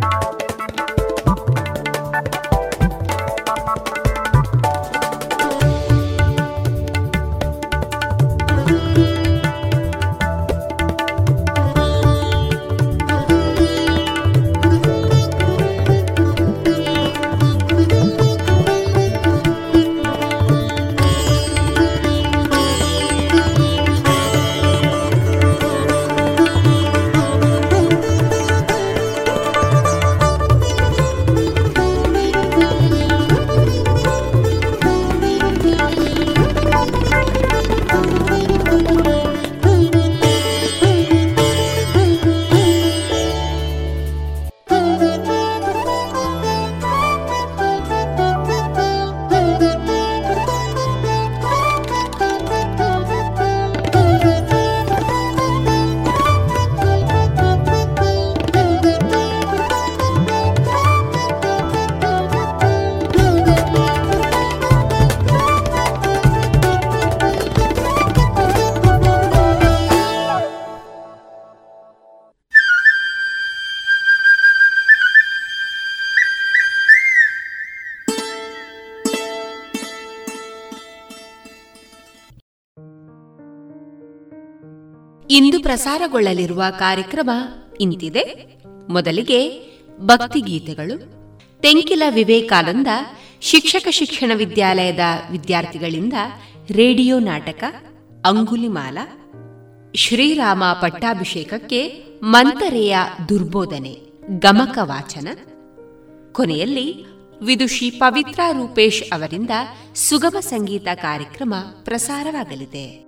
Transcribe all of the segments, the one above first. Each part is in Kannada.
you ಇಂದು ಪ್ರಸಾರಗೊಳ್ಳಲಿರುವ ಕಾರ್ಯಕ್ರಮ ಇಂತಿದೆ. ಮೊದಲಿಗೆ ಭಕ್ತಿಗೀತೆಗಳು ತೆಂಕಿಲ ವಿವೇಕಾನಂದ ಶಿಕ್ಷಕ ಶಿಕ್ಷಣ ವಿದ್ಯಾಲಯದ ವಿದ್ಯಾರ್ಥಿಗಳಿಂದ ರೇಡಿಯೋ ನಾಟಕ ಅಂಗುಲಿಮಾಲ ಶ್ರೀರಾಮ ಪಟ್ಟಾಭಿಷೇಕಕ್ಕೆ ಮಂತರೆಯ ದುರ್ಬೋಧನೆ, ಗಮಕ ವಾಚನ. ಕೊನೆಯಲ್ಲಿ ವಿದುಷಿ ಪವಿತ್ರ ರೂಪೇಶ್ ಅವರಿಂದ ಸುಗಮ ಸಂಗೀತ ಕಾರ್ಯಕ್ರಮ ಪ್ರಸಾರವಾಗಲಿದೆ.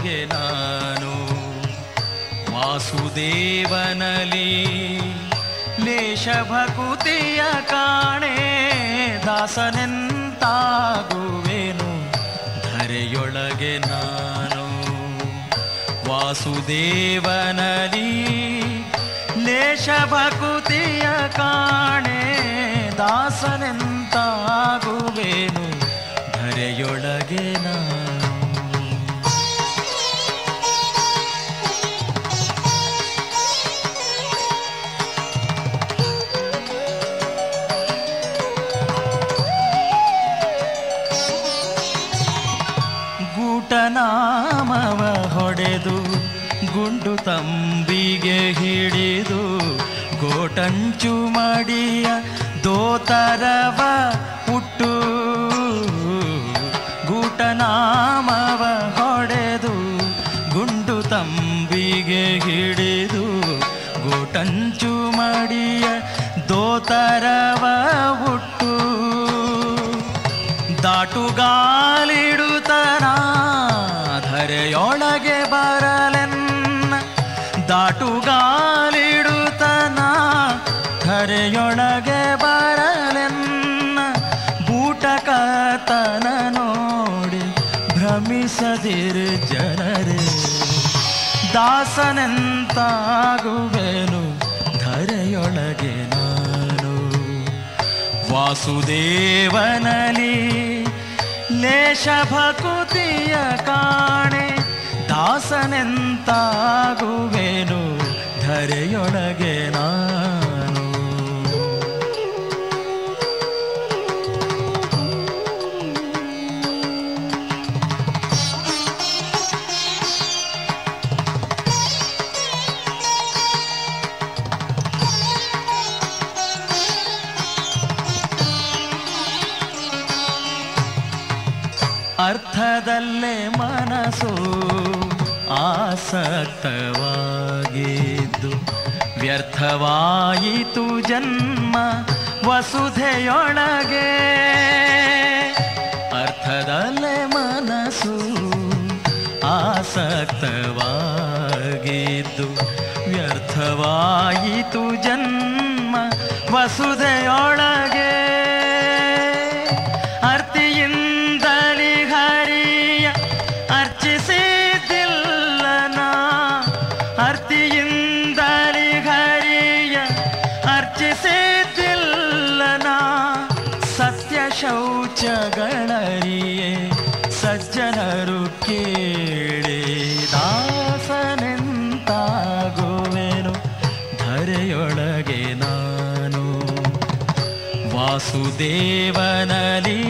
ಧರೆಯೊಳಗೆ ನಾನು ವಾಸುದೇವನಲಿ ಲೇಷ ಭಕುತಿಯ ಕಾಣೆ ದಾಸನೆಂತಾಗುವೆನು. ಧರೆಯೊಳಗೆ ನಾನು ವಾಸುದೇವನಲಿ ಲೇಷ ಭಕುತಿಯ ಕಾಣೆ ದಾಸನೆಂತಾಗುವೆನು. ಧರೆಯೊಳಗೆ ಗೂಟನಾಮವ ತಂಬಿಗೆ ಹಿಡಿದು ಗೋಟಂಚು ಮಾಡಿಯ ದೋತರವ ಹುಟ್ಟು. ಗೂಟನಾಮವ ಹೊಡೆದು ಗುಂಡು ತಂಬಿಗೆ ಹಿಡಿದು ಗೋಟಂಚು ಮಾಡಿಯ ದೋತರವ ಹುಟ್ಟು. ದಾಟುಗಾಲಿಡುತ್ತನ ಧರೆಯೊಳಗೆ ಬರಲೆನ್ನ ದಾಟುಗಾಲಿಡುತ್ತನ ಧರೆಯೊಳಗೆ ಬರಲೆನ್ನ ಬೂಟಕತನ ನೋಡಿ ಭ್ರಮಿಸದಿರು ಜನರೇ. ದಾಸನೆಂತಾಗುವೆನು ಧರೆಯೊಳಗೆ ನಾನು. ವಾಸುದೇವನಲಿ ಲೇಷ ಭಕುತಿಯ ಕಾಣೆ ದಾಸನೆಂತಾಗುವೆನು ಧರೆಯೊಳಗೆ ನಾನು. ಅರ್ಥದಲ್ಲೇ ಮನಸ್ಸು ಆಸಕ್ತವಾಗಿದ್ದು ವ್ಯರ್ಥವಾಯಿತು ಜನ್ಮ ವಸುಧೆಯೊಳಗೆ. ಅರ್ಥದಲ್ಲೇ ಮನಸ್ಸು ಆಸಕ್ತವಾಗಿದ್ದು ವ್ಯರ್ಥವಾಯಿತು ಜನ್ಮ ವಸುಧೆಯೊಳಗೆ. ವಾಸುದೇವನಲಿ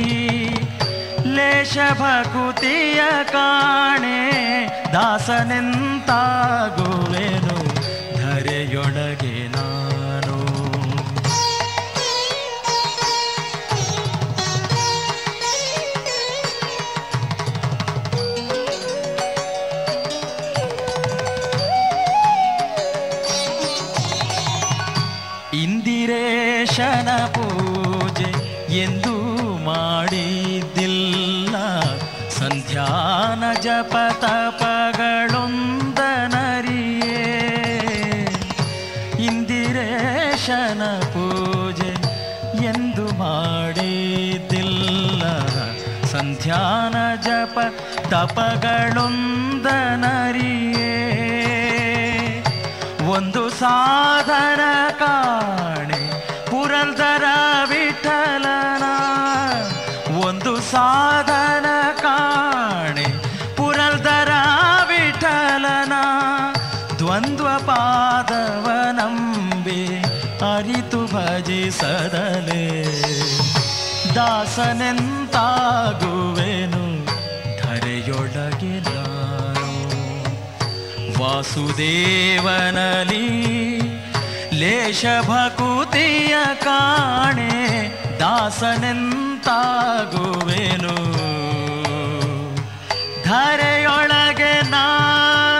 ಲೇಷ ಭಕುತಿಯ ಕಾಣೆ ದಾಸನೆಂತಾಗುವೆನು ಸಂಧ್ಯಾನ ಜಪ ತಪಗಳೊಂದನರಿಯೇ. ಒಂದು ಸಾಧನ ಕಾಣೆ ಪುರಂದರ ವಿಠಲನ. ಒಂದು ಸಾಧನ ಕಾಣೆ ಪುರಂದರ ವಿಠಲನ. ದ್ವಂದ್ವ ಪಾದವನಂಬಿ ಅರಿತು ಭಜಿಸದಲೇ. ದಾಸನೆಂತಾಗುವೆನು ವಾಸುದೇವನಲಿ ಲೇಷ ಭಕುತಿಯ ಕಾಣೆ ದಾಸನೆಂತಾಗುವೆನು. ಧರೆಯೊಳಗೆ ನಾನು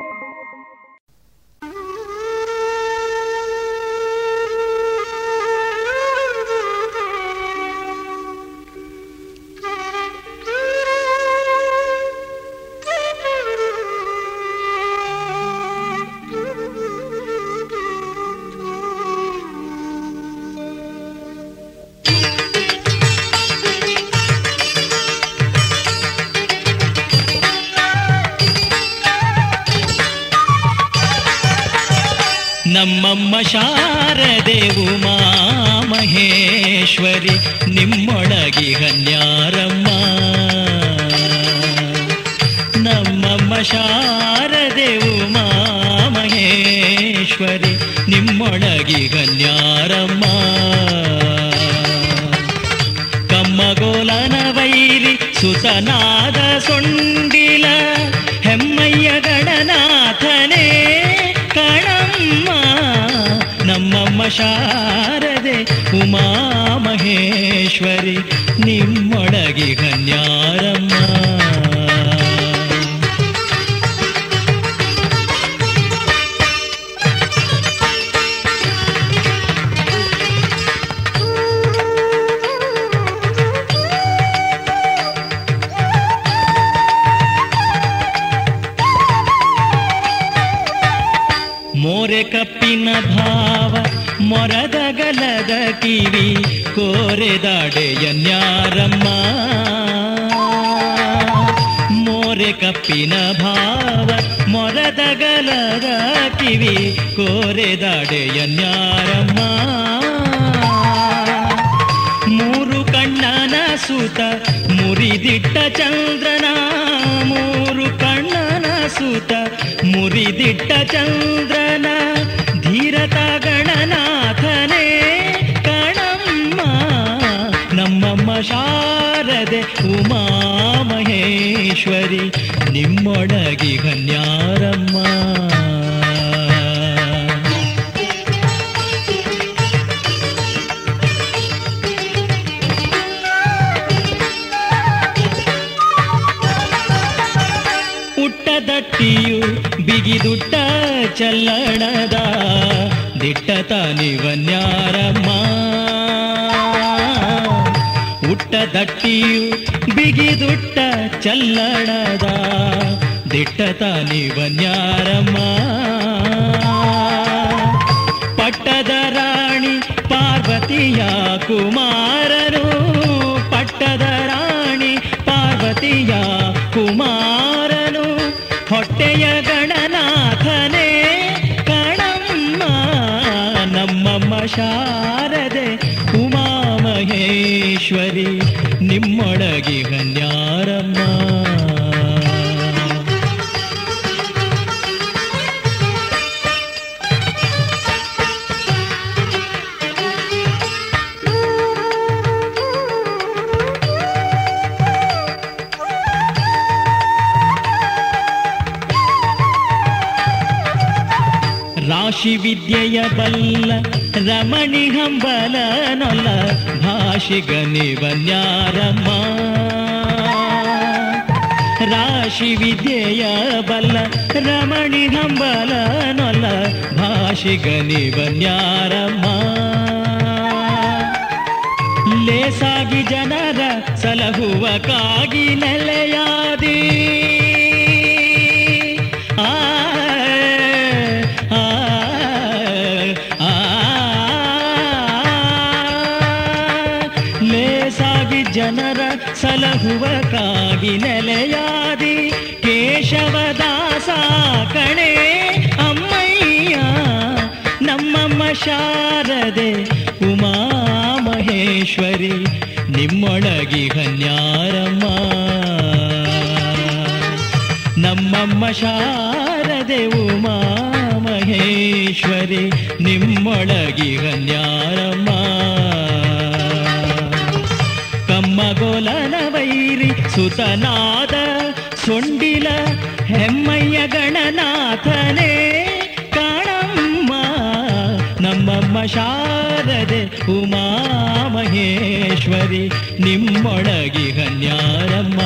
ನಮ್ಮಮ್ಮ ಶಾರದೆ ಮಹೇಶ್ವರಿ ನಿಮ್ಮೊಳಗಿ ಕನ್ಯಾರಮ್ಮ ನಮ್ಮಮ್ಮ ಶಾರದೆ ಉಮಾ ಮಹೇಶ್ವರಿ ನಿಮ್ಮೊಳಗಿ ಹನ್ಯಾರಮ್ಮ. ಕಮ್ಮಗೋಲನ ವೈರಿ ಸುತನಾದ शारदे उमा महेश्वरि निम् ಪುಟ್ಟದಟ್ಟಿಯು ಬಿಗಿದುಟ್ಟ ಚಲ್ಲಣದ ದಿಟ್ಟತ ನಿವನ್ಯಾರಮ್ಮ ಉಟ್ಟದಟ್ಟಿಯು ಬಿಗಿದುಟ್ಟ ಚಲ್ಲಣದ ದಿಟ್ಟತ ನಿವನ್ಯಾರಮ್ಮ ಪಟ್ಟದ ರಾಣಿ ಪಾರ್ವತಿಯ ಕುಮಾರನು ಶಾರದೆ ಉಮಾ ಮಹೇಶ್ವರಿ ನಿಮ್ಮೊಳಗಿ ರಮಣಿ ಹಂಬಲ ನೊಲ್ಲ ಭಾಷಿಗ ನಿವನ್ಯಾರಮ್ಮ ರಾಶಿ ವಿದ್ಯೆಯ ಬಲ್ಲ ರಮಣಿ ಹಂಬಲನೊಲ್ಲ ಭಾಷಿಗ ನಿವನ್ಯಾರಮ್ಮ ಲೇಸಾಗಿ ಜನರ ಸಲಹುವ ಕಾಗಿ ನೆಲೆಯಾದಿ. ಸಲಹುವ ಕಾಗಿ ನೆಲೆಯಾದಿ ಕೇಶವದಾಸ ಕಣೆ, ಅಮ್ಮಯ್ಯ, ನಮ್ಮಮ್ಮ ಶಾರದೆ ಉಮಾ ಮಹೇಶ್ವರಿ ನಿಮ್ಮೊಳಗಿ ಹನ್ಯಾರಮ್ಮ. ನಮ್ಮಮ್ಮ ಶಾರದೆ ಉಮಾ ಮಹೇಶ್ವರಿ ನಿಮ್ಮೊಳಗಿ ಹನ್ಯಾರಮ್ಮ. ಕಮ್ಮಗೋಲನ ಸುತನಾದ ಸೊಂಡಿಲ ಹೆಮ್ಮಯ್ಯ ಗಣನಾಥನೇ ಕಾಣಮ್ಮ, ನಮ್ಮಮ್ಮ ಶಾರದೆ ಉಮಾ ಮಹೇಶ್ವರಿ ನಿಮ್ಮೊಳಗಿ ಹನ್ಯಾರಮ್ಮ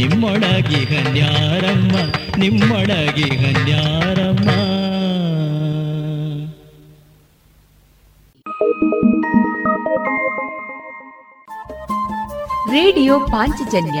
ನಿಮ್ಮೊಳಗಿ ಹನ್ಯಾರಮ್ಮ ನಿಮ್ಮೊಳಗಿ ಹನ್ಯಾರಮ್ಮ. ರೇಡಿಯೋ ಪಾಂಚಜನ್ಯ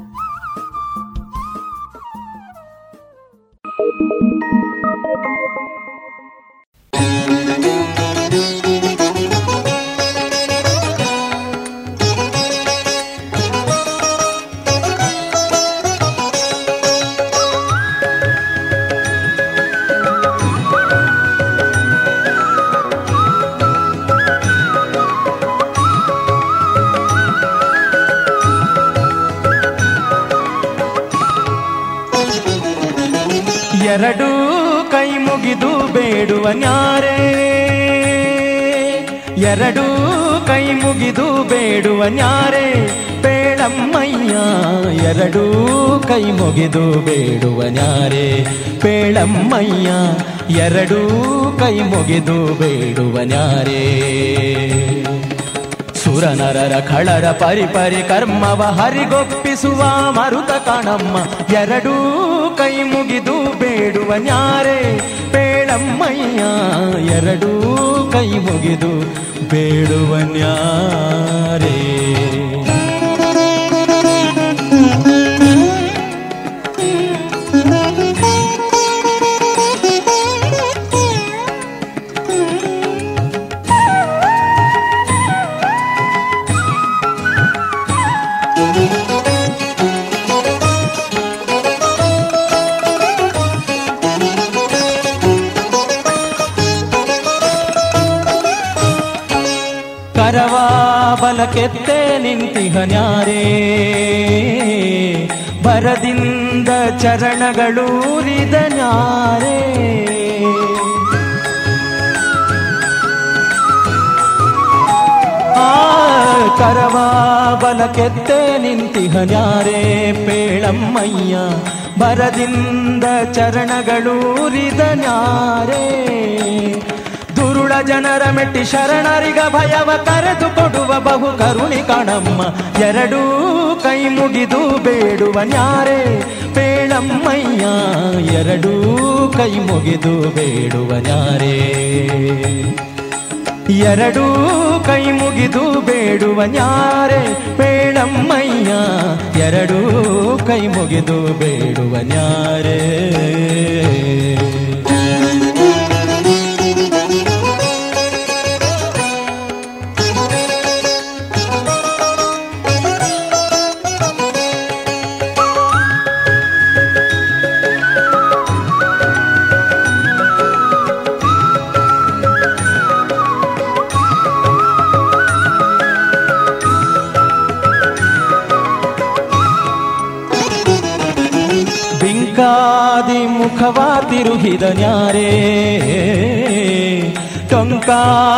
ಬೇಡುವ ನ್ಯಾರೇ, ಪೇಳಮ್ಮಯ್ಯ, ಎರಡೂ ಕೈ ಮುಗಿದು ಬೇಡುವ ನ್ಯಾರೇ. ಪೇಳಮ್ಮಯ್ಯ, ಎರಡೂ ಕೈ ಮುಗಿದು ಬೇಡುವ ನ್ಯಾರೇ. ಸುರನರರ ಖಳರ ಪರಿಪರಿ ಪರಿ ಕರ್ಮವ ಹರಿಗೊಪ್ಪಿಸುವ ಮರುತ ಕಣಮ್ಮ, ಎರಡೂ ಕೈ ಮುಗಿದು ಬೇಡುವ ಪೇಳಮ್ಮಯ್ಯ, ಎರಡೂ ಕೈ ಮುಗಿದು ಬೇಡುವ ಬಲಕೆತ್ತೆ ನಿಂತಿಹನ್ಯಾರೇ ಬರದಿಂದ ಚರಣಗಳೂರಿದ ನ್ಯಾರೇ. ಆ ಕೆತ್ತೆ ನಿಂತಿ ನಿಂತಿಹನ್ಯಾರೇ ಪೇಳಮ್ಮಯ್ಯ. ಬರದಿಂದ ಚರಣಗಳೂರಿದ ನ್ಯಾರೇ. ಜನರ ಮೆಟ್ಟಿ ಶರಣರಿಗ ಭಯವ ಕರೆದು ಕೊಡುವ ಬಹು ಕರುಣಿ ಕಣಮ್ಮ. ಎರಡೂ ಕೈ ಮುಗಿದು ಬೇಡುವ ನ್ಯಾರೆ ಪೇಳಮ್ಮಯ್ಯ. ಎರಡೂ ಕೈ ಮುಗಿದು ಬೇಡುವ ನ್ಯಾರೆ. ಎರಡೂ ಕೈ ಮುಗಿದು ಬೇಡುವ ನ್ಯಾರೆ ಬೇಡಮ್ಮಯ್ಯ ಎರಡೂ ಕೈ ಮುಗಿದು ಬೇಡುವ ನ್ಯಾರೆ.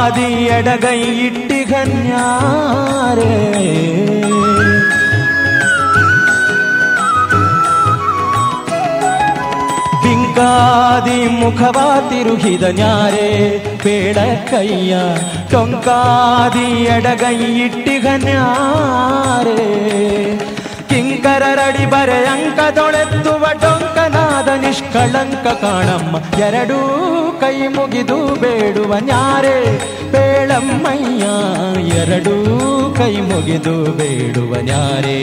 ಟೊಂಕಾದಿ ಎಡಗೈ ಇಟ್ಟಿಗನ್ಯಾರೇ ಬಿಂಕಾದಿ ಮುಖವಾ ತಿರುಹಿದ ನ್ಯಾರೇ ಬೇಡ ಕೈಯ ಟೊಂಕಾದಿ ಎಡಗೈ ಇಟ್ಟಿಗನ್ಯಾರೇ ಕಿಂಕರರಡಿ ಬರೆ ಅಂಕದೊಳೆತ್ತುವ ಡೊಂಕನಾದ ನಿಷ್ಕಳಂಕ ಕಾಣಮ್ಮ ಎರಡೂ ಕೈ ಮುಗಿದು ಬೇಡುವ ನ್ಯಾರೆ, ಬೇಳಮ್ಮಯ್ಯ, ಎರಡೂ ಕೈ ಮುಗಿದು ಬೇಡುವ ನ್ಯಾರೆ.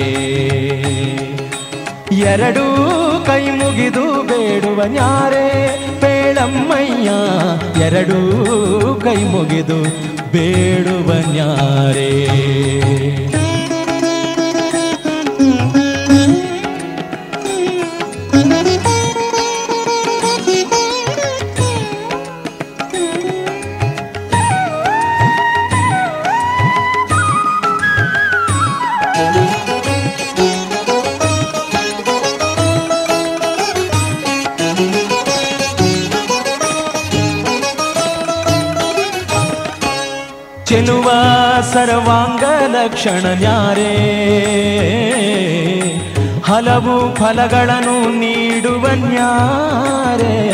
ಎರಡೂ ಕೈ ಮುಗಿದು ಬೇಡುವ ನ್ಯಾರೆ, ಬೇಳಮ್ಮಯ್ಯ, ಎರಡೂ ಕೈ ಮುಗಿದು ಬೇಡುವ ನ್ಯಾರೇ. ಲಕ್ಷಣ ನ್ಯಾರೇ. ಹಲವು ಫಲಗಳನ್ನು ನೀಡುವ ನ್ಯಾರೇ.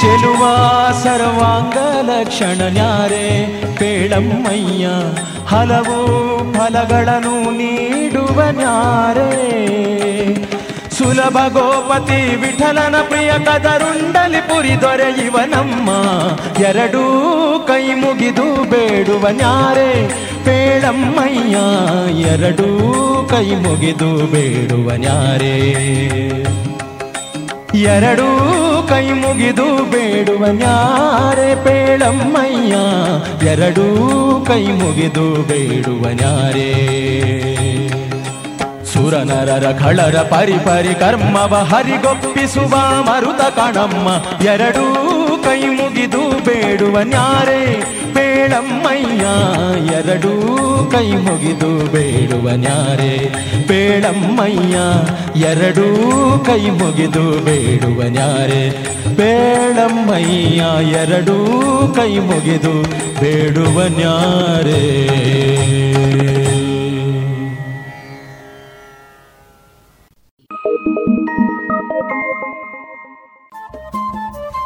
ಚೆಲುವ ಸರ್ವಾಂಗ ಲಕ್ಷಣ ನ್ಯಾರೇ. ಪೇಳಮ್ಮಯ್ಯ, ಹಲವು ಫಲಗಳನ್ನು ನೀಡುವ ನ್ಯಾರೇ. ಸುಲಭ ಗೋಪತಿ ವಿಠಲನ ಪ್ರಿಯ ಕದರುಂಡಲಿ ಪುರಿ ದೊರೆಯುವನಮ್ಮ ಎರಡೂ ಕೈ ಮುಗಿದು ಬೇಡುವ ನ್ಯಾರೆ ಪೇಳಮ್ಮಯ್ಯ. ಎರಡೂ ಕೈ ಮುಗಿದು ಬೇಡುವ ನ್ಯಾರೆ. ಎರಡೂ ಕೈ ಮುಗಿದು ಬೇಡುವ ನ್ಯಾರೆ ಪೇಳಮ್ಮಯ್ಯ. ಎರಡೂ ಕೈ ಮುಗಿದು ಬೇಡುವ ನ್ಯಾರೇ. ಸುರನರರ ಖಳರ ಪರಿ ಪರಿ ಕರ್ಮವ ಹರಿಗೊಪ್ಪಿಸುವ ಮರುತ ಕಣಮ್ಮ. ಎರಡೂ ಕೈ ಮುಗಿದು ಬೇಡುವ ನ್ಯಾರೆ ಬೇಳಮ್ಮಯ್ಯ ಎರಡೂ ಕೈ ಮುಗಿದು ಬೇಡುವ ನ್ಯಾರೆ ಬೇಳಮ್ಮಯ್ಯ ಎರಡೂ ಕೈ ಮುಗಿದು ಬೇಡುವ ನ್ಯಾರೆ ಬೇಳಮ್ಮಯ್ಯ ಎರಡೂ ಕೈ ಮುಗಿದು ಬೇಡುವ ನ್ಯಾರೇ.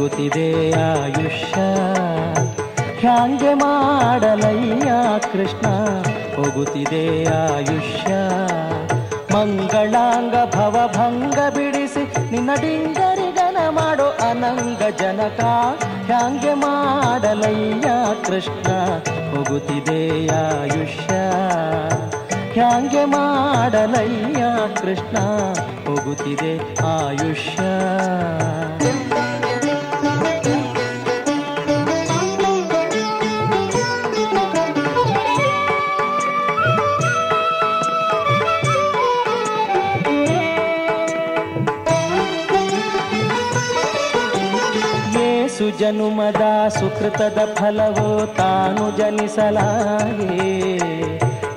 ಹೋಗುತ್ತಿದೆ ಆಯುಷ್ಯ. ಹ್ಯಾಂಗೆ ಮಾಡಲಯ್ಯ ಕೃಷ್ಣ, ಹೋಗುತ್ತಿದೆ ಆಯುಷ್ಯ. ಮಂಗಳಾಂಗ ಭವಭಂಗ ಬಿಡಿಸಿ ನಿನ್ನ ಡಿಂಗರಿಗನ ಮಾಡೋ ಅನಂಗ ಜನಕ ಹ್ಯಾಂಗೆ ಮಾಡಲಯ್ಯ ಕೃಷ್ಣ, ಹೋಗುತ್ತಿದೆ ಆಯುಷ್ಯ. ಹ್ಯಾಂಗೆ ಮಾಡಲಯ್ಯ ಕೃಷ್ಣ, ಹೋಗುತ್ತಿದೆ ಆಯುಷ್ಯ. ಜನುಮದ ಸುಕೃತದ ಫಲವೋ ತಾನು ಜನಿಸಲಾಗಿ.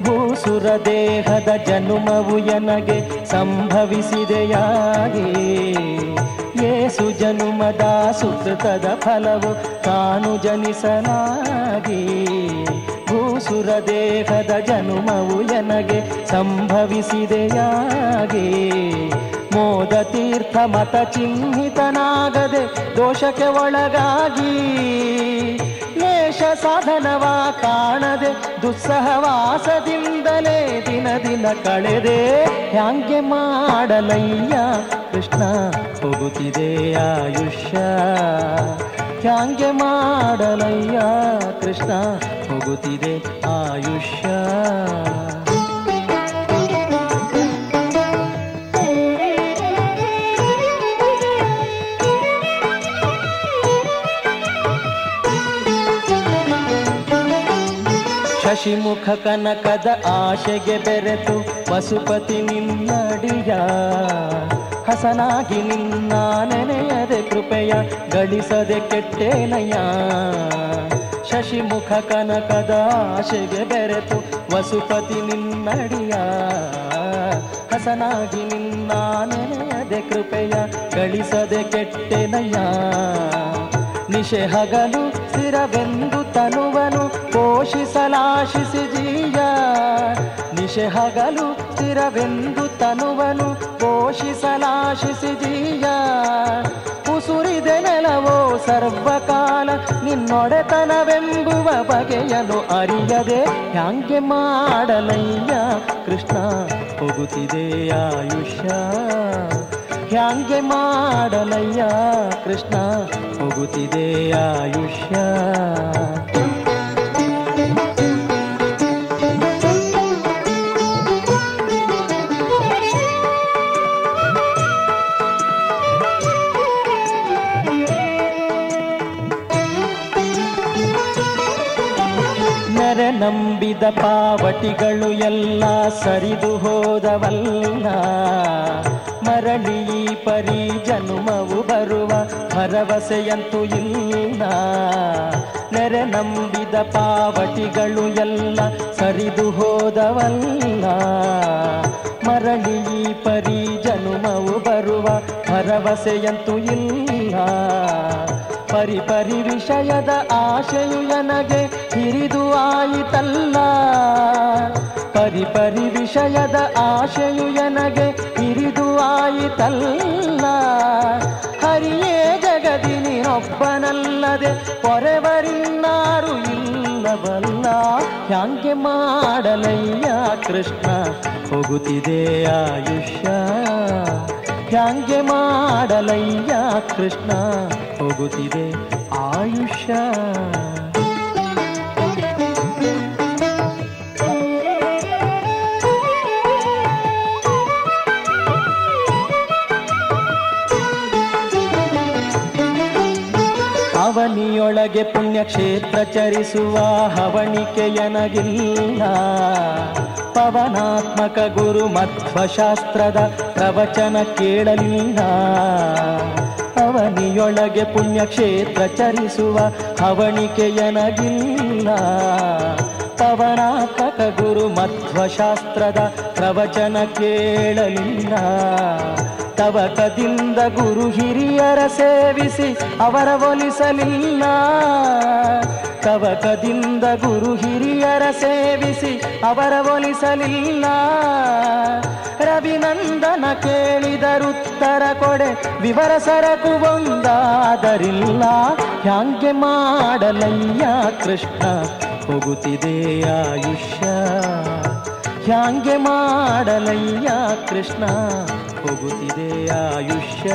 ಭೂಸುರ ದೇಹದ ಜನುಮವು ಎನಗೆ ಸಂಭವಿಸಿದೆಯಾಗಿ. ಯೇಸು ಜನುಮದ ಸುಕೃತದ ಫಲವು ತಾನು ಜನಿಸಲಾಗಿ. ಭೂಸುರ ದೇಹದ ಜನುಮವು ಎನಗೆ ಸಂಭವಿಸಿದೆಯಾಗೆ. ಮೋದ ತೀರ್ಥ ಮತ ಚಿಹ್ನಿತನಾಗದೆ ದೋಷಕ್ಕೆ ಒಳಗಾಗಿ ಲೇಷ ಸಾಧನವ ಕಾಣದೆ ದುಸ್ಸಹವಾಸದಿಂದಲೇ ದಿನ ದಿನ ಕಳೆದೆ. ಹ್ಯಾಂಗೆ ಮಾಡಲಯ್ಯ ಕೃಷ್ಣ, ಹೋಗುತ್ತಿದೆ ಆಯುಷ್ಯ. ಹ್ಯಾಂಗೆ ಮಾಡಲಯ್ಯ ಕೃಷ್ಣ, ಹೋಗುತ್ತಿದೆ ಆಯುಷ್ಯ. ಶಶಿಮುಖ ಕನಕದ ಆಶೆಗೆ ಬೆರೆತು ಪಶುಪತಿ ನಿನ್ನಡಿಯ, ಹಸನಾಗಿ ನಿನ್ನ ನೆನೆಯದೆ ಕೃಪೆಯ ಗಳಿಸದೆ ಕೆಟ್ಟೇನಯ್ಯ. ಶಶಿಮುಖ ಕನಕದ ಆಶೆಗೆ ಬೆರೆತು ವಸುಪತಿ ನಿನ್ನಡಿಯ, ಹಸನಾಗಿ ನಿನ್ನ ನೆನೆಯದೆ ಕೃಪೆಯ ಗಳಿಸದೆ ಕೆಟ್ಟೆನಯ್ಯ. ನಿಶೆ ಹಗಲು ಸ್ಥಿರವೆಂದು ತನುವನು ಪೋಷಿಸಲಾಶಿಸಿ ಜೀಯ. ನಿಶೆ ಹಗಲು ಸ್ಥಿರವೆಂದು ತನುವನು ಪೋಷಿಸಲಾಶಿಸಿ ಜೀಯ. ಉಸುರಿದೆ ನೆಲವೋ ಸರ್ವಕಾಲ ನಿನ್ನೊಡೆತನವೆಂಬುವ ಬಗೆಯನು ಅರಿಯದೆ ಹ್ಯಾಂಗೆ ಮಾಡಲಯ್ಯ ಕೃಷ್ಣ? ಹೋಗುತ್ತಿದೆ ಆಯುಷ್ಯ. ಹ್ಯಾಂಗೆ ಮಾಡಲಯ್ಯ ಕೃಷ್ಣ? ಹೋಗುತ್ತಿದೆ ಆಯುಷ್ಯ. ನಂಬಿದ ಪಾವಟಿಗಳು ಎಲ್ಲ ಸರಿದು ಹೋದವಲ್ಲ. ಮರಳಿ ಪರಿ ಜನುಮವು ಬರುವ ಭರವಸೆಯಂತೂ ಇಲ್ಲ. ನೆರೆ ನಂಬಿದ ಪಾವತಿಗಳು ಎಲ್ಲ ಸರಿದು ಹೋದವಲ್ಲ. ಮರಳಿ ಪರಿ ಜನುಮವು ಬರುವ ಭರವಸೆಯಂತೂ ಇಲ್ಲ. ಪರಿ ಪರಿ ವಿಷಯದ ಆಶೆಯು ನನಗೆ ಹಿರಿದು ಆಯಿತಲ್ಲ. ಪರಿ ಪರಿ ವಿಷಯದ ಆಶೆಯು ನನಗೆ ಹಿರಿದು ಆಯಿತಲ್ಲ. ಹರಿಯೇ ಜಗದಿ ನೀನೊಬ್ಬನಲ್ಲದೆ ಪೊರೆವರಿನ್ನಾರು ಇಲ್ಲವಲ್ಲ. ಹ್ಯಾಂಗೆ ಮಾಡಲಯ್ಯ ಕೃಷ್ಣ? ಹೋಗುತ್ತಿದೆ ಆಯುಷ್ಯ. ಹ್ಯಾಂಗೆ ಮಾಡಲಯ್ಯ ಕೃಷ್ಣ? ಹೋಗುತ್ತಿದೆ ಆಯುಷ್ಯ. ಅವನಿಯೊಳಗೆ ಪುಣ್ಯಕ್ಷೇತ್ರ ಚರಿಸುವ ಹವಣಿಕೆಯನಗಿಲ್ಲ. ಪವನಾತ್ಮಕ ಗುರು ಮಧ್ವಶಾಸ್ತ್ರದ ಪ್ರವಚನ ಕೇಳಲಿಲ್ಲ. ಅವನಿಯೊಳಗೆ ಪುಣ್ಯಕ್ಷೇತ್ರ ಚರಿಸುವ ಹವಣಿಕೆಯನಗಿಲ್ಲ. ಪವನಾತ್ಮಕ ಗುರು ಮಧ್ವಶಾಸ್ತ್ರದ ಪ್ರವಚನ ಕೇಳಲಿಲ್ಲ. ತವಕದಿಂದ ಗುರು ಹಿರಿಯರ ಸೇವಿಸಿ ಅವರ ಒಲಿಸಲಿಲ್ಲ. ಕವಕದಿಂದ ಗುರು ಹಿರಿಯರ ಸೇವಿಸಿ ಅವರ ಒಲಿಸಲಿಲ್ಲ. ರವಿನಂದನ ಕೇಳಿದರುತ್ತರ ಕೊಡೆ ವಿವರ ಸರಕು ಒಂದಾದರಿಲ್ಲ. ಹ್ಯಾಂಗೆ ಮಾಡಲಯ್ಯ ಕೃಷ್ಣ, ಹೋಗುತ್ತಿದೆ ಆಯುಷ್ಯ. ಹ್ಯಾಂಗೆ ಮಾಡಲಯ್ಯ ಕೃಷ್ಣ ಹೋಗುತ್ತಿದೆ ಆಯುಷ್ಯ.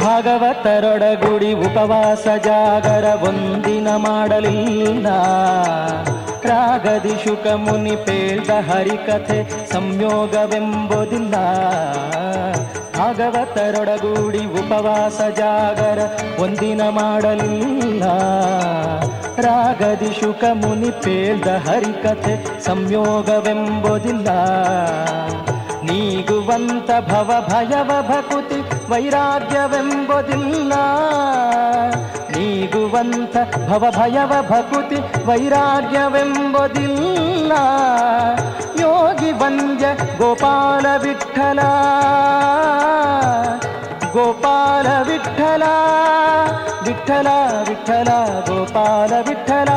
ಭಾಗವತರೊಡಗುಡಿ ಉಪವಾಸ ಜಾಗರ ಒಂದಿನ ಮಾಡಲಿಲ್ಲ. ರಾಗದಿ ಶುಕ ಮುನಿ ಪೇಳ್ದ ಹರಿಕಥೆ ಸಂಯೋಗವೆಂಬುದಿಲ್ಲ. ಭಾಗವತರೊಡಗೂಡಿ ಉಪವಾಸ ಜಾಗರ ಒಂದಿನ ಮಾಡಲಿಲ್ಲ. ರಾಗದಿ ಶುಕ ಮುನಿ ಪೇಳ್ದ ಹರಿಕಥೆ ಸಂಯೋಗವೆಂಬುದಿಲ್ಲ. ನೀಗುವಂತ ಭವ ಭಯವ ಭಕುತಿ ವೈರಾಗ್ಯವೆಂಬುದಿಲ್ಲ. ನೀಗುವಂತ ಭವ ಭಯವ ಭಕುತಿ ವೈರಾಗ್ಯವೆಂಬುದಿಲ್ಲ. ಯೋಗಿ ವಂದ್ಯ ಗೋಪಾಲ ವಿಠಲ. ಗೋಪಾಲ ವಿಠಲ ವಿಠಲ ವಿಠಲ, ಗೋಪಾಲ ವಿಠಲ.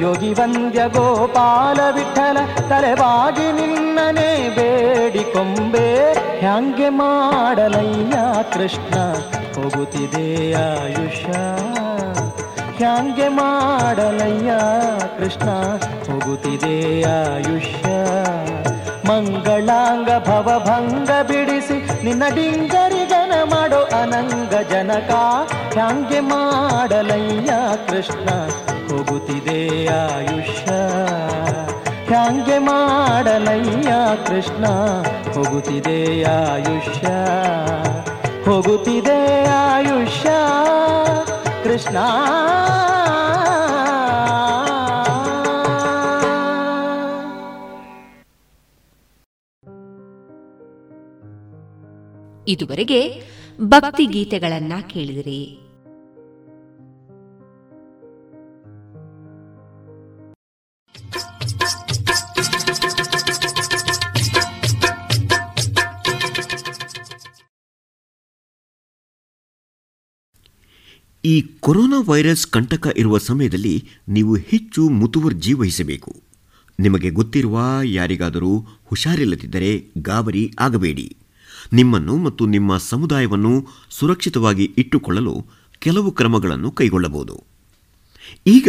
ಯೋಗಿ ವಂದ್ಯ ಗೋಪಾಲ ವಿಠಲ ತಲೆವಾಗಿ ನಿನ್ನನೆ ಬೇಡಿಕೊಂಬೆ ಹ್ಯಾಂಗೆ ಮಾಡಲಯ್ಯ ಕೃಷ್ಣ, ಹೋಗುತ್ತಿದೆ ಆಯುಷ್ಯ. ಹ್ಯಾಂಗೆ ಮಾಡಲಯ್ಯ ಕೃಷ್ಣ? ಹೋಗುತ್ತಿದೆ ಆಯುಷ್ಯ. ಮಂಗಳಾಂಗ ಭವಭಂಗ ಬಿಡಿಸಿ ನಿನ್ನ ಡಿಂಗರಿಗನ ಮಾಡೋ ಅನಂಗ ಜನಕ ಹ್ಯಾಂಗೆ ಮಾಡಲಯ್ಯ ಕೃಷ್ಣ? ಹೋಗುತ್ತಿದೆ ಆಯುಷ್ಯ. ಹ್ಯಾಂಗೆ ಮಾಡಲಯ್ಯ ಕೃಷ್ಣ? ಹೋಗುತ್ತಿದೆ ಆಯುಷ್ಯ. ಹೋಗುತ್ತಿದೆ ಆಯುಷ್ಯ. ಕೃಷ್ಣ. ಇದುವರೆಗೆ ಭಕ್ತಿ ಗೀತೆಗಳನ್ನ ಕೇಳಿದಿರಿ. ಈ ಕೊರೋನಾ ವೈರಸ್ ಕಂಟಕ ಇರುವ ಸಮಯದಲ್ಲಿ ನೀವು ಹೆಚ್ಚು ಮುತುವರ್ಜಿ ವಹಿಸಬೇಕು ನಿಮಗೆ ಗೊತ್ತಿರುವ ಯಾರಿಗಾದರೂ ಹುಷಾರಿಲ್ಲದಿದ್ದರೆ ಗಾಬರಿ ಆಗಬೇಡಿ. ನಿಮ್ಮನ್ನು ಮತ್ತು ನಿಮ್ಮ ಸಮುದಾಯವನ್ನು ಸುರಕ್ಷಿತವಾಗಿ ಇಟ್ಟುಕೊಳ್ಳಲು ಕೆಲವು ಕ್ರಮಗಳನ್ನು ಕೈಗೊಳ್ಳಬಹುದು. ಈಗ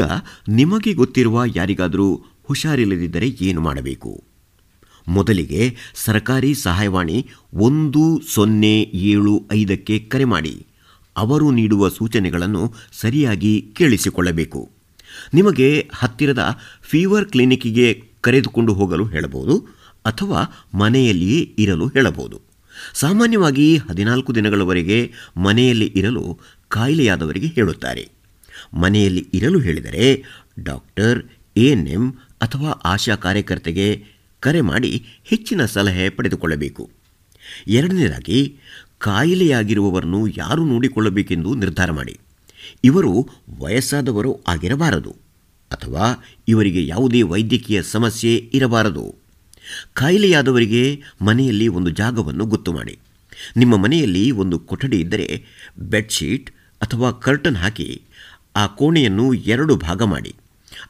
ನಿಮಗೆ ಗೊತ್ತಿರುವ ಯಾರಿಗಾದರೂ ಹುಷಾರಿಲ್ಲದಿದ್ದರೆ ಏನು ಮಾಡಬೇಕು? ಮೊದಲಿಗೆ ಸರ್ಕಾರಿ ಸಹಾಯವಾಣಿ ಒಂದು ಸೊನ್ನೆ ಏಳು ಐದಕ್ಕೆ ಕರೆ ಮಾಡಿ. ಅವರು ನೀಡುವ ಸೂಚನೆಗಳನ್ನು ಸರಿಯಾಗಿ ಕೇಳಿಸಿಕೊಳ್ಳಬೇಕು. ನಿಮಗೆ ಹತ್ತಿರದ ಫೀವರ್ ಕ್ಲಿನಿಕ್ಗೆ ಕರೆದುಕೊಂಡು ಹೋಗಲು ಹೇಳಬಹುದು ಅಥವಾ ಮನೆಯಲ್ಲಿಯೇ ಇರಲು ಹೇಳಬಹುದು. ಸಾಮಾನ್ಯವಾಗಿ ಹದಿನಾಲ್ಕು ದಿನಗಳವರೆಗೆ ಮನೆಯಲ್ಲಿ ಇರಲು ಕಾಯಿಲೆಯಾದವರಿಗೆ ಹೇಳುತ್ತಾರೆ. ಮನೆಯಲ್ಲಿ ಇರಲು ಹೇಳಿದರೆ ಡಾಕ್ಟರ್ ಎಎನ್ಎಂ ಅಥವಾ ಆಶಾ ಕಾರ್ಯಕರ್ತೆಗೆ ಕರೆ ಮಾಡಿ ಹೆಚ್ಚಿನ ಸಲಹೆ ಪಡೆದುಕೊಳ್ಳಬೇಕು. ಎರಡನೇದಾಗಿ ಕಾಯಿಲೆಯಾಗಿರುವವರನ್ನು ಯಾರು ನೋಡಿಕೊಳ್ಳಬೇಕೆಂದು ನಿರ್ಧಾರ ಮಾಡಿ. ಇವರು ವಯಸ್ಸಾದವರು ಆಗಿರಬಾರದು ಅಥವಾ ಇವರಿಗೆ ಯಾವುದೇ ವೈದ್ಯಕೀಯ ಸಮಸ್ಯೆ ಇರಬಾರದು. ಕಾಯಿಲೆಯಾದವರಿಗೆ ಮನೆಯಲ್ಲಿ ಒಂದು ಜಾಗವನ್ನು ಗೊತ್ತು ಮಾಡಿ. ನಿಮ್ಮ ಮನೆಯಲ್ಲಿ ಒಂದು ಕೊಠಡಿ ಇದ್ದರೆ ಬೆಡ್ಶೀಟ್ ಅಥವಾ ಕರ್ಟನ್ ಹಾಕಿ ಆ ಕೋಣೆಯನ್ನು ಎರಡು ಭಾಗ ಮಾಡಿ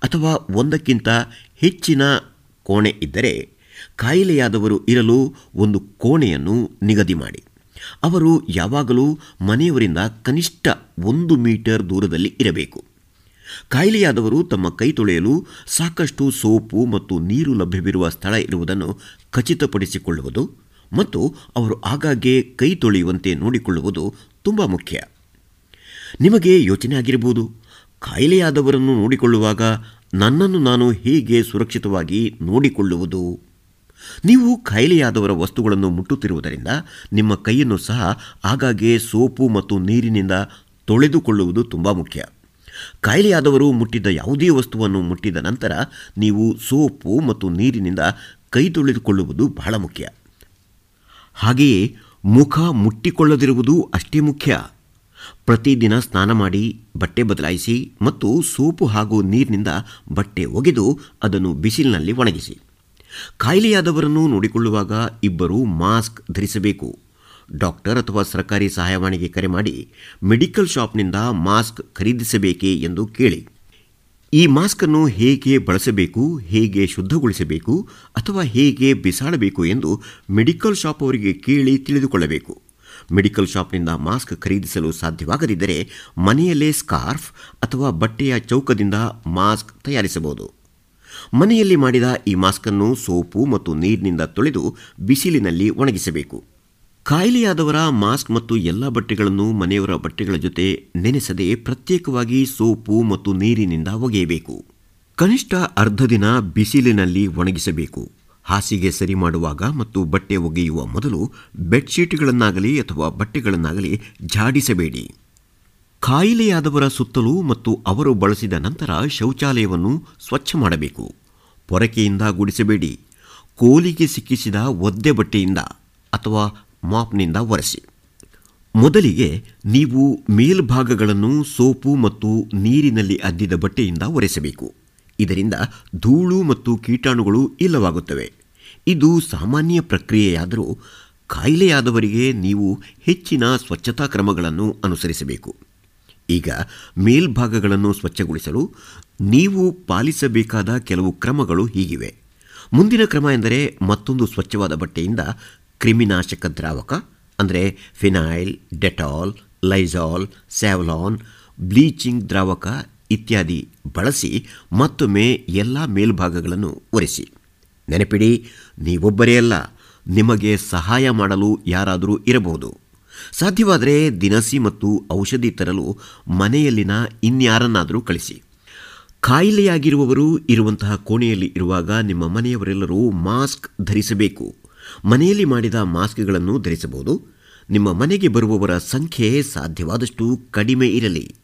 ಅಥವಾ ಒಂದಕ್ಕಿಂತ ಹೆಚ್ಚಿನ ಕೋಣೆ ಇದ್ದರೆ ಕಾಯಿಲೆಯಾದವರು ಇರಲು ಒಂದು ಕೋಣೆಯನ್ನು ನಿಗದಿ ಮಾಡಿ. ಅವರು ಯಾವಾಗಲೂ ಮನೆಯವರಿಂದ ಕನಿಷ್ಠ ಒಂದು ಮೀಟರ್ ದೂರದಲ್ಲಿ ಇರಬೇಕು. ಕಾಯಿಲೆಯಾದವರು ತಮ್ಮ ಕೈ ತೊಳೆಯಲು ಸಾಕಷ್ಟು ಸೋಪು ಮತ್ತು ನೀರು ಲಭ್ಯವಿರುವ ಸ್ಥಳ ಇರುವುದನ್ನು ಖಚಿತಪಡಿಸಿಕೊಳ್ಳುವುದು ಮತ್ತು ಅವರು ಆಗಾಗ್ಗೆ ಕೈ ತೊಳೆಯುವಂತೆ ನೋಡಿಕೊಳ್ಳುವುದು ತುಂಬ ಮುಖ್ಯ. ನಿಮಗೆ ಯೋಚನೆ ಆಗಿರಬಹುದು. ಕಾಯಿಲೆಯಾದವರನ್ನು ನೋಡಿಕೊಳ್ಳುವಾಗ ನನ್ನನ್ನು ನಾನು ಹೇಗೆ ಸುರಕ್ಷಿತವಾಗಿ ನೋಡಿಕೊಳ್ಳುವುದು? ನೀವು ಖಾಯಿಲೆಯಾದವರ ವಸ್ತುಗಳನ್ನು ಮುಟ್ಟುತ್ತಿರುವುದರಿಂದ ನಿಮ್ಮ ಕೈಯನ್ನು ಸಹ ಆಗಾಗ್ಗೆ ಸೋಪು ಮತ್ತು ನೀರಿನಿಂದ ತೊಳೆದುಕೊಳ್ಳುವುದು ತುಂಬ ಮುಖ್ಯ. ಕಾಯಿಲೆಯಾದವರು ಮುಟ್ಟಿದ್ದ ಯಾವುದೇ ವಸ್ತುವನ್ನು ಮುಟ್ಟಿದ ನಂತರ ನೀವು ಸೋಪು ಮತ್ತು ನೀರಿನಿಂದ ಕೈ ತೊಳೆದುಕೊಳ್ಳುವುದು ಬಹಳ ಮುಖ್ಯ. ಹಾಗೆಯೇ ಮುಖ ಮುಟ್ಟಿಕೊಳ್ಳದಿರುವುದು ಅಷ್ಟೇ ಮುಖ್ಯ. ಪ್ರತಿದಿನ ಸ್ನಾನ ಮಾಡಿ, ಬಟ್ಟೆ ಬದಲಾಯಿಸಿ ಮತ್ತು ಸೋಪು ಹಾಗೂ ನೀರಿನಿಂದ ಬಟ್ಟೆ ಒಗೆದು ಅದನ್ನು ಬಿಸಿಲಿನಲ್ಲಿ ಒಣಗಿಸಿ. ಕಾಯಿಲೆಯಾದವರನ್ನು ನೋಡಿಕೊಳ್ಳುವಾಗ ಇಬ್ಬರು ಮಾಸ್ಕ್ ಧರಿಸಬೇಕು. ಡಾಕ್ಟರ್ ಅಥವಾ ಸರ್ಕಾರಿ ಸಹಾಯವಾಣಿಗೆ ಕರೆ ಮಾಡಿ ಮೆಡಿಕಲ್ ಶಾಪ್ನಿಂದ ಮಾಸ್ಕ್ ಖರೀದಿಸಬೇಕೆ ಎಂದು ಕೇಳಿ. ಈ ಮಾಸ್ಕನ್ನು ಹೇಗೆ ಬಳಸಬೇಕು, ಹೇಗೆ ಶುದ್ಧಗೊಳಿಸಬೇಕು ಅಥವಾ ಹೇಗೆ ಬಿಸಾಡಬೇಕು ಎಂದು ಮೆಡಿಕಲ್ ಶಾಪ್ ಅವರಿಗೆ ಕೇಳಿ ತಿಳಿದುಕೊಳ್ಳಬೇಕು. ಮೆಡಿಕಲ್ ಶಾಪ್ನಿಂದ ಮಾಸ್ಕ್ ಖರೀದಿಸಲು ಸಾಧ್ಯವಾಗದಿದ್ದರೆ ಮನೆಯಲ್ಲೇ ಸ್ಕಾರ್ಫ್ ಅಥವಾ ಬಟ್ಟೆಯ ಚೌಕದಿಂದ ಮಾಸ್ಕ್ ತಯಾರಿಸಬಹುದು. ಮನೆಯಲ್ಲಿ ಮಾಡಿದ ಈ ಮಾಸ್ಕನ್ನು ಸೋಪು ಮತ್ತು ನೀರಿನಿಂದ ತೊಳೆದು ಬಿಸಿಲಿನಲ್ಲಿ ಒಣಗಿಸಬೇಕು. ಕಾಯಿಲೆಯಾದವರ ಮಾಸ್ಕ್ ಮತ್ತು ಎಲ್ಲ ಬಟ್ಟೆಗಳನ್ನು ಮನೆಯವರ ಬಟ್ಟೆಗಳ ಜೊತೆ ನೆನೆಸದೆ ಪ್ರತ್ಯೇಕವಾಗಿ ಸೋಪು ಮತ್ತು ನೀರಿನಿಂದ ಒಗೆಯಬೇಕು. ಕನಿಷ್ಠ ಅರ್ಧ ದಿನ ಬಿಸಿಲಿನಲ್ಲಿ ಒಣಗಿಸಬೇಕು. ಹಾಸಿಗೆ ಸರಿ ಮಾಡುವಾಗ ಮತ್ತು ಬಟ್ಟೆ ಒಗೆಯುವ ಮೊದಲು ಬೆಡ್ಶೀಟ್ಗಳನ್ನಾಗಲಿ ಅಥವಾ ಬಟ್ಟೆಗಳನ್ನಾಗಲಿ ಜಾಡಿಸಬೇಡಿ ಕಾಯಿಲೆಯಾದವರ ಸುತ್ತಲೂ ಮತ್ತು ಅವರು ಬಳಸಿದ ನಂತರ ಶೌಚಾಲಯವನ್ನು ಸ್ವಚ್ಛ ಮಾಡಬೇಕು. ಪೊರಕೆಯಿಂದ ಗುಡಿಸಬೇಡಿ. ಕೋಲಿಗೆ ಸಿಕ್ಕಿಸಿದ ಒದ್ದೆ ಬಟ್ಟೆಯಿಂದ ಅಥವಾ ಮಾಪ್ನಿಂದ ಒರೆಸಿ. ಮೊದಲಿಗೆ ನೀವು ಮೇಲ್ಭಾಗಗಳನ್ನು ಸೋಪು ಮತ್ತು ನೀರಿನಲ್ಲಿ ಅದ್ದಿದ ಬಟ್ಟೆಯಿಂದ ಒರೆಸಬೇಕು. ಇದರಿಂದ ಧೂಳು ಮತ್ತು ಕೀಟಾಣುಗಳು ಇಲ್ಲವಾಗುತ್ತವೆ. ಇದು ಸಾಮಾನ್ಯ ಪ್ರಕ್ರಿಯೆಯಾದರೂ ಕಾಯಿಲೆಯಾದವರಿಗೆ ನೀವು ಹೆಚ್ಚಿನ ಸ್ವಚ್ಛತಾ ಕ್ರಮಗಳನ್ನು ಅನುಸರಿಸಬೇಕು. ಈಗ ಮೇಲ್ಭಾಗಗಳನ್ನು ಸ್ವಚ್ಛಗೊಳಿಸಲು ನೀವು ಪಾಲಿಸಬೇಕಾದ ಕೆಲವು ಕ್ರಮಗಳು ಹೀಗಿವೆ. ಮುಂದಿನ ಕ್ರಮ ಎಂದರೆ ಮತ್ತೊಂದು ಸ್ವಚ್ಛವಾದ ಬಟ್ಟೆಯಿಂದ ಕ್ರಿಮಿನಾಶಕ ದ್ರಾವಕ, ಅಂದರೆ phenyl, Dettol Lizol Savlon, bleaching ದ್ರಾವಕ ಇತ್ಯಾದಿ ಬಳಸಿ ಮತ್ತೊಮ್ಮೆ ಎಲ್ಲ ಮೇಲ್ಭಾಗಗಳನ್ನು ಒರೆಸಿ. ನೆನಪಿಡಿ, ನೀವೊಬ್ಬರೇ ಅಲ್ಲ, ನಿಮಗೆ ಸಹಾಯ ಮಾಡಲು ಯಾರಾದರೂ ಇರಬಹುದು. ಸಾಧ್ಯವಾದರೆ ದಿನಸಿ ಮತ್ತು ಔಷಧಿ ತರಲು ಮನೆಯಲ್ಲಿನ ಇನ್ಯಾರನ್ನಾದರೂ ಕಳಿಸಿ. ಕಾಯಿಲೆಯಾಗಿರುವವರು ಇರುವಂತಹ ಕೋಣೆಯಲ್ಲಿ ಇರುವಾಗ ನಿಮ್ಮ ಮನೆಯವರೆಲ್ಲರೂ ಮಾಸ್ಕ್ ಧರಿಸಬೇಕು. ಮನೆಯಲ್ಲಿ ಮಾಡಿದ ಮಾಸ್ಕ್ಗಳನ್ನು ಧರಿಸಬಹುದು. ನಿಮ್ಮ ಮನೆಗೆ ಬರುವವರ ಸಂಖ್ಯೆ ಸಾಧ್ಯವಾದಷ್ಟು ಕಡಿಮೆ ಇರಲಿ.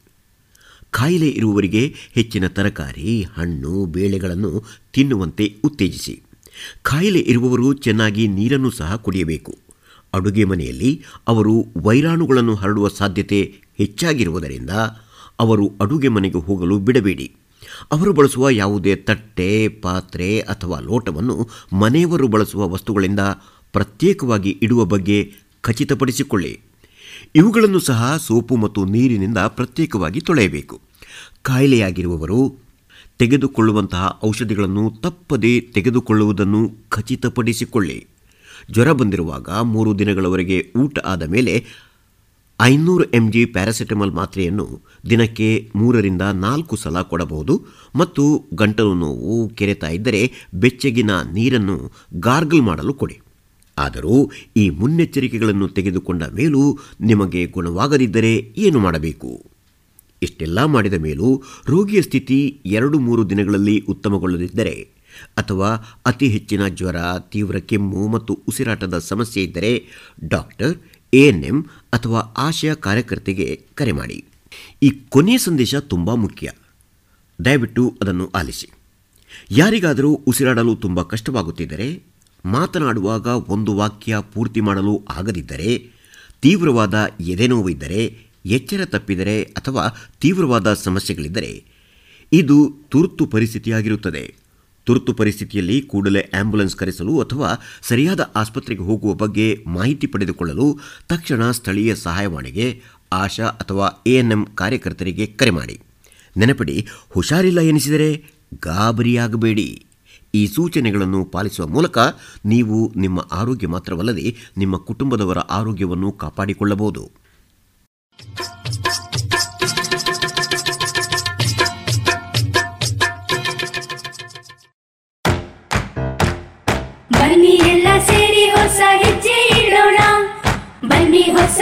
ಕಾಯಿಲೆ ಇರುವವರಿಗೆ ಹೆಚ್ಚಿನ ತರಕಾರಿ, ಹಣ್ಣು, ಬೇಳೆಗಳನ್ನು ತಿನ್ನುವಂತೆ ಉತ್ತೇಜಿಸಿ. ಕಾಯಿಲೆ ಇರುವವರು ಚೆನ್ನಾಗಿ ನೀರನ್ನು ಸಹ ಕುಡಿಯಬೇಕು. ಅಡುಗೆ ಮನೆಯಲ್ಲಿ ಅವರು ವೈರಾಣುಗಳನ್ನು ಹರಡುವ ಸಾಧ್ಯತೆ ಹೆಚ್ಚಾಗಿರುವುದರಿಂದ ಅವರು ಅಡುಗೆ ಮನೆಗೆ ಹೋಗಲು ಬಿಡಬೇಡಿ. ಅವರು ಬಳಸುವ ಯಾವುದೇ ತಟ್ಟೆ, ಪಾತ್ರೆ ಅಥವಾ ಲೋಟವನ್ನು ಮನೆಯವರು ಬಳಸುವ ವಸ್ತುಗಳಿಂದ ಪ್ರತ್ಯೇಕವಾಗಿ ಇಡುವ ಬಗ್ಗೆ ಖಚಿತಪಡಿಸಿಕೊಳ್ಳಿ. ಇವುಗಳನ್ನು ಸಹ ಸೋಪು ಮತ್ತು ನೀರಿನಿಂದ ಪ್ರತ್ಯೇಕವಾಗಿ ತೊಳೆಯಬೇಕು. ಕಾಯಿಲೆಯಾಗಿರುವವರು ತೆಗೆದುಕೊಳ್ಳುವಂತಹ ಔಷಧಿಗಳನ್ನು ತಪ್ಪದೇ ತೆಗೆದುಕೊಳ್ಳುವುದನ್ನು ಖಚಿತಪಡಿಸಿಕೊಳ್ಳಿ. ಜ್ವರ ಬಂದಿರುವಾಗ ಮೂರು ದಿನಗಳವರೆಗೆ ಊಟ ಆದ ಮೇಲೆ ಐನೂರು ಎಂ ಜಿ ಪ್ಯಾರಾಸಿಟಮಾಲ್ ಮಾತ್ರೆಯನ್ನು ದಿನಕ್ಕೆ ಮೂರರಿಂದ ನಾಲ್ಕು ಸಲ ಕೊಡಬಹುದು ಮತ್ತು ಗಂಟಲು ನೋವು ಕೆರೆತಾ ಇದ್ದರೆ ಬೆಚ್ಚಗಿನ ನೀರನ್ನು ಗಾರ್ಗಲ್ ಮಾಡಲು ಕೊಡಿ. ಆದರೂ ಈ ಮುನ್ನೆಚ್ಚರಿಕೆಗಳನ್ನು ತೆಗೆದುಕೊಂಡ ಮೇಲೂ ನಿಮಗೆ ಗುಣವಾಗದಿದ್ದರೆ ಏನು ಮಾಡಬೇಕು? ಇಷ್ಟೆಲ್ಲ ಮಾಡಿದ ಮೇಲೂ ರೋಗಿಯ ಸ್ಥಿತಿ ಎರಡು ಮೂರು ದಿನಗಳಲ್ಲಿ ಉತ್ತಮಗೊಳ್ಳದಿದ್ದರೆ ಅಥವಾ ಅತಿ ಹೆಚ್ಚಿನ ಜ್ವರ, ತೀವ್ರ ಕೆಮ್ಮು ಮತ್ತು ಉಸಿರಾಟದ ಸಮಸ್ಯೆ ಇದ್ದರೆ ಡಾಕ್ಟರ್ ಎಎನ್ಎಂ ಅಥವಾ ಆಶಯ ಕಾರ್ಯಕರ್ತೆಗೆ ಕರೆ ಮಾಡಿ. ಈ ಕೊನೆಯ ಸಂದೇಶ ತುಂಬ ಮುಖ್ಯ. ದಯವಿಟ್ಟು ಅದನ್ನು ಆಲಿಸಿ. ಯಾರಿಗಾದರೂ ಉಸಿರಾಡಲು ತುಂಬ ಕಷ್ಟವಾಗುತ್ತಿದ್ದರೆ, ಮಾತನಾಡುವಾಗ ಒಂದು ವಾಕ್ಯ ಪೂರ್ತಿ ಮಾಡಲು ಆಗದಿದ್ದರೆ, ತೀವ್ರವಾದ ಎದೆನೋವಿದ್ದರೆ ಎಚ್ಚರ ತಪ್ಪಿದರೆ ಅಥವಾ ತೀವ್ರವಾದ ಸಮಸ್ಯೆಗಳಿದ್ದರೆ, ಇದು ತುರ್ತು ಪರಿಸ್ಥಿತಿಯಾಗಿರುತ್ತದೆ. ತುರ್ತು ಪರಿಸ್ಥಿತಿಯಲ್ಲಿ ಕೂಡಲೇ ಆಂಬ್ಯುಲೆನ್ಸ್ ಕರೆಸಲು ಅಥವಾ ಸರಿಯಾದ ಆಸ್ಪತ್ರೆಗೆ ಹೋಗುವ ಬಗ್ಗೆ ಮಾಹಿತಿ ಪಡೆದುಕೊಳ್ಳಲು ತಕ್ಷಣ ಸ್ಥಳೀಯ ಸಹಾಯವಾಣಿಗೆ, ಆಶಾ ಅಥವಾ ಎಎನ್ಎಂ ಕಾರ್ಯಕರ್ತರಿಗೆ ಕರೆ ಮಾಡಿ. ನೆನಪಿಡಿ, ಹುಷಾರಿಲ್ಲ ಎನಿಸಿದರೆ ಗಾಬರಿಯಾಗಬೇಡಿ. ಈ ಸೂಚನೆಗಳನ್ನು ಪಾಲಿಸುವ ಮೂಲಕ ನೀವು ನಿಮ್ಮ ಆರೋಗ್ಯ ಮಾತ್ರವಲ್ಲದೆ ನಿಮ್ಮ ಕುಟುಂಬದವರ ಆರೋಗ್ಯವನ್ನು ಕಾಪಾಡಿಕೊಳ್ಳಬಹುದು. ಸೇರಿ ಹೊಸ ಹೆಜ್ಜೆ ಇಡೋಣ. ಬನ್ನಿ ಹೊಸ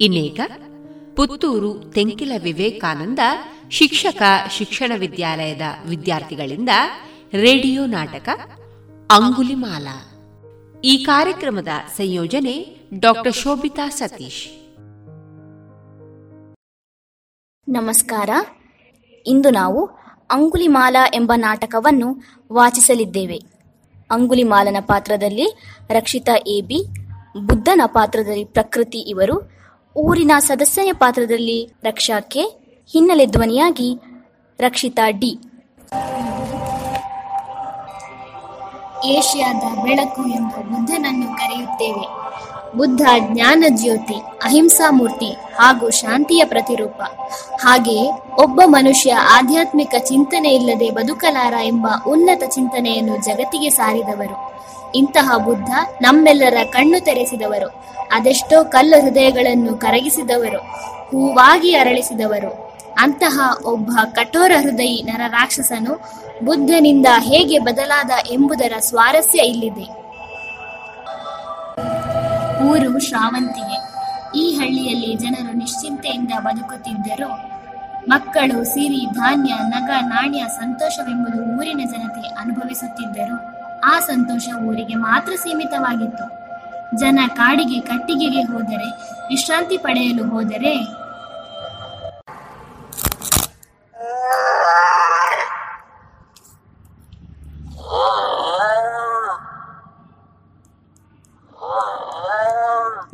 ಇನ್ನೇಕ ಪುತ್ತೂರು ತೆಂಕಿಲ ವಿವೇಕಾನಂದ ಶಿಕ್ಷಕ ಶಿಕ್ಷಣ ವಿದ್ಯಾಲಯದ ವಿದ್ಯಾರ್ಥಿಗಳಿಂದ ರೇಡಿಯೋ ನಾಟಕ ಅಂಗುಲಿಮಾಲ. ಈ ಕಾರ್ಯಕ್ರಮದ ಸಂಯೋಜನೆ ಡಾಕ್ಟರ್ ಶೋಭಿತಾ ಸತೀಶ್. ನಮಸ್ಕಾರ. ಇಂದು ನಾವು ಅಂಗುಲಿಮಾಲ ಎಂಬ ನಾಟಕವನ್ನು ವಾಚಿಸಲಿದ್ದೇವೆ. ಅಂಗುಲಿಮಾಲನ ಪಾತ್ರದಲ್ಲಿ ರಕ್ಷಿತಾ ಎ ಬಿ, ಬುದ್ಧನ ಪಾತ್ರದಲ್ಲಿ ಪ್ರಕೃತಿ ಇವರು ಊರಿನ ಸದಸ್ಯನ ಪಾತ್ರದಲ್ಲಿ ರಕ್ಷಾ ಹಿನ್ನೆಲೆ ಧ್ವನಿಯಾಗಿ ರಕ್ಷಿತಾ ಡಿ. ಏಷ್ಯಾದ ಬೆಳಕು ಎಂದು ಬುದ್ಧನನ್ನು ಕರೆಯುತ್ತೇವೆ. ಬುದ್ಧ ಜ್ಞಾನ ಜ್ಯೋತಿ, ಅಹಿಂಸಾ ಮೂರ್ತಿ ಹಾಗೂ ಶಾಂತಿಯ ಪ್ರತಿರೂಪ. ಹಾಗೆಯೇ ಒಬ್ಬ ಮನುಷ್ಯ ಆಧ್ಯಾತ್ಮಿಕ ಚಿಂತನೆ ಇಲ್ಲದೆ ಬದುಕಲಾರ ಎಂಬ ಉನ್ನತ ಚಿಂತನೆಯನ್ನು ಜಗತ್ತಿಗೆ ಸಾರಿದವರು. ಇಂತಹ ಬುದ್ಧ ನಮ್ಮೆಲ್ಲರ ಕಣ್ಣು ತೆರೆಸಿದವರು. ಅದೆಷ್ಟೋ ಕಲ್ಲು ಹೃದಯಗಳನ್ನು ಕರಗಿಸಿದವರು, ಹೂವಾಗಿ ಅರಳಿಸಿದವರು. ಅಂತಹ ಒಬ್ಬ ಕಠೋರ ಹೃದಯಿ ನರರಾಕ್ಷಸನು ಬುದ್ಧನಿಂದ ಹೇಗೆ ಬದಲಾದ ಎಂಬುದರ ಸ್ವಾರಸ್ಯ ಇಲ್ಲಿದೆ. ಊರು ಶ್ರಾವಂತಿಗೆ. ಈ ಹಳ್ಳಿಯಲ್ಲಿ ಜನರು ನಿಶ್ಚಿಂತೆಯಿಂದ ಬದುಕುತ್ತಿದ್ದರು, ಮಕ್ಕಳು ಸಿರಿ, ಧಾನ್ಯ, ನಗ, ನಾಣ್ಯ, ಸಂತೋಷವೆಂಬುದು ಊರಿನ ಜನತೆ ಅನುಭವಿಸುತ್ತಿದ್ದರು, ಆ ಸಂತೋಷ ಊರಿಗೆ ಮಾತ್ರ ಸೀಮಿತವಾಗಿತ್ತು. ಜನ ಕಾಡಿಗೆ ಕಟ್ಟಿಗೆಗೆ ಹೋದರೆ ವಿಶ್ರಾಂತಿ ಪಡೆಯಲು ಹೋದರೆ?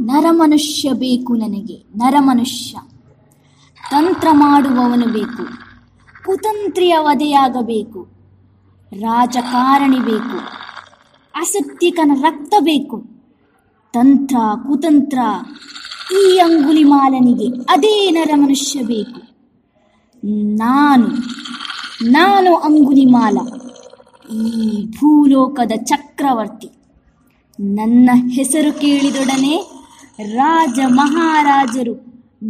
ನರಮನುಷ್ಯ ಬೇಕು ನನಗೆ ನರಮನುಷ್ಯ ತಂತ್ರ ಮಾಡುವವನು ಬೇಕು, ಕುತಂತ್ರಿಯ ವಧೆಯಾಗಬೇಕು, ರಾಜಕಾರಣಿ ಬೇಕು ಅಸತ್ಯಕನ ರಕ್ತ ಬೇಕು. ತಂತ್ರ, ಕುತಂತ್ರ, ಈ ಅಂಗುಲಿಮಾಲನಿಗೆ ಅದೇ ನರಮನುಷ್ಯ ಬೇಕು. ನಾನು ನಾನು ಅಂಗುಲಿಮಾಲ ಈ ಭೂಲೋಕದ ಚಕ್ರವರ್ತಿ. ನನ್ನ ಹೆಸರು ಕೇಳಿದೊಡನೆ ರಾಜ ಮಹಾರಾಜರು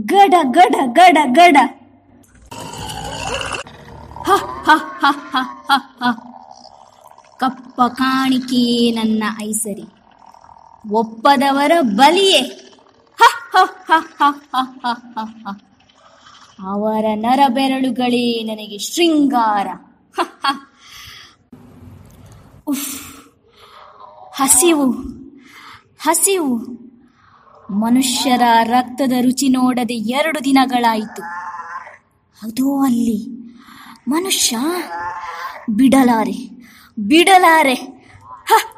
ಗಡ ಗಡ ಗಡ ಗಡ. ಕಪ್ಪ ಕಾಣಿಕೆಯೇ ನನ್ನ ಐಸರಿ. ಒಪ್ಪದವರ ಬಲಿಯೇ. ಅವರ ನರಬೆರಳುಗಳೇ ನನಗೆ ಶೃಂಗಾರ. ಉಫ್, ಹಸಿವು ಹಸಿವು. ಮನುಷ್ಯರ ರಕ್ತದ ರುಚಿ ನೋಡದೆ ಎರಡು ದಿನಗಳಾಯಿತು. ಅದು ಅಲ್ಲಿ ಮನುಷ್ಯ. ಬಿಡಲಾರೆ ಬಿಡಲಾರೆ.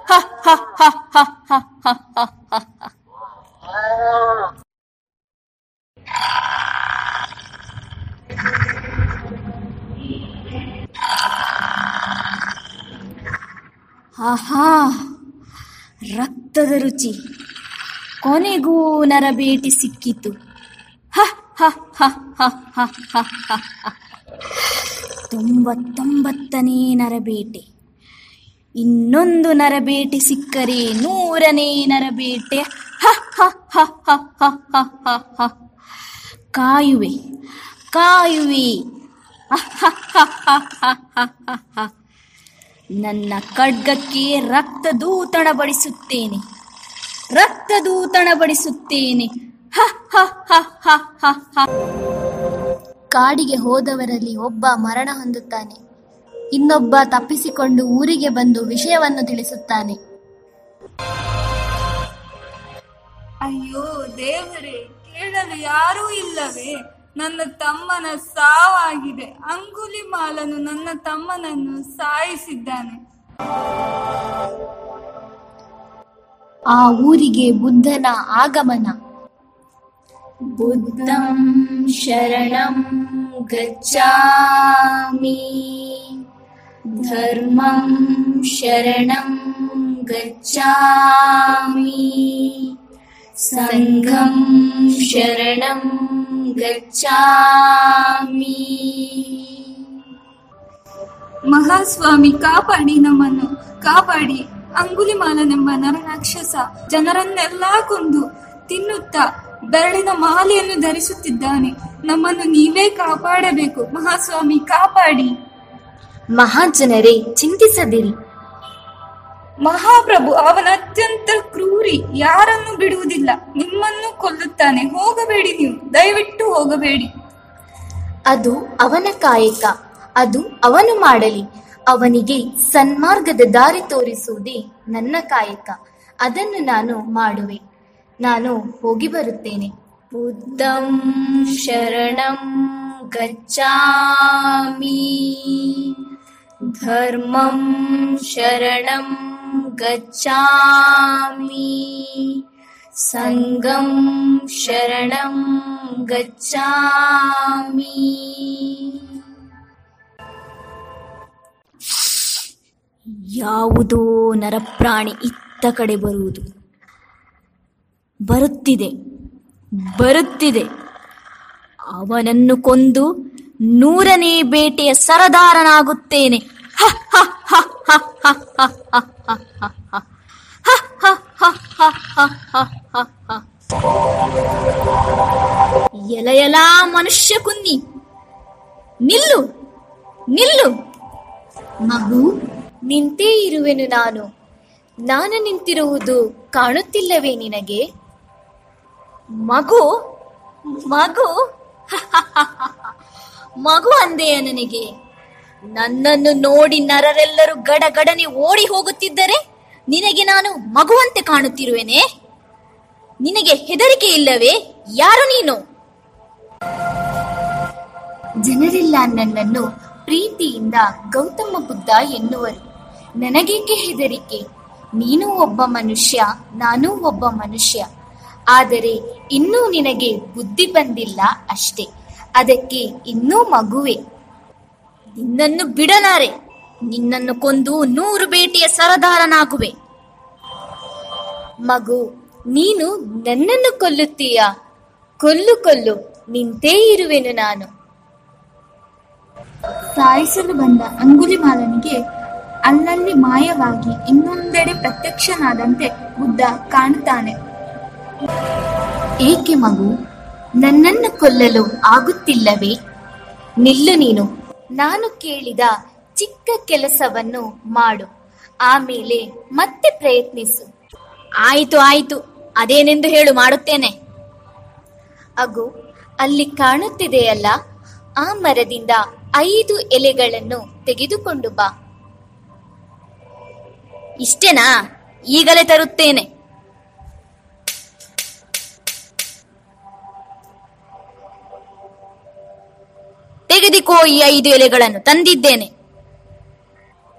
ಹ ಹ ಹ ಹ ಹ ಹ ಹ ಹ ಹ ಆಹಾ, ರಕ್ತದ ರುಚಿ. ಕೊನೆಗೂ ನರಬೇಟಿ ಸಿಕ್ಕಿತು. ಹ ಹ ಹ ಹ ಹ ಹ ಹ. ತೊಂಬತ್ತೊಂಬತ್ತನೇ ನರಬೇಟೆ. ಇನ್ನೊಂದು ನರಬೇಟೆ ಸಿಕ್ಕರೆ ನೂರನೇ ನರಬೇಟೆ ಹ ಕಾಯುವೆ ಹ ಹ ಹ ಹ ಕಾಯುವೆ ಕಾಯುವೆ ನನ್ನ ಖಡ್ಗಕ್ಕೆ ಕಾಡಿಗೆ ಹೋದವರಲ್ಲಿ ಒಬ್ಬ ಮರಣ ಹೊಂದುತ್ತಾನೆ ಇನ್ನೊಬ್ಬ ತಪ್ಪಿಸಿಕೊಂಡು ಊರಿಗೆ ಬಂದು ವಿಷಯವನ್ನು ತಿಳಿಸುತ್ತಾನೆ. ಅಯ್ಯೋ ದೇವರೇ ಕೇಳಲು ಯಾರೂ ಇಲ್ಲವೇ? ನನ್ನ ತಮ್ಮನ ಸಾವಾಗಿದೆ. ಅಂಗುಲಿ ಮಾಲನು ನನ್ನ ತಮ್ಮನನ್ನು ಸಾಯಿಸಿದ್ದಾನೆ. ಆ ಊರಿಗೆ ಬುದ್ಧನ ಆಗಮನ. ಬುದ್ಧಂ ಶರಣಂ ಗಚ್ಚಾಮಿ ಧರ್ಮಂ ಶರಣಂ ಗಚ್ಚಾಮಿ ಸಂಘಂ ಶರಣಂ ಗಚ್ಚಾಮಿ ಮಹಾಸ್ವಾಮಿ ಕಾಪಾಡಿ ನಮ್ಮನ್ನು, ಕಾಪಾಡಿ, ಅಂಗುಲಿಮಾಲನೆಂಬ ನರನಾಕ್ಷಸ ಜನರನ್ನೆಲ್ಲಾ ಕೊಂದು ತಿನ್ನುತ್ತಾ ಬೆರಳಿನ ಮಾಲೆಯನ್ನು ಧರಿಸುತ್ತಿದ್ದಾನೆ. ನಮ್ಮನ್ನು ನೀವೇ ಕಾಪಾಡಬೇಕು, ಮಹಾಸ್ವಾಮಿ, ಕಾಪಾಡಿ. ಮಹಾಜನರೇ ಚಿಂತಿಸದಿರಿ. ಮಹಾಪ್ರಭು ಅವನ ಅತ್ಯಂತ ಕ್ರೂರಿ ಯಾರನ್ನು ಬಿಡುವುದಿಲ್ಲ. ನಿಮ್ಮನ್ನು ಕೊಲ್ಲುತ್ತಾನೆ. ಹೋಗಬೇಡಿ ನೀವು. ದಯವಿಟ್ಟು ಹೋಗಬೇಡಿ. ಅದು ಅವನ ಕಾಯಕ. ಅದು ಅವನು ಮಾಡಲಿ. ಅವನಿಗೆ ಸನ್ಮಾರ್ಗದ ದಾರಿ ತೋರಿಸುವುದೇ ನನ್ನ ಕಾಯಕ. ಅದನ್ನು ನಾನು ಮಾಡುವೆ. ನಾನು ಹೋಗಿ ಬರುತ್ತೇನೆ. ಬುದ್ಧಂ ಶರಣಂ ಗಚ್ಚಾಮಿ ಧರ್ಮಂ ಶರಣಂ ಗಚ್ಚಾಮಿ ಸಂಗಂ ಶರಣಂ ಗಚ್ಚಾಮಿ ಯಾವುದೋ ನರಪ್ರಾಣಿ ಇತ್ತ ಕಡೆ ಬರುವುದು. ಬರುತ್ತಿದೆ ಬರುತ್ತಿದೆ. ಅವನನ್ನು ಕೊಂದು ನೂರನೇ ಬೇಟೆಯ ಸರದಾರನಾಗುತ್ತೇನೆ ಎಲೆಯಲಾ ಮನುಷ್ಯ ಕುನ್ನಿ ನಿಲ್ಲು ನಿಲ್ಲು ಮಗು ನಿಂತೇ ಇರುವೆನು ನಾನು ನಾನು ನಿಂತಿರುವುದು ಕಾಣುತ್ತಿಲ್ಲವೇ ನಿನಗೆ ಮಗು ಮಗು ಮಗು ಅಂದೆಯ ನನಗೆ. ನನ್ನನ್ನು ನೋಡಿ ನರರೆಲ್ಲರೂ ಗಡಗಡನೆ ಓಡಿ ಹೋಗುತ್ತಿದ್ದರೆ ನಿನಗೆ ನಾನು ಮಗುವಂತೆ ಕಾಣುತ್ತಿರುವೆನೆ? ನಿನಗೆ ಹೆದರಿಕೆ ಇಲ್ಲವೇ? ಯಾರು ನೀನು? ಜನರೆಲ್ಲ ನನ್ನನ್ನು ಪ್ರೀತಿಯಿಂದ ಗೌತಮ ಬುದ್ಧ ಎನ್ನುವರು. ನನಗೇಕೆ ಹೆದರಿಕೆ? ನೀನು ಒಬ್ಬ ಮನುಷ್ಯ, ನಾನೂ ಒಬ್ಬ ಮನುಷ್ಯ. ಆದರೆ ಇನ್ನೂ ನಿನಗೆ ಬುದ್ಧಿ ಬಂದಿಲ್ಲ ಅಷ್ಟೇ. ಅದಕ್ಕೆ ಇನ್ನೂ ಮಗುವೆ. ನಿನ್ನನ್ನು ಬಿಡಲಾರೆ ನಿನ್ನನ್ನು ಕೊಂದು ನೂರು ಬೇಟೆಯ ಸರದಾರನಾಗುವೆ. ಮಗು ನೀನು ನನ್ನನ್ನು ಕೊಲ್ಲುತ್ತೀಯಾ? ಕೊಲ್ಲು ಕೊಲ್ಲು ನಿಂತೇ ಇರುವೆನು ನಾನು. ಸಾಯಿಸಲು ಬಂದ ಅಂಗುಲಿಮಾಲನಿಗೆ ಅಲ್ಲಲ್ಲಿ ಮಾಯವಾಗಿ ಇನ್ನೊಂದೆಡೆ ಪ್ರತ್ಯಕ್ಷನಾದಂತೆ ಬುದ್ಧ ಕಾಣುತ್ತಾನೆ. ಏಕೆ ಮಗು? ನನ್ನನ್ನು ಕೊಲ್ಲಲು ಆಗುತ್ತಿಲ್ಲವೇ? ನಿಲ್ಲು ನೀನು. ನಾನು ಕೇಳಿದ ಚಿಕ್ಕ ಕೆಲಸವನ್ನು ಮಾಡು. ಆಮೇಲೆ ಮತ್ತೆ ಪ್ರಯತ್ನಿಸು. ಆಯಿತು ಆಯಿತು. ಅದೇನೆಂದು ಹೇಳು ಮಾಡುತ್ತೇನೆ. ಅಗು ಅಲ್ಲಿ ಕಾಣುತ್ತಿದೆಯಲ್ಲ ಆ ಮರದಿಂದ ಐದು ಎಲೆಗಳನ್ನು ತೆಗೆದುಕೊಂಡು ಬಾ. ಇಷ್ಟೇನಾ? ಈಗಲೇ ತರುತ್ತೇನೆ. ತೆಗೆದುಕೋ ಈ ಐದು ಎಲೆಗಳನ್ನು ತಂದಿದ್ದೇನೆ.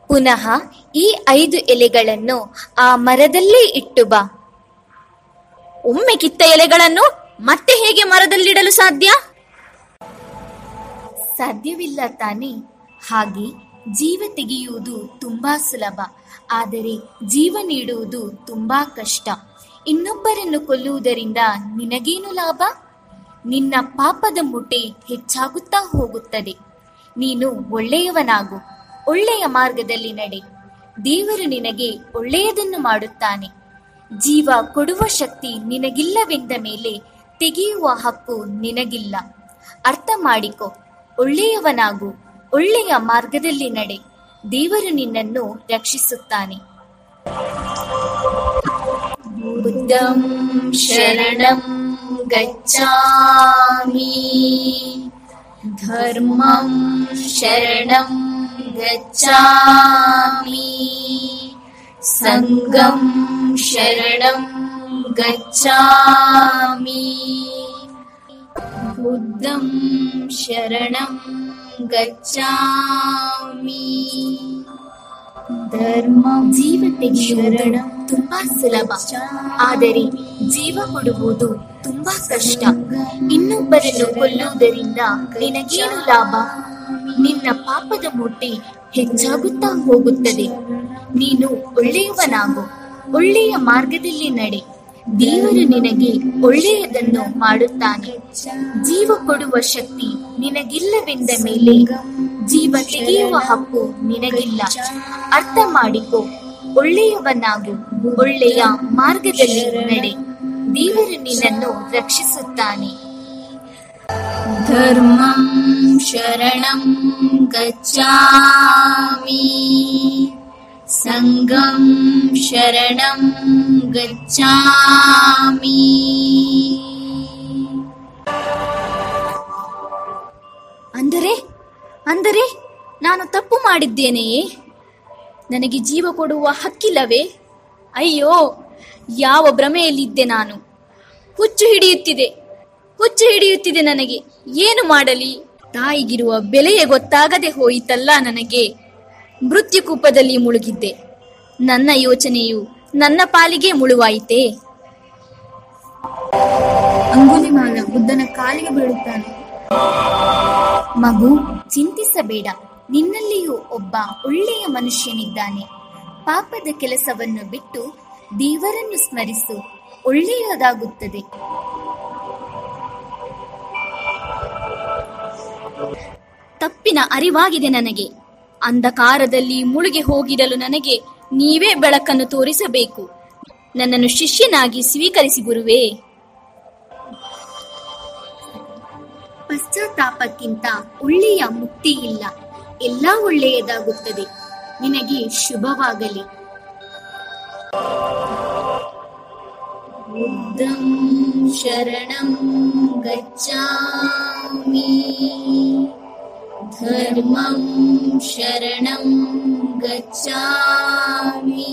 ಪುನಃ ಈ ಐದು ಎಲೆಗಳನ್ನು ಆ ಮರದಲ್ಲೇ ಇಟ್ಟು ಬಾ. ಒಮ್ಮೆ ಕಿತ್ತ ಎಲೆಗಳನ್ನು ಮತ್ತೆ ಹೇಗೆ ಮರದಲ್ಲಿಡಲು ಸಾಧ್ಯ? ಸಾಧ್ಯವಿಲ್ಲ ತಾನೇ. ಹಾಗೆ ಜೀವ ತೆಗೆಯುವುದು ತುಂಬಾ ಸುಲಭ. ಆದರೆ ಜೀವ ನೀಡುವುದು ತುಂಬಾ ಕಷ್ಟ. ಇನ್ನೊಬ್ಬರನ್ನು ಕೊಲ್ಲುವುದರಿಂದ ನಿನಗೇನು ಲಾಭ? ನಿನ್ನ ಪಾಪದ ಮುಟೆ ಹೆಚ್ಚಾಗುತ್ತಾ ಹೋಗುತ್ತದೆ. ನೀನು ಒಳ್ಳೆಯವನಾಗು, ಒಳ್ಳೆಯ ಮಾರ್ಗದಲ್ಲಿ ನಡೆ. ದೇವರು ನಿನಗೆ ಒಳ್ಳೆಯದನ್ನು ಮಾಡುತ್ತಾನೆ. ಜೀವ ಕೊಡುವ ಶಕ್ತಿ ನಿನಗಿಲ್ಲವೆಂದ ಮೇಲೆ ತೆಗೆಯುವ ಹಕ್ಕು ನಿನಗಿಲ್ಲ. ಅರ್ಥ ಮಾಡಿಕೊ, ಒಳ್ಳೆಯವನಾಗು, ಒಳ್ಳೆಯ ಮಾರ್ಗದಲ್ಲಿ ನಡೆ. ದೇವರು ನಿನ್ನನ್ನು ರಕ್ಷಿಸುತ್ತಾನೆ. ಶರಣಂ. गच्छामि। धर्मं शरणं गच्छामि। सङ्गं शरणं गच्छामि। बुद्धं शरणं गच्छामि। ಧರ್ಮ ಜೀವ ತೆಗೆಯುವುದು ತುಂಬಾ ಸುಲಭ. ಆದರೆ ಜೀವ ಕೊಡುವುದು ತುಂಬಾ ಕಷ್ಟ. ಇನ್ನೊಬ್ಬರನ್ನು ಕೊಲ್ಲುವುದರಿಂದ ನಿನಗೇನು ಲಾಭ? ನಿನ್ನ ಪಾಪದ ಮೂಟೆ ಹೆಚ್ಚಾಗುತ್ತಾ ಹೋಗುತ್ತದೆ. ನೀನು ಒಳ್ಳೆಯವನಾಗು. ಒಳ್ಳೆಯ ಮಾರ್ಗದಲ್ಲಿ ನಡೆ. ದೇವರು ನಿನಗೆ ಒಳ್ಳೆಯದನ್ನು ಮಾಡುತ್ತಾನೆ. ಜೀವ ಕೊಡುವ ಶಕ್ತಿ ನಿನಗಿಲ್ಲವೆಂದ ಮೇಲೆ ಜೀವ ತೆಗೆಯುವ ಹಕ್ಕು ನಿನಗಿಲ್ಲ. ಅರ್ಥ ಮಾಡಿಕೊ, ಒಳ್ಳೆಯವನಾಗು, ಒಳ್ಳೆಯ ಮಾರ್ಗದಲ್ಲಿ ನಡೆ. ದೇವರು ನಿನ್ನನ್ನು ರಕ್ಷಿಸುತ್ತಾನೆ. ಧರ್ಮಂ ಶರಣಂ ಗಚ್ಚಾಮಿ सङ्गं शरणं गच्छामि ಅಂದರೆ ಅಂದರೆ ನಾನು ತಪ್ಪು ಮಾಡಿದ್ದೇನೆಯೇ ನನಗೆ ಜೀವ ಕೊಡುವ ಹಕ್ಕಿಲ್ಲವೇ ಅಯ್ಯೋ ಯಾವ ಭ್ರಮೆಯಲ್ಲಿದ್ದೆ ನಾನು ಹುಚ್ಚು ಹಿಡಿಯುತ್ತಿದೆ ಹುಚ್ಚು ಹಿಡಿಯುತ್ತಿದೆ ನನಗೆ ಏನು ಮಾಡಲಿ ತಾಯಿಗಿರುವ ಬೆಲೆಯೇ ಗೊತ್ತಾಗದೆ ಹೋಯಿತಲ್ಲ ನನಗೆ ಮೃತ್ಯುಕೂಪದಲ್ಲಿ ಮುಳುಗಿದ್ದೆ. ನನ್ನ ಯೋಚನೆಯು ನನ್ನ ಪಾಲಿಗೆ ಮುಳುವಾಯಿತೇ? ಅಂಗುಲಿಮಾಲ ಬುದ್ಧನ ಕಾಲಿಗೆ ಬೀಳುತ್ತಾನೆ. ಮಗು, ಚಿಂತಿಸಬೇಡ. ನಿನ್ನಲ್ಲಿಯೂ ಒಬ್ಬ ಒಳ್ಳೆಯ ಮನುಷ್ಯನಿದ್ದಾನೆ. ಪಾಪದ ಕೆಲಸವನ್ನು ಬಿಟ್ಟು ದೇವರನ್ನು ಸ್ಮರಿಸು. ಒಳ್ಳೆಯದಾಗುತ್ತದೆ. ತಪ್ಪಿನ ಅರಿವಾಗಿದೆ ನನಗೆ. ಅಂಧಕಾರದಲ್ಲಿ ಮುಳುಗಿ ಹೋಗಿರಲು ನನಗೆ ನೀವೇ ಬೆಳಕನ್ನು ತೋರಿಸಬೇಕು. ನನ್ನನ್ನು ಶಿಷ್ಯನಾಗಿ ಸ್ವೀಕರಿಸಿ ಗುರುವೇ. ಪಶ್ಚಾತ್ತಾಪಕ್ಕಿಂತ ಒಳ್ಳೆಯ ಮುಕ್ತಿ ಇಲ್ಲ. ಎಲ್ಲ ಒಳ್ಳೆಯದಾಗುತ್ತದೆ. ನಿನಗೆ ಶುಭವಾಗಲಿ. ಬುದ್ಧಂ ಶರಣಂ ಗಚ್ಚಾಮಿ ಧರ್ಮಂ ಶರಣಂ ಗಚ್ಚಾಮಿ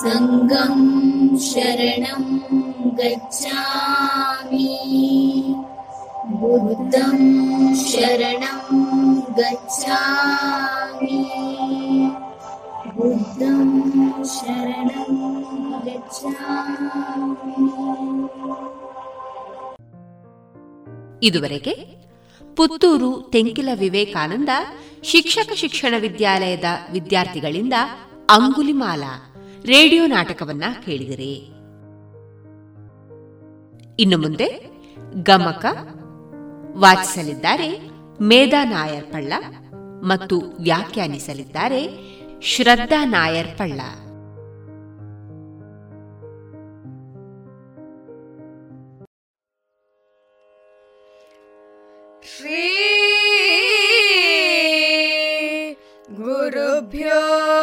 ಸಂಗಂ ಶರಣಂ ಗಚ್ಚಾಮಿ बुद्धं शरणं गच्छामि बुद्धं शरणं गच्छामि ಇದುವರೆಗೆ ಪುತ್ತೂರು ತೆಂಕಿಲ ವಿವೇಕಾನಂದ ಶಿಕ್ಷಕ ಶಿಕ್ಷಣ ವಿದ್ಯಾಲಯದ ವಿದ್ಯಾರ್ಥಿಗಳಿಂದ ಅಂಗುಲಿಮಾಲ ರೇಡಿಯೋ ನಾಟಕವನ್ನ ಕೇಳಿದಿರಿ. ಇನ್ನು ಮುಂದೆ ಗಮಕ, ವಾಚಿಸಲಿದ್ದಾರೆ ಮೇಧಾ ನಾಯರ್ ಪಳ್ಳ ಮತ್ತು ವ್ಯಾಖ್ಯಾನಿಸಲಿದ್ದಾರೆ ಶ್ರದ್ಧಾ ನಾಯರ್ ಪಳ್ಳ. pure.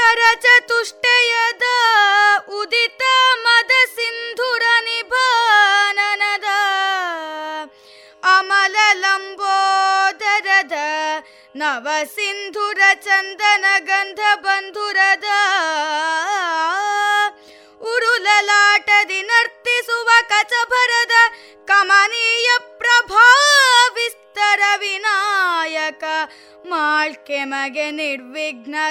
ಪಂಕಜನಂ ಚತುಷ್ಟಯದ ಉದಿತ ಮದ ಸಿಂಧುರ ನಿಭಾನನದ ಅಮಲ ಲಂಬೋದರದ ನವ ಸಿಂಧುರ ಚಂದನ ಗಂಧ ಬಂಧುರದ ಉರುಲಲಾಟದಿ ನರ್ತಿಸುವ ಕಚಭರದ ಕಮನೀಯ ಪ್ರಭಾ ವಿಸ್ತರ ವಿನಾಯಕ ಮಾಳ್ಕೆ ಮಗೆ ನಿರ್ವಿಘ್ನದಾಯಕವಾ.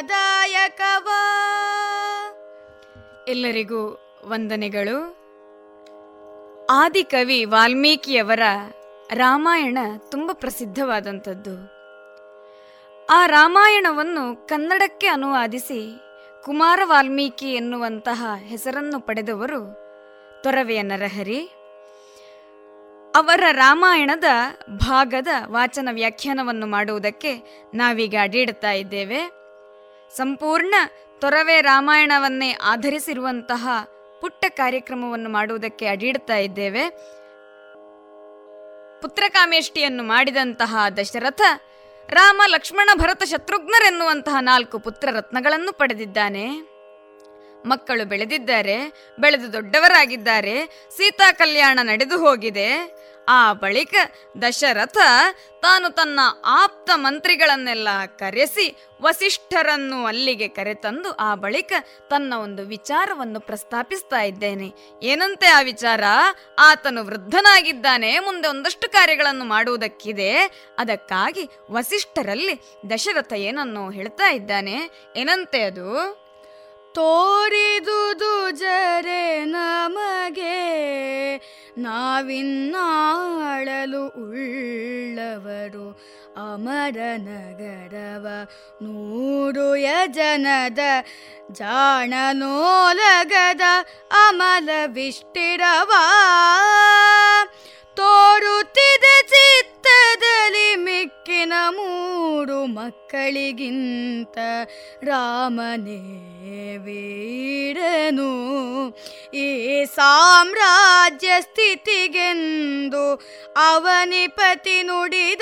ಎಲ್ಲರಿಗೂ ವಂದನೆಗಳು. ಆದಿಕವಿ ವಾಲ್ಮೀಕಿಯವರ ರಾಮಾಯಣ ತುಂಬ ಪ್ರಸಿದ್ಧವಾದಂಥದ್ದು. ಆ ರಾಮಾಯಣವನ್ನು ಕನ್ನಡಕ್ಕೆ ಅನುವಾದಿಸಿ ಕುಮಾರ ವಾಲ್ಮೀಕಿ ಎನ್ನುವಂತಹ ಹೆಸರನ್ನು ಪಡೆದವರು ತೊರವೆಯ ನರಹರಿ ಅವರ ರಾಮಾಯಣದ ಭಾಗದ ವಾಚನ ವ್ಯಾಖ್ಯಾನವನ್ನು ಮಾಡುವುದಕ್ಕೆ ನಾವೀಗ ಅಡಿಡ್ತಾ ಇದ್ದೇವೆ. ಸಂಪೂರ್ಣ ತೊರವೆ ರಾಮಾಯಣವನ್ನೇ ಆಧರಿಸಿರುವಂತಹ ಪುಟ್ಟ ಕಾರ್ಯಕ್ರಮವನ್ನು ಮಾಡುವುದಕ್ಕೆ ಅಡಿಡ್ತಾ ಇದ್ದೇವೆ. ಪುತ್ರಕಾಮೇಷ್ಟಿಯನ್ನು ಮಾಡಿದಂತಹ ದಶರಥ ರಾಮ ಲಕ್ಷ್ಮಣ ಭರತ ಶತ್ರುಘ್ನರೆನ್ನುವಂತಹ ನಾಲ್ಕು ಪುತ್ರ ರತ್ನಗಳನ್ನು ಪಡೆದಿದ್ದಾನೆ. ಮಕ್ಕಳು ಬೆಳೆದಿದ್ದಾರೆ, ಬೆಳೆದು ದೊಡ್ಡವರಾಗಿದ್ದಾರೆ, ಸೀತಾ ಕಲ್ಯಾಣ ನಡೆದು ಹೋಗಿದೆ. ಆ ಬಳಿಕ ದಶರಥ ತಾನು ತನ್ನ ಆಪ್ತ ಮಂತ್ರಿಗಳನ್ನೆಲ್ಲ ಕರೆಸಿ ವಸಿಷ್ಠರನ್ನು ಅಲ್ಲಿಗೆ ಕರೆತಂದು ಆ ಬಳಿಕ ತನ್ನ ಒಂದು ವಿಚಾರವನ್ನು ಪ್ರಸ್ತಾಪಿಸ್ತಾ ಇದ್ದೇನೆ. ಏನಂತೆ ಆ ವಿಚಾರ? ಆತನು ವೃದ್ಧನಾಗಿದ್ದಾನೆ, ಮುಂದೆ ಒಂದಷ್ಟು ಕಾರ್ಯಗಳನ್ನು ಮಾಡುವುದಕ್ಕಿದೆ. ಅದಕ್ಕಾಗಿ ವಸಿಷ್ಠರಲ್ಲಿ ದಶರಥ ಏನನ್ನು ಹೇಳ್ತಾ ಇದ್ದಾನೆ. ಏನಂತೆ ಅದು? ತೋರಿದುದು ಜರೆ ನಮಗೆ ನಾವಿನ್ನಾಳಲು ಉಳ್ಳವರು ಅಮರ ನಗರವ. ನೂರು ಯಜನದ ಜಾಣನೋಲಗದ ಅಮಲ ವಿಷ್ಟಿರವ ತೋರುತ್ತಿದೆ ಚಿತ್ತದಲ್ಲಿ ಮಿಕ್ಕಿನ ಮೂರು ಮಕ್ಕಳಿಗಿಂತ ರಾಮನೇ ವೀರನು. ಈ ಸಾಮ್ರಾಜ್ಯ ಸ್ಥಿತಿಗೆಂದು ಅವನಿಪತಿ ನುಡಿದ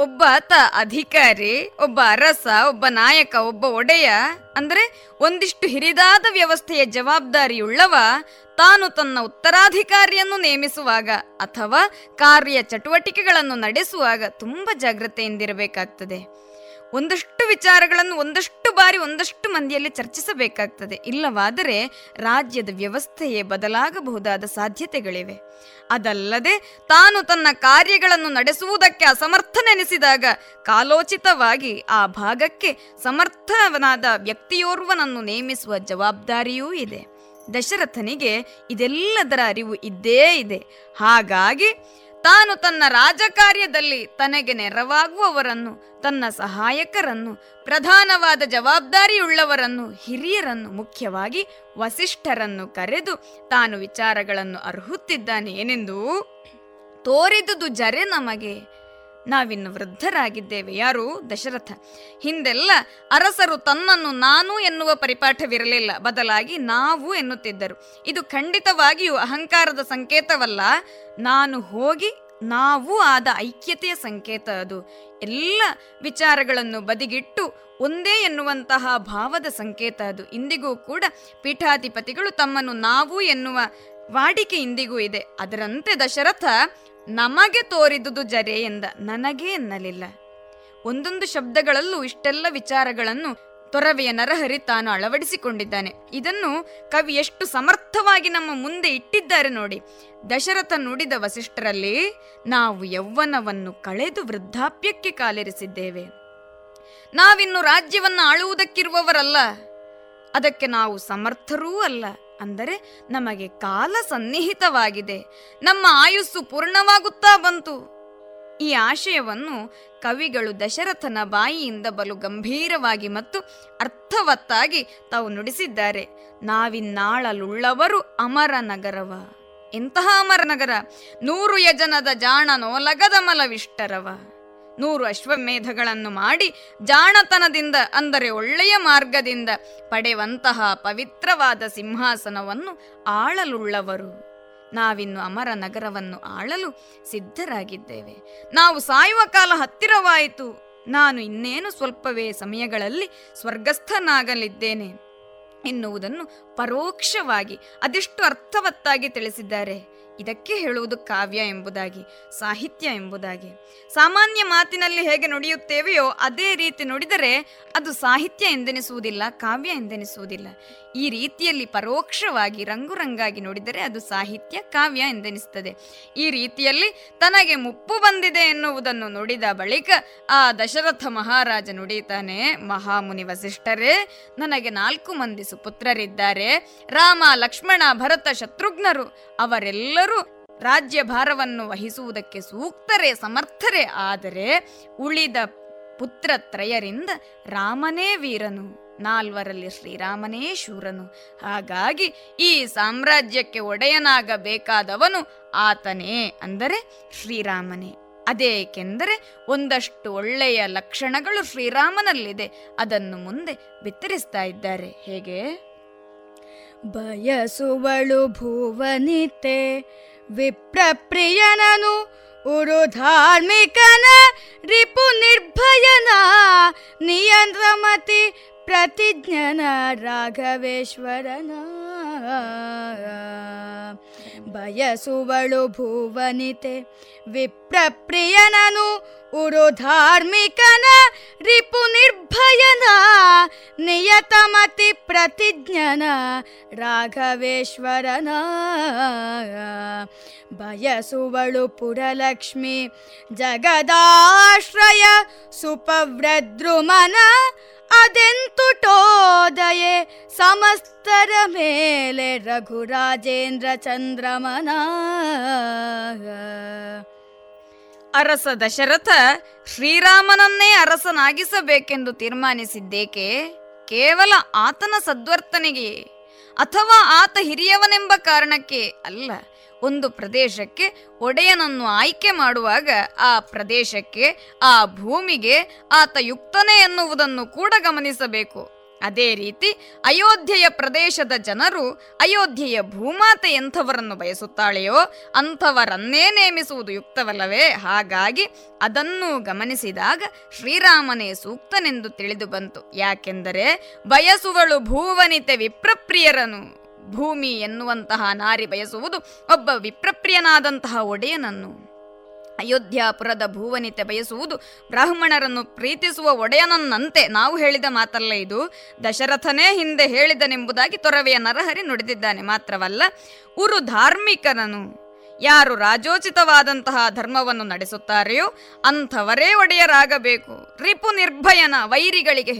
ಒಬ್ಬ ಆತ ಅಧಿಕಾರಿ, ಒಬ್ಬ ಅರಸ, ಒಬ್ಬ ನಾಯಕ, ಒಬ್ಬ ಒಡೆಯ, ಅಂದ್ರೆ ಒಂದಿಷ್ಟು ಹಿರಿದಾದ ವ್ಯವಸ್ಥೆಯ ಜವಾಬ್ದಾರಿಯುಳ್ಳವ, ತಾನು ತನ್ನ ಉತ್ತರಾಧಿಕಾರಿಯನ್ನು ನೇಮಿಸುವಾಗ ಅಥವಾ ಕಾರ್ಯ ಚಟುವಟಿಕೆಗಳನ್ನು ನಡೆಸುವಾಗ ತುಂಬಾ ಜಾಗ್ರತೆಯಿಂದಿರಬೇಕಾಗ್ತದೆ. ಒಂದಷ್ಟು ವಿಚಾರಗಳನ್ನು ಒಂದಷ್ಟು ಬಾರಿ ಒಂದಷ್ಟು ಮಂದಿಯಲ್ಲಿ ಚರ್ಚಿಸಬೇಕಾಗ್ತದೆ. ಇಲ್ಲವಾದರೆ ರಾಜ್ಯದ ವ್ಯವಸ್ಥೆಯೇ ಬದಲಾಗಬಹುದಾದ ಸಾಧ್ಯತೆಗಳಿವೆ. ಅದಲ್ಲದೆ ತಾನು ತನ್ನ ಕಾರ್ಯಗಳನ್ನು ನಡೆಸುವುದಕ್ಕೆ ಅಸಮರ್ಥನೆನಿಸಿದಾಗ ಕಾಲೋಚಿತವಾಗಿ ಆ ಭಾಗಕ್ಕೆ ಸಮರ್ಥವನಾದ ವ್ಯಕ್ತಿಯೋರ್ವನನ್ನು ನೇಮಿಸುವ ಜವಾಬ್ದಾರಿಯೂ ಇದೆ. ದಶರಥನಿಗೆ ಇದೆಲ್ಲದರ ಅರಿವು ಇದ್ದೇ ಇದೆ. ಹಾಗಾಗಿ ತಾನು ತನ್ನ ರಾಜಕಾರ್ಯದಲ್ಲಿ ತನಗೆ ನೆರವಾಗುವವರನ್ನು, ತನ್ನ ಸಹಾಯಕರನ್ನು, ಪ್ರಧಾನವಾದ ಜವಾಬ್ದಾರಿಯುಳ್ಳವರನ್ನು, ಹಿರಿಯರನ್ನು, ಮುಖ್ಯವಾಗಿ ವಸಿಷ್ಠರನ್ನು ಕರೆದು ತಾನು ವಿಚಾರಗಳನ್ನು ಅರ್ಹುತ್ತಿದ್ದಾನೆ ಏನೆಂದು ತೋರಿದುದು ಜರೆ ನಮಗೆ. ನಾವಿನ್ನು ವೃದ್ಧರಾಗಿದ್ದೇವೆ. ಯಾರು? ದಶರಥ. ಹಿಂದೆಲ್ಲ ಅರಸರು ತನ್ನನ್ನು ನಾನು ಎನ್ನುವ ಪರಿಪಾಠವಿರಲಿಲ್ಲ. ಬದಲಾಗಿ ನಾವು ಎನ್ನುತ್ತಿದ್ದರು. ಇದು ಖಂಡಿತವಾಗಿಯೂ ಅಹಂಕಾರದ ಸಂಕೇತವಲ್ಲ. ನಾನು ಹೋಗಿ ನಾವು ಆದ ಐಕ್ಯತೆಯ ಸಂಕೇತ ಅದು. ಎಲ್ಲ ವಿಚಾರಗಳನ್ನು ಬದಿಗಿಟ್ಟು ಒಂದೇ ಎನ್ನುವಂತಹ ಭಾವದ ಸಂಕೇತ ಅದು. ಇಂದಿಗೂ ಕೂಡ ಪೀಠಾಧಿಪತಿಗಳು ತಮ್ಮನ್ನು ನಾವು ಎನ್ನುವ ವಾಡಿಕೆ ಇಂದಿಗೂ ಇದೆ. ಅದರಂತೆ ದಶರಥ, ನಮಗೆ ತೋರಿದುದು ಜರೆ ಎಂದ. ನನಗೆ ಎನ್ನಲಿಲ್ಲ. ಒಂದೊಂದು ಶಬ್ದಗಳಲ್ಲೂ ಇಷ್ಟೆಲ್ಲ ವಿಚಾರಗಳನ್ನು ತೊರವೆಯ ನರಹರಿ ತಾನು ಅಳವಡಿಸಿಕೊಂಡಿದ್ದಾನೆ. ಇದನ್ನು ಕವಿ ಎಷ್ಟು ಸಮರ್ಥವಾಗಿ ನಮ್ಮ ಮುಂದೆ ಇಟ್ಟಿದ್ದಾರೆ ನೋಡಿ. ದಶರಥ ನುಡಿದ ವಸಿಷ್ಠರಲ್ಲಿ, ನಾವು ಯೌವನವನ್ನು ಕಳೆದು ವೃದ್ಧಾಪ್ಯಕ್ಕೆ ಕಾಲಿರಿಸಿದ್ದೇವೆ. ನಾವಿನ್ನು ರಾಜ್ಯವನ್ನು ಆಳುವುದಕ್ಕಿರುವವರಲ್ಲ. ಅದಕ್ಕೆ ನಾವು ಸಮರ್ಥರೂ ಅಲ್ಲ. ಅಂದರೆ ನಮಗೆ ಕಾಲ ಸನ್ನಿಹಿತವಾಗಿದೆ. ನಮ್ಮ ಆಯುಸ್ಸು ಪೂರ್ಣವಾಗುತ್ತಾ ಬಂತು. ಈ ಆಶಯವನ್ನು ಕವಿಗಳು ದಶರಥನ ಬಾಯಿಯಿಂದ ಬಲು ಗಂಭೀರವಾಗಿ ಮತ್ತು ಅರ್ಥವತ್ತಾಗಿ ತಾವು ನುಡಿಸಿದ್ದಾರೆ. ನಾವಿನ್ನಾಳಲುಳ್ಳವರು ಅಮರ ನಗರವ ಎಂತಹ ಅಮರ ನಗರ ನೂರು ಯಜನದ ಜಾಣ ನೋಲಗದ ಮಲವಿಷ್ಟರವ. ನೂರು ಅಶ್ವಮೇಧಗಳನ್ನು ಮಾಡಿ ಜಾಣತನದಿಂದ, ಅಂದರೆ ಒಳ್ಳೆಯ ಮಾರ್ಗದಿಂದ ಪಡೆಯುವಂತಹ ಪವಿತ್ರವಾದ ಸಿಂಹಾಸನವನ್ನು ಆಳಲುಳ್ಳವರು. ನಾವಿನ್ನು ಅಮರ ನಗರವನ್ನು ಆಳಲು ಸಿದ್ಧರಾಗಿದ್ದೇವೆ. ನಾವು ಸಾಯುವ ಕಾಲ ಹತ್ತಿರವಾಯಿತು. ನಾನು ಇನ್ನೇನು ಸ್ವಲ್ಪವೇ ಸಮಯಗಳಲ್ಲಿ ಸ್ವರ್ಗಸ್ಥನಾಗಲಿದ್ದೇನೆ ಎನ್ನುವುದನ್ನು ಪರೋಕ್ಷವಾಗಿ, ಅದೆಷ್ಟು ಅರ್ಥವತ್ತಾಗಿ ತಿಳಿಸಿದ್ದಾರೆ. ಇದಕ್ಕೆ ಹೇಳುವುದು ಕಾವ್ಯ ಎಂಬುದಾಗಿ, ಸಾಹಿತ್ಯ ಎಂಬುದಾಗಿ. ಸಾಮಾನ್ಯ ಮಾತಿನಲ್ಲಿ ಹೇಗೆ ನುಡಿಯುತ್ತೇವೆಯೋ ಅದೇ ರೀತಿ ನುಡಿದರೆ ಅದು ಸಾಹಿತ್ಯ ಎಂದೆನಿಸುವುದಿಲ್ಲ, ಕಾವ್ಯ ಎಂದೆನಿಸುವುದಿಲ್ಲ. ಈ ರೀತಿಯಲ್ಲಿ ಪರೋಕ್ಷವಾಗಿ ರಂಗುರಂಗಾಗಿ ನೋಡಿದರೆ ಅದು ಸಾಹಿತ್ಯ ಕಾವ್ಯ ಎಂದೆನಿಸುತ್ತದೆ. ಈ ರೀತಿಯಲ್ಲಿ ತನಗೆ ಮುಪ್ಪು ಬಂದಿದೆ ಎನ್ನುವುದನ್ನು ನೋಡಿದ ಬಳಿಕ ಆ ದಶರಥ ಮಹಾರಾಜ ನುಡಿತಾನೆ ಮಹಾಮುನಿ ವಸಿಷ್ಠರೇ, ನನಗೆ ನಾಲ್ಕು ಮಂದಿ ಸುಪುತ್ರರಿದ್ದಾರೆ. ರಾಮ, ಲಕ್ಷ್ಮಣ, ಭರತ, ಶತ್ರುಘ್ನರು, ಅವರೆಲ್ಲರೂ ರಾಜ್ಯ ಭಾರವನ್ನು ವಹಿಸುವುದಕ್ಕೆ ಸೂಕ್ತರೇ, ಸಮರ್ಥರೇ. ಆದರೆ ಉಳಿದ ಪುತ್ರತ್ರಯರಿಂದ ರಾಮನೇ ವೀರನು. ನಾಲ್ವರಲ್ಲಿ ಶ್ರೀರಾಮನೇ ಶೂರನು ಹಾಗಾಗಿ ಈ ಸಾಮ್ರಾಜ್ಯಕ್ಕೆ ಒಡೆಯನಾಗಬೇಕಾದವನು ಆತನೇ ಅಂದರೆ ಶ್ರೀರಾಮನೇ. ಅದೇಕೆಂದರೆ ಒಂದಷ್ಟು ಒಳ್ಳೆಯ ಲಕ್ಷಣಗಳು ಶ್ರೀರಾಮನಲ್ಲಿದೆ. ಅದನ್ನು ಮುಂದೆ ಬಿತ್ತರಿಸ್ತಾ ಇದ್ದಾರೆ. ಹೇಗೆ? ಬಯಸುವಳು ಭುವನಿತೆ, ವಿಪ್ರಪ್ರಿಯನನು ಉರು ಧಾರ್ಮಿಕನ ರಿಪು ನಿರ್ಭಯನ ನಿಯಂತ್ರಮತಿ ಪ್ರತಿಜ್ಞನ ರಾಘವೇಶ್ವರನ. ಬಯಸುವಳು ಭುವನಿತೆ, ವಿಪ್ರಪ್ರಿಯನನು ಉರು ಧಾರ್ಮಿಕನ ರಿಪು ನಿರ್ಭಯನ ನಿಯತಮತಿ ಪ್ರತಿಜ್ಞನ ರಾಘವೇಶ್ವರನ. ಬಯಸುವಳು ಪುರಲಕ್ಷ್ಮಿ, ಜಗದಾಶ್ರಯ ಸುಪವ್ರದ್ರುಮನ ಅದೆಂತುಟೋದಯೆ ಸಮಸ್ತರ ಮೇಲೆ ರಘುರಾಜೇಂದ್ರ ಚಂದ್ರಮನ ಅರಸ ದಶರಥ, ಶ್ರೀರಾಮನನ್ನೇ ಅರಸನಾಗಿಸಬೇಕೆಂದು ತೀರ್ಮಾನಿಸಿದ್ದೇಕೆ? ಕೇವಲ ಆತನ ಸದ್ವರ್ತನೆಗೆ ಅಥವಾ ಆತ ಹಿರಿಯವನೆಂಬ ಕಾರಣಕ್ಕೆ ಅಲ್ಲ? ಒಂದು ಪ್ರದೇಶಕ್ಕೆ ಒಡೆಯನನ್ನು ಆಯ್ಕೆ ಮಾಡುವಾಗ ಆ ಪ್ರದೇಶಕ್ಕೆ, ಆ ಭೂಮಿಗೆ ಆತ ಯುಕ್ತನೇ ಎನ್ನುವುದನ್ನು ಕೂಡ ಗಮನಿಸಬೇಕು. ಅದೇ ರೀತಿ ಅಯೋಧ್ಯೆಯ ಪ್ರದೇಶದ ಜನರು ಅಯೋಧ್ಯೆಯ ಭೂಮಾತೆ ಎಂಥವರನ್ನು ಬಯಸುತ್ತಾಳೆಯೋ ಅಂಥವರನ್ನೇ ನೇಮಿಸುವುದು ಯುಕ್ತವಲ್ಲವೇ? ಹಾಗಾಗಿ ಅದನ್ನು ಗಮನಿಸಿದಾಗ ಶ್ರೀರಾಮನೇ ಸೂಕ್ತನೆಂದು ತಿಳಿದು ಬಂತು. ಯಾಕೆಂದರೆ ಬಯಸುವಳು ಭೂವನಿತೆ ವಿಪ್ರಪ್ರಿಯರನು. ಭೂಮಿ ಎನ್ನುವಂತಹ ನಾರಿ ಬಯಸುವುದು ಒಬ್ಬ ವಿಪ್ರಪ್ರಿಯನಾದಂತಹ ಒಡೆಯನನ್ನು. ಅಯೋಧ್ಯಾಪುರದ ಭೂವನಿತೆ ಬಯಸುವುದು ಬ್ರಾಹ್ಮಣರನ್ನು ಪ್ರೀತಿಸುವ ಒಡೆಯನನ್ನಂತೆ ನಾವು ಹೇಳಿದ ಮಾತಲ್ಲ ಇದು. ದಶರಥನೇ ಹಿಂದೆ ಹೇಳಿದನೆಂಬುದಾಗಿ ತೊರವೆಯ ನರಹರಿ ನುಡಿದಿದ್ದಾನೆ ಮಾತ್ರವಲ್ಲ ಉರು ಧಾರ್ಮಿಕನನು. ಯಾರು ರಾಜೋಚಿತವಾದಂತಹ ಧರ್ಮವನ್ನು ನಡೆಸುತ್ತಾರೆಯೋ ಅಂಥವರೇ ಒಡೆಯರಾಗಬೇಕು. ರಿಪು ನಿರ್ಭಯನ ವೈರಿಗಳಿಗೆ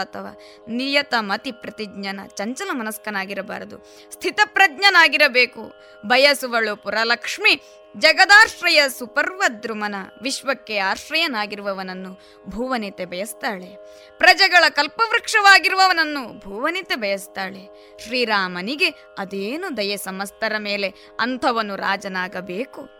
ಅಥವಾ ನಿಯತ ಮತಿ ಪ್ರತಿಜ್ಞನ ಚಂಚಲ ಮನಸ್ಕನಾಗಿರಬಾರದು. ಸ್ಥಿತಪ್ರಜ್ಞನಾಗಿರಬೇಕು. ಬಯಸುವಳು ಪುರಲಕ್ಷ್ಮಿ ಜಗದಾಶ್ರಯ ಸುಪರ್ವದ್ರುಮನ, ವಿಶ್ವಕ್ಕೆ ಆಶ್ರಯನಾಗಿರುವವನನ್ನು ಭುವನಿತೆ ಬಯಸ್ತಾಳೆ. ಪ್ರಜೆಗಳ ಕಲ್ಪವೃಕ್ಷವಾಗಿರುವವನನ್ನು ಭುವನಿತೆ ಬಯಸ್ತಾಳೆ. ಶ್ರೀರಾಮನಿಗೆ ಅದೇನು ದಯೆ ಸಮಸ್ತರ ಮೇಲೆ ಅಂಥವನು ರಾಜನಾಗಬೇಕು?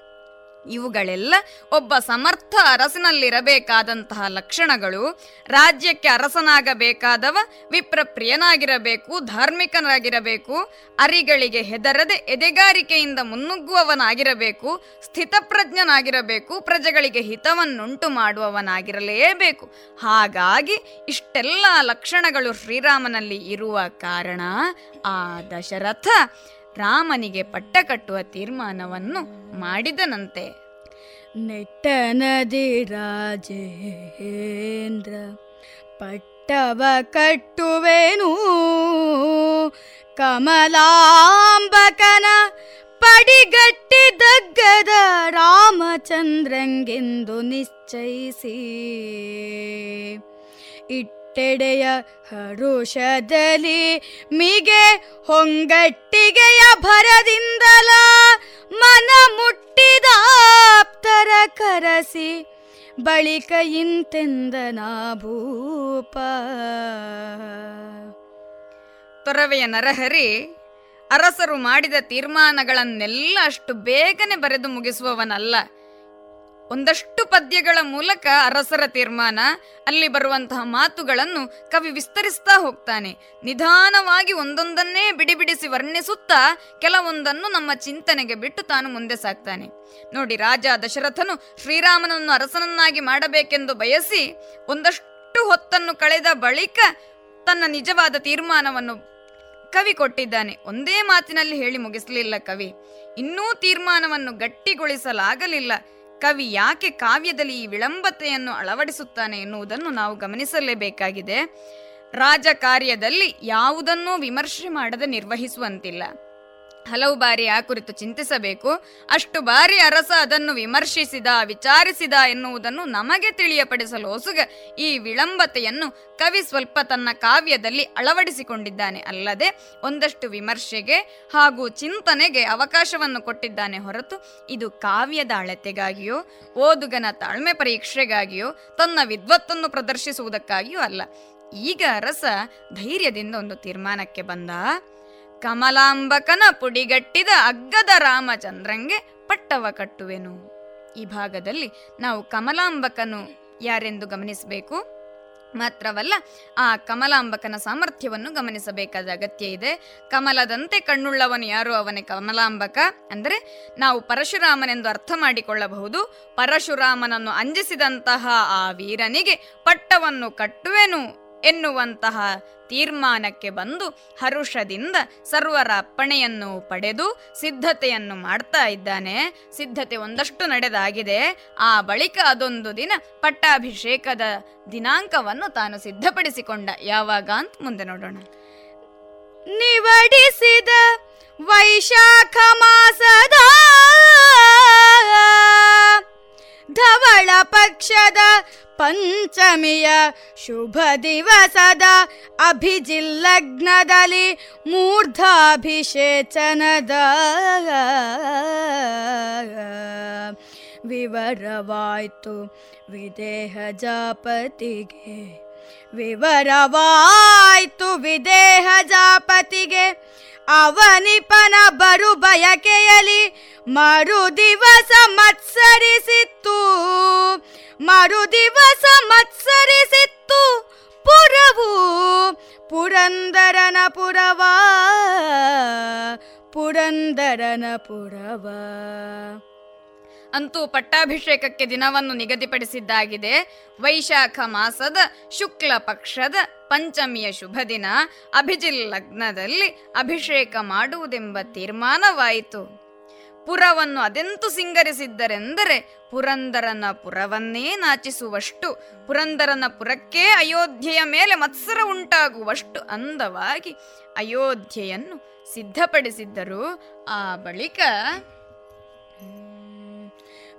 ಇವುಗಳೆಲ್ಲ ಒಬ್ಬ ಸಮರ್ಥ ಅರಸನಲ್ಲಿರಬೇಕಾದಂತಹ ಲಕ್ಷಣಗಳು. ರಾಜ್ಯಕ್ಕೆ ಅರಸನಾಗಬೇಕಾದವ ವಿಪ್ರಪ್ರಿಯನಾಗಿರಬೇಕು, ಧಾರ್ಮಿಕನಾಗಿರಬೇಕು, ಅರಿಗಳಿಗೆ ಹೆದರದೆ ಎದೆಗಾರಿಕೆಯಿಂದ ಮುನ್ನುಗ್ಗುವವನಾಗಿರಬೇಕು, ಸ್ಥಿತಪ್ರಜ್ಞನಾಗಿರಬೇಕು, ಪ್ರಜೆಗಳಿಗೆ ಹಿತವನ್ನುಂಟು ಮಾಡುವವನಾಗಿರಲೇಬೇಕು. ಹಾಗಾಗಿ ಇಷ್ಟೆಲ್ಲ ಲಕ್ಷಣಗಳು ಶ್ರೀರಾಮನಲ್ಲಿ ಇರುವ ಕಾರಣ ಆ ದಶರಥ ರಾಮನಿಗೆ ಪಟ್ಟ ಕಟ್ಟುವ ತೀರ್ಮಾನವನ್ನು ಮಾಡಿದನಂತೆ. ನೆಟ್ಟನದಿ ರಾಜೇಂದ್ರ ಪಟ್ಟವ ಕಟ್ಟುವೆನು. ಕಮಲಾಂಬಕನ ಪಡಿಗಟ್ಟಿದಗ್ಗದ ರಾಮಚಂದ್ರಂಗೆಂದು ನಿಶ್ಚಯಿಸಿ. ಇಟ್ಟೆಡೆಯ ಹರುಷದಲ್ಲಿ ಮಿಗೆ ಹೊಂಗಟ್ಟಿಗೆಯ ಭರದಿಂದಲ ಮನ ಮುಟ್ಟಿದ ಆಪ್ತರ ಕರಸಿ ಬಳಿಕ ಇಂತೆಂದನ ಭೂಪ. ತೊರವೆಯ ನರಹರಿ, ಅರಸರು ಮಾಡಿದ ತೀರ್ಮಾನಗಳನ್ನೆಲ್ಲ ಅಷ್ಟು ಬೇಗನೆ ಬರೆದು ಮುಗಿಸುವವನಲ್ಲ. ಒಂದಷ್ಟು ಪದ್ಯಗಳ ಮೂಲಕ ಅರಸರ ತೀರ್ಮಾನ, ಅಲ್ಲಿ ಬರುವಂತಹ ಮಾತುಗಳನ್ನು ಕವಿ ವಿಸ್ತರಿಸ್ತಾ ಹೋಗ್ತಾನೆ. ನಿಧಾನವಾಗಿ ಒಂದೊಂದನ್ನೇ ಬಿಡಿಬಿಡಿಸಿ ವರ್ಣಿಸುತ್ತಾ ಕೆಲವೊಂದನ್ನು ನಮ್ಮ ಚಿಂತನೆಗೆ ಬಿಟ್ಟು ತಾನು ಮುಂದೆ ಸಾಕ್ತಾನೆ. ನೋಡಿ, ರಾಜ ದಶರಥನು ಶ್ರೀರಾಮನನ್ನು ಅರಸನನ್ನಾಗಿ ಮಾಡಬೇಕೆಂದು ಬಯಸಿ ಒಂದಷ್ಟು ಹೊತ್ತನ್ನು ಕಳೆದ ಬಳಿಕ ತನ್ನ ನಿಜವಾದ ತೀರ್ಮಾನವನ್ನು ಕವಿ ಕೊಟ್ಟಿದ್ದಾನೆ. ಒಂದೇ ಮಾತಿನಲ್ಲಿ ಹೇಳಿ ಮುಗಿಸಲಿಲ್ಲ ಕವಿ. ಇನ್ನೂ ತೀರ್ಮಾನವನ್ನು ಗಟ್ಟಿಗೊಳಿಸಲಾಗಲಿಲ್ಲ. ಕವಿ ಯಾಕೆ ಕಾವ್ಯದಲ್ಲಿ ಈ ವಿಳಂಬತೆಯನ್ನು ಅಳವಡಿಸುತ್ತಾನೆ ಎನ್ನುವುದನ್ನು ನಾವು ಗಮನಿಸಲೇಬೇಕಾಗಿದೆ. ರಾಜಕಾರ್ಯದಲ್ಲಿ ಯಾವುದನ್ನೂ ವಿಮರ್ಶೆ ಮಾಡದೆ ನಿರ್ವಹಿಸುವಂತಿಲ್ಲ. ಹಲವು ಬಾರಿ ಆ ಕುರಿತು ಚಿಂತಿಸಬೇಕು. ಅಷ್ಟು ಬಾರಿ ಅರಸ ಅದನ್ನು ವಿಮರ್ಶಿಸಿದ, ವಿಚಾರಿಸಿದ ಎನ್ನುವುದನ್ನು ನಮಗೆ ತಿಳಿಯಪಡಿಸಲು ಹೊಸುಗ ಈ ವಿಳಂಬತೆಯನ್ನು ಕವಿ ಸ್ವಲ್ಪ ತನ್ನ ಕಾವ್ಯದಲ್ಲಿ ಅಳವಡಿಸಿಕೊಂಡಿದ್ದಾನೆ. ಅಲ್ಲದೆ ಒಂದಷ್ಟು ವಿಮರ್ಶೆಗೆ ಹಾಗೂ ಚಿಂತನೆಗೆ ಅವಕಾಶವನ್ನು ಕೊಟ್ಟಿದ್ದಾನೆ ಹೊರತು ಇದು ಕಾವ್ಯದ ಅಳತೆಗಾಗಿಯೋ, ಓದುಗನ ತಾಳ್ಮೆ ಪರೀಕ್ಷೆಗಾಗಿಯೋ, ತನ್ನ ವಿದ್ವತ್ತನ್ನು ಪ್ರದರ್ಶಿಸುವುದಕ್ಕಾಗಿಯೂ ಅಲ್ಲ. ಈಗ ಅರಸ ಧೈರ್ಯದಿಂದ ಒಂದು ತೀರ್ಮಾನಕ್ಕೆ ಬಂದ. ಕಮಲಾಂಬಕನ ಪುಡಿಗಟ್ಟಿದ ಅಗ್ಗದ ರಾಮಚಂದ್ರಂಗೆ ಪಟ್ಟವ ಕಟ್ಟುವೆನು. ಈ ಭಾಗದಲ್ಲಿ ನಾವು ಕಮಲಾಂಬಕನು ಯಾರೆಂದು ಗಮನಿಸಬೇಕು? ಮಾತ್ರವಲ್ಲ, ಆ ಕಮಲಾಂಬಕನ ಸಾಮರ್ಥ್ಯವನ್ನು ಗಮನಿಸಬೇಕಾದ ಅಗತ್ಯ ಇದೆ. ಕಮಲದಂತೆ ಕಣ್ಣುಳ್ಳವನು ಯಾರು? ಅವನೇ ಕಮಲಾಂಬಕ. ಅಂದರೆ ನಾವು ಪರಶುರಾಮನೆಂದು ಅರ್ಥ ಮಾಡಿಕೊಳ್ಳಬಹುದು. ಪರಶುರಾಮನನ್ನು ಅಂಜಿಸಿದಂತಹ ಆ ವೀರನಿಗೆ ಪಟ್ಟವನ್ನು ಕಟ್ಟುವೆನು. ಎನ್ನುವಂತಹ ತೀರ್ಮಾನಕ್ಕೆ ಬಂದು ಹರುಷದಿಂದ ಸರ್ವರ ಅಪ್ಪಣೆಯನ್ನು ಪಡೆದು ಸಿದ್ಧತೆಯನ್ನು ಮಾಡ್ತಾ ಇದ್ದಾನೆ. ಸಿದ್ಧತೆ ಒಂದಷ್ಟು ನಡೆದಾಗಿದೆ. ಆ ಬಳಿಕ ಅದೊಂದು ದಿನ ಪಟ್ಟಾಭಿಷೇಕದ ದಿನಾಂಕವನ್ನು ತಾನು ಸಿದ್ಧಪಡಿಸಿಕೊಂಡ. ಯಾವಾಗ ಅಂತ ಮುಂದೆ ನೋಡೋಣ. ನಿವಡಿಸಿದ ವೈಶಾಖ ಮಾಸದ ಧವಳ ಪಕ್ಷದ ಪಂಚಮಿಯ ಶುಭ ದಿವಸದ ಅಭಿಜಿಲ್ಲಗ್ನದಲ್ಲಿ ಮೂರ್ಧಾಭಿಷೇಚನದ ವಿವರವಾಯ್ತು ವಿದೇಹ ಜಾಪತಿಗೆ. ವಿವರವಾಯ್ತು ವಿದೇಹ ಜಾಪತಿಗೆ. ಅವನಿಪನ ಬರು ಬಯಕೆಯಲಿ ಮರು ದಿವಸ ಮತ್ಸರಿಸಿತ್ತು. ಮರು ದಿವಸ ಮತ್ಸರಿಸಿತ್ತು ಪುರವು. ಪುರಂದರನ ಪುರವ. ಪುರಂದರನ ಪುರವ. ಅಂತೂ ಪಟ್ಟಾಭಿಷೇಕಕ್ಕೆ ದಿನವನ್ನು ನಿಗದಿಪಡಿಸಿದ್ದಾಗಿದೆ. ವೈಶಾಖ ಮಾಸದ ಶುಕ್ಲ ಪಕ್ಷದ ಪಂಚಮಿಯ ಶುಭ ದಿನ. ಅಭಿಜಿಲ್ ಲಗ್ನದಲ್ಲಿ ಅಭಿಷೇಕ ಮಾಡುವುದೆಂಬ ತೀರ್ಮಾನವಾಯಿತು. ಪುರವನ್ನು ಅದೆಂತು ಸಿಂಗರಿಸಿದ್ದರೆಂದರೆ ಪುರಂದರನ ಪುರವನ್ನೇ ನಾಚಿಸುವಷ್ಟು, ಪುರಂದರನ ಪುರಕ್ಕೆ ಅಯೋಧ್ಯೆಯ ಮೇಲೆ ಮತ್ಸರ ಉಂಟಾಗುವಷ್ಟು ಅಂದವಾಗಿ ಅಯೋಧ್ಯೆಯನ್ನು ಸಿದ್ಧಪಡಿಸಿದ್ದರು. ಆ ಬಳಿಕ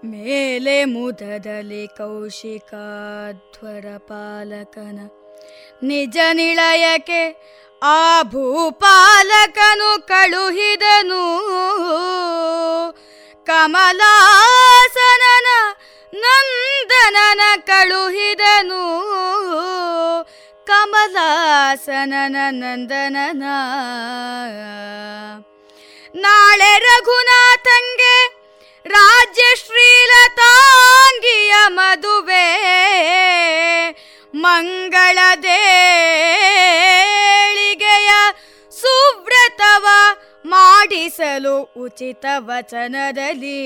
ಮೇಲೆ ಮುದದಲ್ಲಿ ಕೌಶಿಕಾಧ್ವರ ಪಾಲಕನ ನಿಜ ನಿಳಯಕ್ಕೆ ಆ ಭೂಪಾಲಕನು ಕಳುಹಿದನು. ಕಮಲಾಸನನ ನಂದನನ ಕಳುಹಿದನು. ಕಮಲಾಸನನ ನಂದನನ. ನಾಳೆ ರಘುನಾಥಂಗೆ ರಾಜ್ಯ ಮದುವೆ ಮಂಗಳ ದೇಳಿಗೆಯ ಸುವ್ರತವ ಮಾಡಿಸಲು ಉಚಿತ ವಚನದಲ್ಲಿ.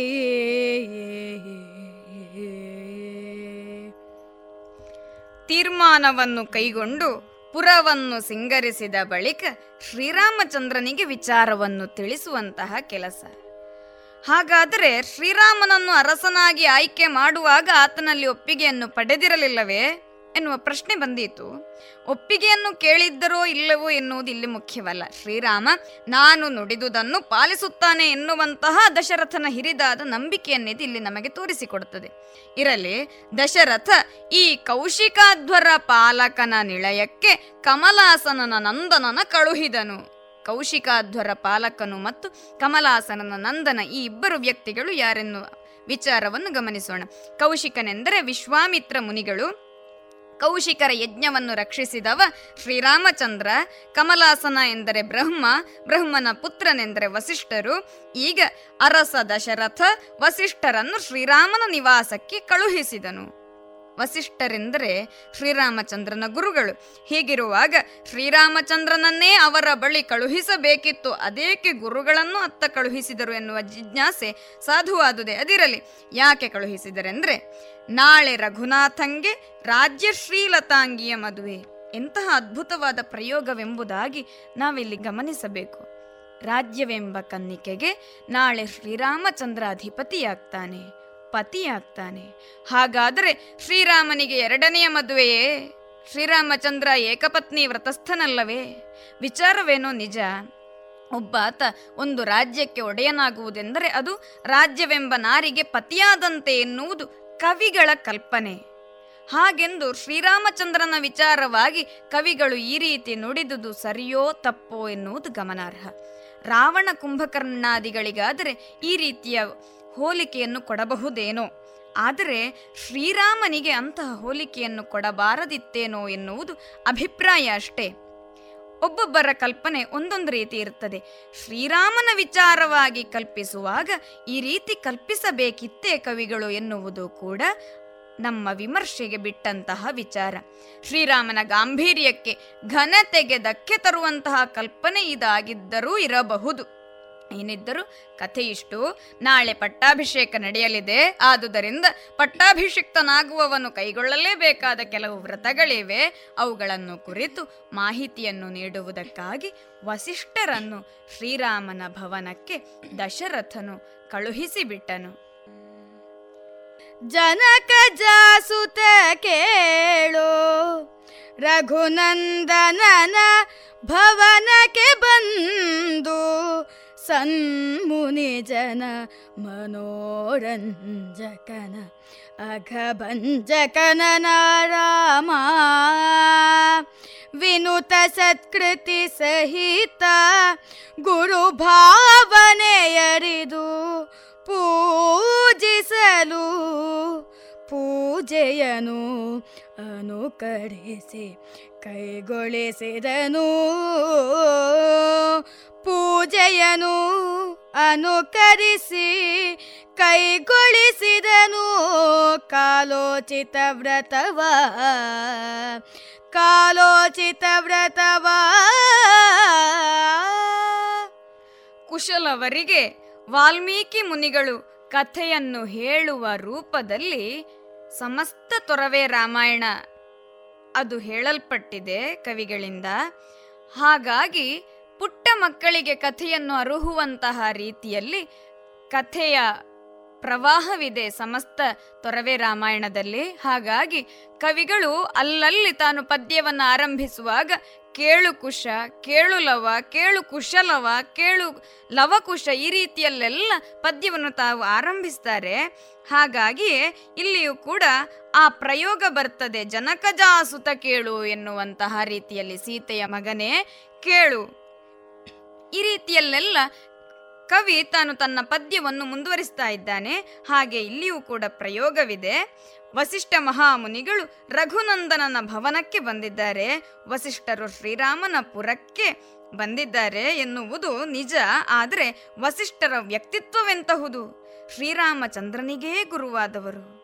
ತೀರ್ಮಾನವನ್ನು ಕೈಗೊಂಡು ಪುರವನ್ನು ಸಿಂಗರಿಸಿದ ಬಳಿಕ ಶ್ರೀರಾಮಚಂದ್ರನಿಗೆ ವಿಚಾರವನ್ನು ತಿಳಿಸುವಂತಹ ಕೆಲಸ. ಹಾಗಾದರೆ ಶ್ರೀರಾಮನನ್ನು ಅರಸನಾಗಿ ಆಯ್ಕೆ ಮಾಡುವಾಗ ಆತನಲ್ಲಿ ಒಪ್ಪಿಗೆಯನ್ನು ಪಡೆದಿರಲಿಲ್ಲವೇ? ಎನ್ನುವ ಪ್ರಶ್ನೆ ಬಂದಿತು. ಒಪ್ಪಿಗೆಯನ್ನು ಕೇಳಿದ್ದರೋ ಇಲ್ಲವೋ ಎನ್ನುವುದು ಇಲ್ಲಿ ಮುಖ್ಯವಲ್ಲ. ಶ್ರೀರಾಮ, ನಾನು ನುಡಿದುದನ್ನು ಪಾಲಿಸುತ್ತಾನೆ ಎನ್ನುವಂತಹ ದಶರಥನ ಹಿರಿದಾದ ನಂಬಿಕೆಯನ್ನಿದು ಇಲ್ಲಿ ನಮಗೆ ತೋರಿಸಿಕೊಡುತ್ತದೆ. ಇರಲಿ, ದಶರಥ ಈ ಕೌಶಿಕಾಧ್ವರ ಪಾಲಕನ ನಿಳಯಕ್ಕೆ ಕಮಲಾಸನನ ನಂದನನ ಕಳುಹಿದನು. ಕೌಶಿಕಾಧ್ವರ ಪಾಲಕನು ಮತ್ತು ಕಮಲಾಸನನ ನಂದನ ಈ ಇಬ್ಬರು ವ್ಯಕ್ತಿಗಳು ಯಾರೆನ್ನುವ ವಿಚಾರವನ್ನು ಗಮನಿಸೋಣ. ಕೌಶಿಕನೆಂದರೆ ವಿಶ್ವಾಮಿತ್ರ ಮುನಿಗಳು. ಕೌಶಿಕರ ಯಜ್ಞವನ್ನು ರಕ್ಷಿಸಿದವ ಶ್ರೀರಾಮಚಂದ್ರ. ಕಮಲಾಸನ ಎಂದರೆ ಬ್ರಹ್ಮ. ಬ್ರಹ್ಮನ ಪುತ್ರನೆಂದರೆ ವಸಿಷ್ಠರು. ಈಗ ಅರಸ ದಶರಥ ವಸಿಷ್ಠರನ್ನು ಶ್ರೀರಾಮನ ನಿವಾಸಕ್ಕೆ ಕಳುಹಿಸಿದನು. ವಸಿಷ್ಠರೆಂದರೆ ಶ್ರೀರಾಮಚಂದ್ರನ ಗುರುಗಳು. ಹೀಗಿರುವಾಗ ಶ್ರೀರಾಮಚಂದ್ರನನ್ನೇ ಅವರ ಬಳಿ ಕಳುಹಿಸಬೇಕಿತ್ತು. ಅದೇಕೆ ಗುರುಗಳನ್ನು ಅತ್ತ ಕಳುಹಿಸಿದರು ಎನ್ನುವ ಜಿಜ್ಞಾಸೆ ಸಾಧುವಾದುದೇ ಅದಿರಲಿ. ಯಾಕೆ ಕಳುಹಿಸಿದರೆಂದರೆ, ನಾಳೆ ರಘುನಾಥಂಗೆ ರಾಜ್ಯ ಶ್ರೀಲತಾಂಗಿಯ ಮದುವೆ. ಎಂತಹ ಅದ್ಭುತವಾದ ಪ್ರಯೋಗವೆಂಬುದಾಗಿ ನಾವಿಲ್ಲಿ ಗಮನಿಸಬೇಕು. ರಾಜ್ಯವೆಂಬ ಕನ್ನಿಕೆಗೆ ನಾಳೆ ಶ್ರೀರಾಮಚಂದ್ರ ಅಧಿಪತಿಯಾಗ್ತಾನೆ ಪತಿಯಾಗ್ತಾನೆ. ಹಾಗಾದರೆ ಶ್ರೀರಾಮನಿಗೆ ಎರಡನೆಯ ಮದುವೆಯೇ? ಶ್ರೀರಾಮಚಂದ್ರ ಏಕಪತ್ನಿ ವ್ರತಸ್ಥನಲ್ಲವೇ? ವಿಚಾರವೇನೋ ನಿಜ. ಒಬ್ಬಾತ ಒಂದು ರಾಜ್ಯಕ್ಕೆ ಒಡೆಯನಾಗುವುದೆಂದರೆ ಅದು ರಾಜ್ಯವೆಂಬ ನಾರಿಗೆ ಪತಿಯಾದಂತೆ ಎನ್ನುವುದು ಕವಿಗಳ ಕಲ್ಪನೆ. ಹಾಗೆಂದು ಶ್ರೀರಾಮಚಂದ್ರನ ವಿಚಾರವಾಗಿ ಕವಿಗಳು ಈ ರೀತಿ ನುಡಿದುದು ಸರಿಯೋ ತಪ್ಪೋ ಎನ್ನುವುದು ಗಮನಾರ್ಹ. ರಾವಣ ಕುಂಭಕರ್ಣಾದಿಗಳಿಗಾದರೆ ಈ ರೀತಿಯ ಹೋಲಿಕೆಯನ್ನು ಕೊಡಬಹುದೇನೋ? ಆದರೆ ಶ್ರೀರಾಮನಿಗೆ ಅಂತಹ ಹೋಲಿಕೆಯನ್ನು ಕೊಡಬಾರದಿತ್ತೇನೋ ಎನ್ನುವುದು ಅಭಿಪ್ರಾಯ ಅಷ್ಟೇ. ಒಬ್ಬೊಬ್ಬರ ಕಲ್ಪನೆ ಒಂದೊಂದು ರೀತಿ ಇರುತ್ತದೆ. ಶ್ರೀರಾಮನ ವಿಚಾರವಾಗಿ ಕಲ್ಪಿಸುವಾಗ ಈ ರೀತಿ ಕಲ್ಪಿಸಬೇಕಿತ್ತೇ ಕವಿಗಳು ಎನ್ನುವುದು ಕೂಡ ನಮ್ಮ ವಿಮರ್ಶೆಗೆ ಬಿಟ್ಟಂತಹ ವಿಚಾರ. ಶ್ರೀರಾಮನ ಗಾಂಭೀರ್ಯಕ್ಕೆ ಘನತೆಗೆ ಧಕ್ಕೆ ತರುವಂತಹ ಕಲ್ಪನೆ ಇದಾಗಿದ್ದರೂ ಇರಬಹುದು. ಏನಿದ್ದರೂ ಕಥೆ ಇಷ್ಟು ನಾಳೆ ಪಟ್ಟಾಭಿಷೇಕ ನಡೆಯಲಿದೆ. ಆದುದರಿಂದ ಪಟ್ಟಾಭಿಷಿಕ್ತನಾಗುವವನು ಕೈಗೊಳ್ಳಲೇಬೇಕಾದ ಕೆಲವು ವ್ರತಗಳಿವೆ. ಅವುಗಳನ್ನು ಕುರಿತು ಮಾಹಿತಿಯನ್ನು ನೀಡುವುದಕ್ಕಾಗಿ ವಸಿಷ್ಠರನ್ನು ಶ್ರೀರಾಮನ ಭವನಕ್ಕೆ ದಶರಥನು ಕಳುಹಿಸಿಬಿಟ್ಟನು. ಜನಕ ಜಾಸುತ ಕೇಳು, ರಘುನಂದನನ ಭವನಕ್ಕೆ ಬಂದು ಸನ್ಮುನಿ ಜನ ಮನೋರಂಜಕನ ಅಘಭಂಜಕನ ನಾರಾಮ ವಿನುತ ಸತ್ಕೃತಿ ಸಹಿತ ಗುರು ಭಾವನೆಯರಿದು ಪೂಜಿಸಲು ಪೂಜೆಯನು ಅನುಕರಿಸಿ ಕೈಗೊಳಿಸಿದನು. ಪೂಜೆಯನು ಅನುಕರಿಸಿ ಕೈಗೊಳಿಸಿದನು. ಕಾಲೋಚಿತ ವ್ರತವ ಕಾಲೋಚಿತ ವ್ರತವ. ಕುಶಲವರಿಗೆ ವಾಲ್ಮೀಕಿ ಮುನಿಗಳು ಕಥೆಯನ್ನು ಹೇಳುವ ರೂಪದಲ್ಲಿ ಸಮಸ್ತ ತೊರವೆ ರಾಮಾಯಣ ಅದು ಹೇಳಲ್ಪಟ್ಟಿದೆ ಕವಿಗಳಿಂದ. ಹಾಗಾಗಿ ಪುಟ್ಟ ಮಕ್ಕಳಿಗೆ ಕಥೆಯನ್ನು ಅರುಹುವಂತಹ ರೀತಿಯಲ್ಲಿ ಕಥೆಯ ಪ್ರವಾಹವಿದೆ ಸಮಸ್ತ ತೊರವೆ ರಾಮಾಯಣದಲ್ಲಿ. ಹಾಗಾಗಿ ಕವಿಗಳು ಅಲ್ಲಲ್ಲಿ ತಾನು ಪದ್ಯವನ್ನು ಆರಂಭಿಸುವಾಗ ಕೇಳು ಕುಶ, ಕೇಳು ಲವ, ಕೇಳು ಕುಶಲವ, ಕೇಳು ಲವಕುಶ ಈ ರೀತಿಯಲ್ಲೆಲ್ಲ ಪದ್ಯವನ್ನು ತಾವು ಆರಂಭಿಸ್ತಾರೆ. ಹಾಗಾಗಿ ಇಲ್ಲಿಯೂ ಕೂಡ ಆ ಪ್ರಯೋಗ ಬರ್ತದೆ. ಜನಕಜಾಸುತ ಕೇಳು ಎನ್ನುವಂತಹ ರೀತಿಯಲ್ಲಿ ಸೀತೆಯ ಮಗನೇ ಕೇಳು. ಈ ರೀತಿಯಲ್ಲೆಲ್ಲ ಕವಿ ತಾನು ತನ್ನ ಪದ್ಯವನ್ನು ಮುಂದುವರಿಸ್ತಾ ಇದ್ದಾನೆ. ಹಾಗೆ ಇಲ್ಲಿಯೂ ಕೂಡ ಪ್ರಯೋಗವಿದೆ. ವಸಿಷ್ಠ ಮಹಾಮುನಿಗಳು ರಘುನಂದನನ ಭವನಕ್ಕೆ ಬಂದಿದ್ದಾರೆ. ವಸಿಷ್ಠರು ಶ್ರೀರಾಮನ ಪುರಕ್ಕೆ ಬಂದಿದ್ದಾರೆ ಎನ್ನುವುದು ನಿಜ, ಆದರೆ ವಸಿಷ್ಠರ ವ್ಯಕ್ತಿತ್ವವೆಂತಹುದು? ಶ್ರೀರಾಮಚಂದ್ರನಿಗೇ ಗುರುವಾದವರು.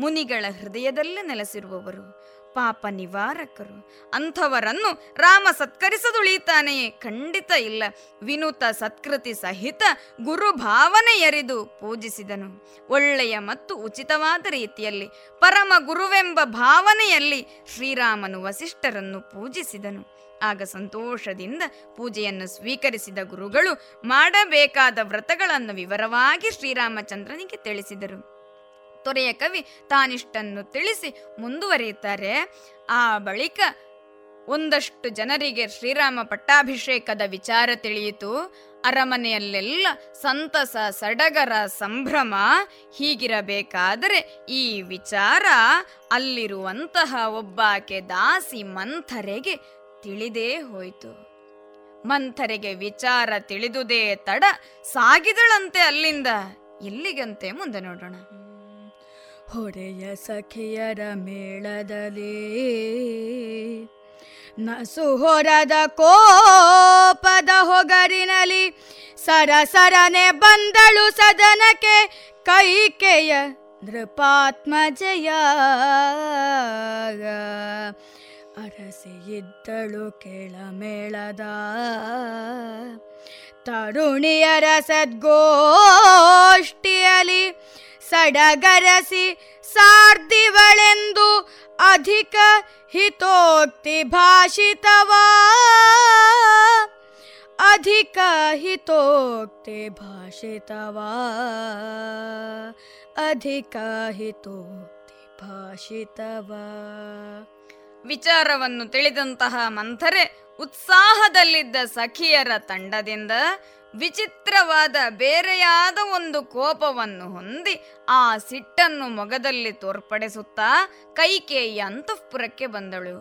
ಮುನಿಗಳ ಹೃದಯದಲ್ಲೇ ನೆಲೆಸಿರುವವರು. ಪಾಪ ನಿವಾರಕರು. ಅಂಥವರನ್ನು ರಾಮ ಸತ್ಕರಿಸದುಳಿತಾನೆಯೇ ಖಂಡಿತ ಇಲ್ಲ. ವಿನೂತ ಸತ್ಕೃತಿ ಸಹಿತ ಗುರು ಭಾವನೆ ಪೂಜಿಸಿದನು. ಒಳ್ಳೆಯ ಮತ್ತು ಉಚಿತವಾದ ರೀತಿಯಲ್ಲಿ, ಪರಮ ಗುರುವೆಂಬ ಭಾವನೆಯಲ್ಲಿ ಶ್ರೀರಾಮನು ವಸಿಷ್ಠರನ್ನು ಪೂಜಿಸಿದನು. ಆಗ ಸಂತೋಷದಿಂದ ಪೂಜೆಯನ್ನು ಸ್ವೀಕರಿಸಿದ ಗುರುಗಳು ಮಾಡಬೇಕಾದ ವ್ರತಗಳನ್ನು ವಿವರವಾಗಿ ಶ್ರೀರಾಮಚಂದ್ರನಿಗೆ ತಿಳಿಸಿದರು. ತೊರೆಯ ಕವಿ ತಾನಿಷ್ಟನ್ನು ತಿಳಿಸಿ ಮುಂದುವರಿಯುತ್ತಾರೆ. ಆ ಬಳಿಕ ಒಂದಷ್ಟು ಜನರಿಗೆ ಶ್ರೀರಾಮ ಪಟ್ಟಾಭಿಷೇಕದ ವಿಚಾರ ತಿಳಿಯಿತು. ಅರಮನೆಯಲ್ಲೆಲ್ಲ ಸಂತಸ, ಸಡಗರ, ಸಂಭ್ರಮ ಹೀಗಿರಬೇಕಾದರೆ ಈ ವಿಚಾರ ಅಲ್ಲಿರುವಂತಹ ಒಬ್ಬಾಕೆ ದಾಸಿ ಮಂಥರೆಗೆ ತಿಳಿದೇ ಹೋಯಿತು. ಮಂಥರೆಗೆ ವಿಚಾರ ತಿಳಿದುದೇ ತಡ ಸಾಗಿದಳಂತೆ ಅಲ್ಲಿಂದ ಎಲ್ಲಿಗಂತೆ ಮುಂದೆ ನೋಡೋಣ. ಹೊಡೆಯ ಸಖಿಯರ ಮೇಳದಲ್ಲಿ ನಸು ಹೊರದ ಕೋಪದ ಹೊಗರಿನಲ್ಲಿ ಸರಸರನೆ ಬಂದಳು ಸದನಕ್ಕೆ ಕೈಕೆಯ ನೃಪಾತ್ಮಜಯ ಅರಸಿಯಿದ್ದಳು ಕೆಳಮೇಳದ ತರುಣಿಯರ ಸದ್ಗೋಷ್ಠಿಯಲಿ ಸಡಗರಸಿ ಸಾರ್ದಿವಳೆಂದು ಅಧಿಕ ಹಿತೋಕ್ತಿ ಭಾಷಿತವಾ. ಅಧಿಕ ಹಿತೋಕ್ತಿ ಭಾಷಿತವಾ. ಅಧಿಕ ಹಿತೋಕ್ತಿ ಭಾಷಿತವಾ. ವಿಚಾರವನ್ನು ತಿಳಿದಂತಹ ಮಂಥರೆ ಉತ್ಸಾಹದಲ್ಲಿದ್ದ ಸಖಿಯರ ತಂಡದಿಂದ ವಿಚಿತ್ರವಾದ ಬೇರೆಯಾದ ಒಂದು ಕೋಪವನ್ನು ಹೊಂದಿ ಆ ಸಿಟ್ಟನ್ನು ಮೊಗದಲ್ಲಿ ತೋರ್ಪಡಿಸುತ್ತಾ ಕೈಕೇಯಿ ಅಂತಃಪುರಕ್ಕೆ ಬಂದಳು.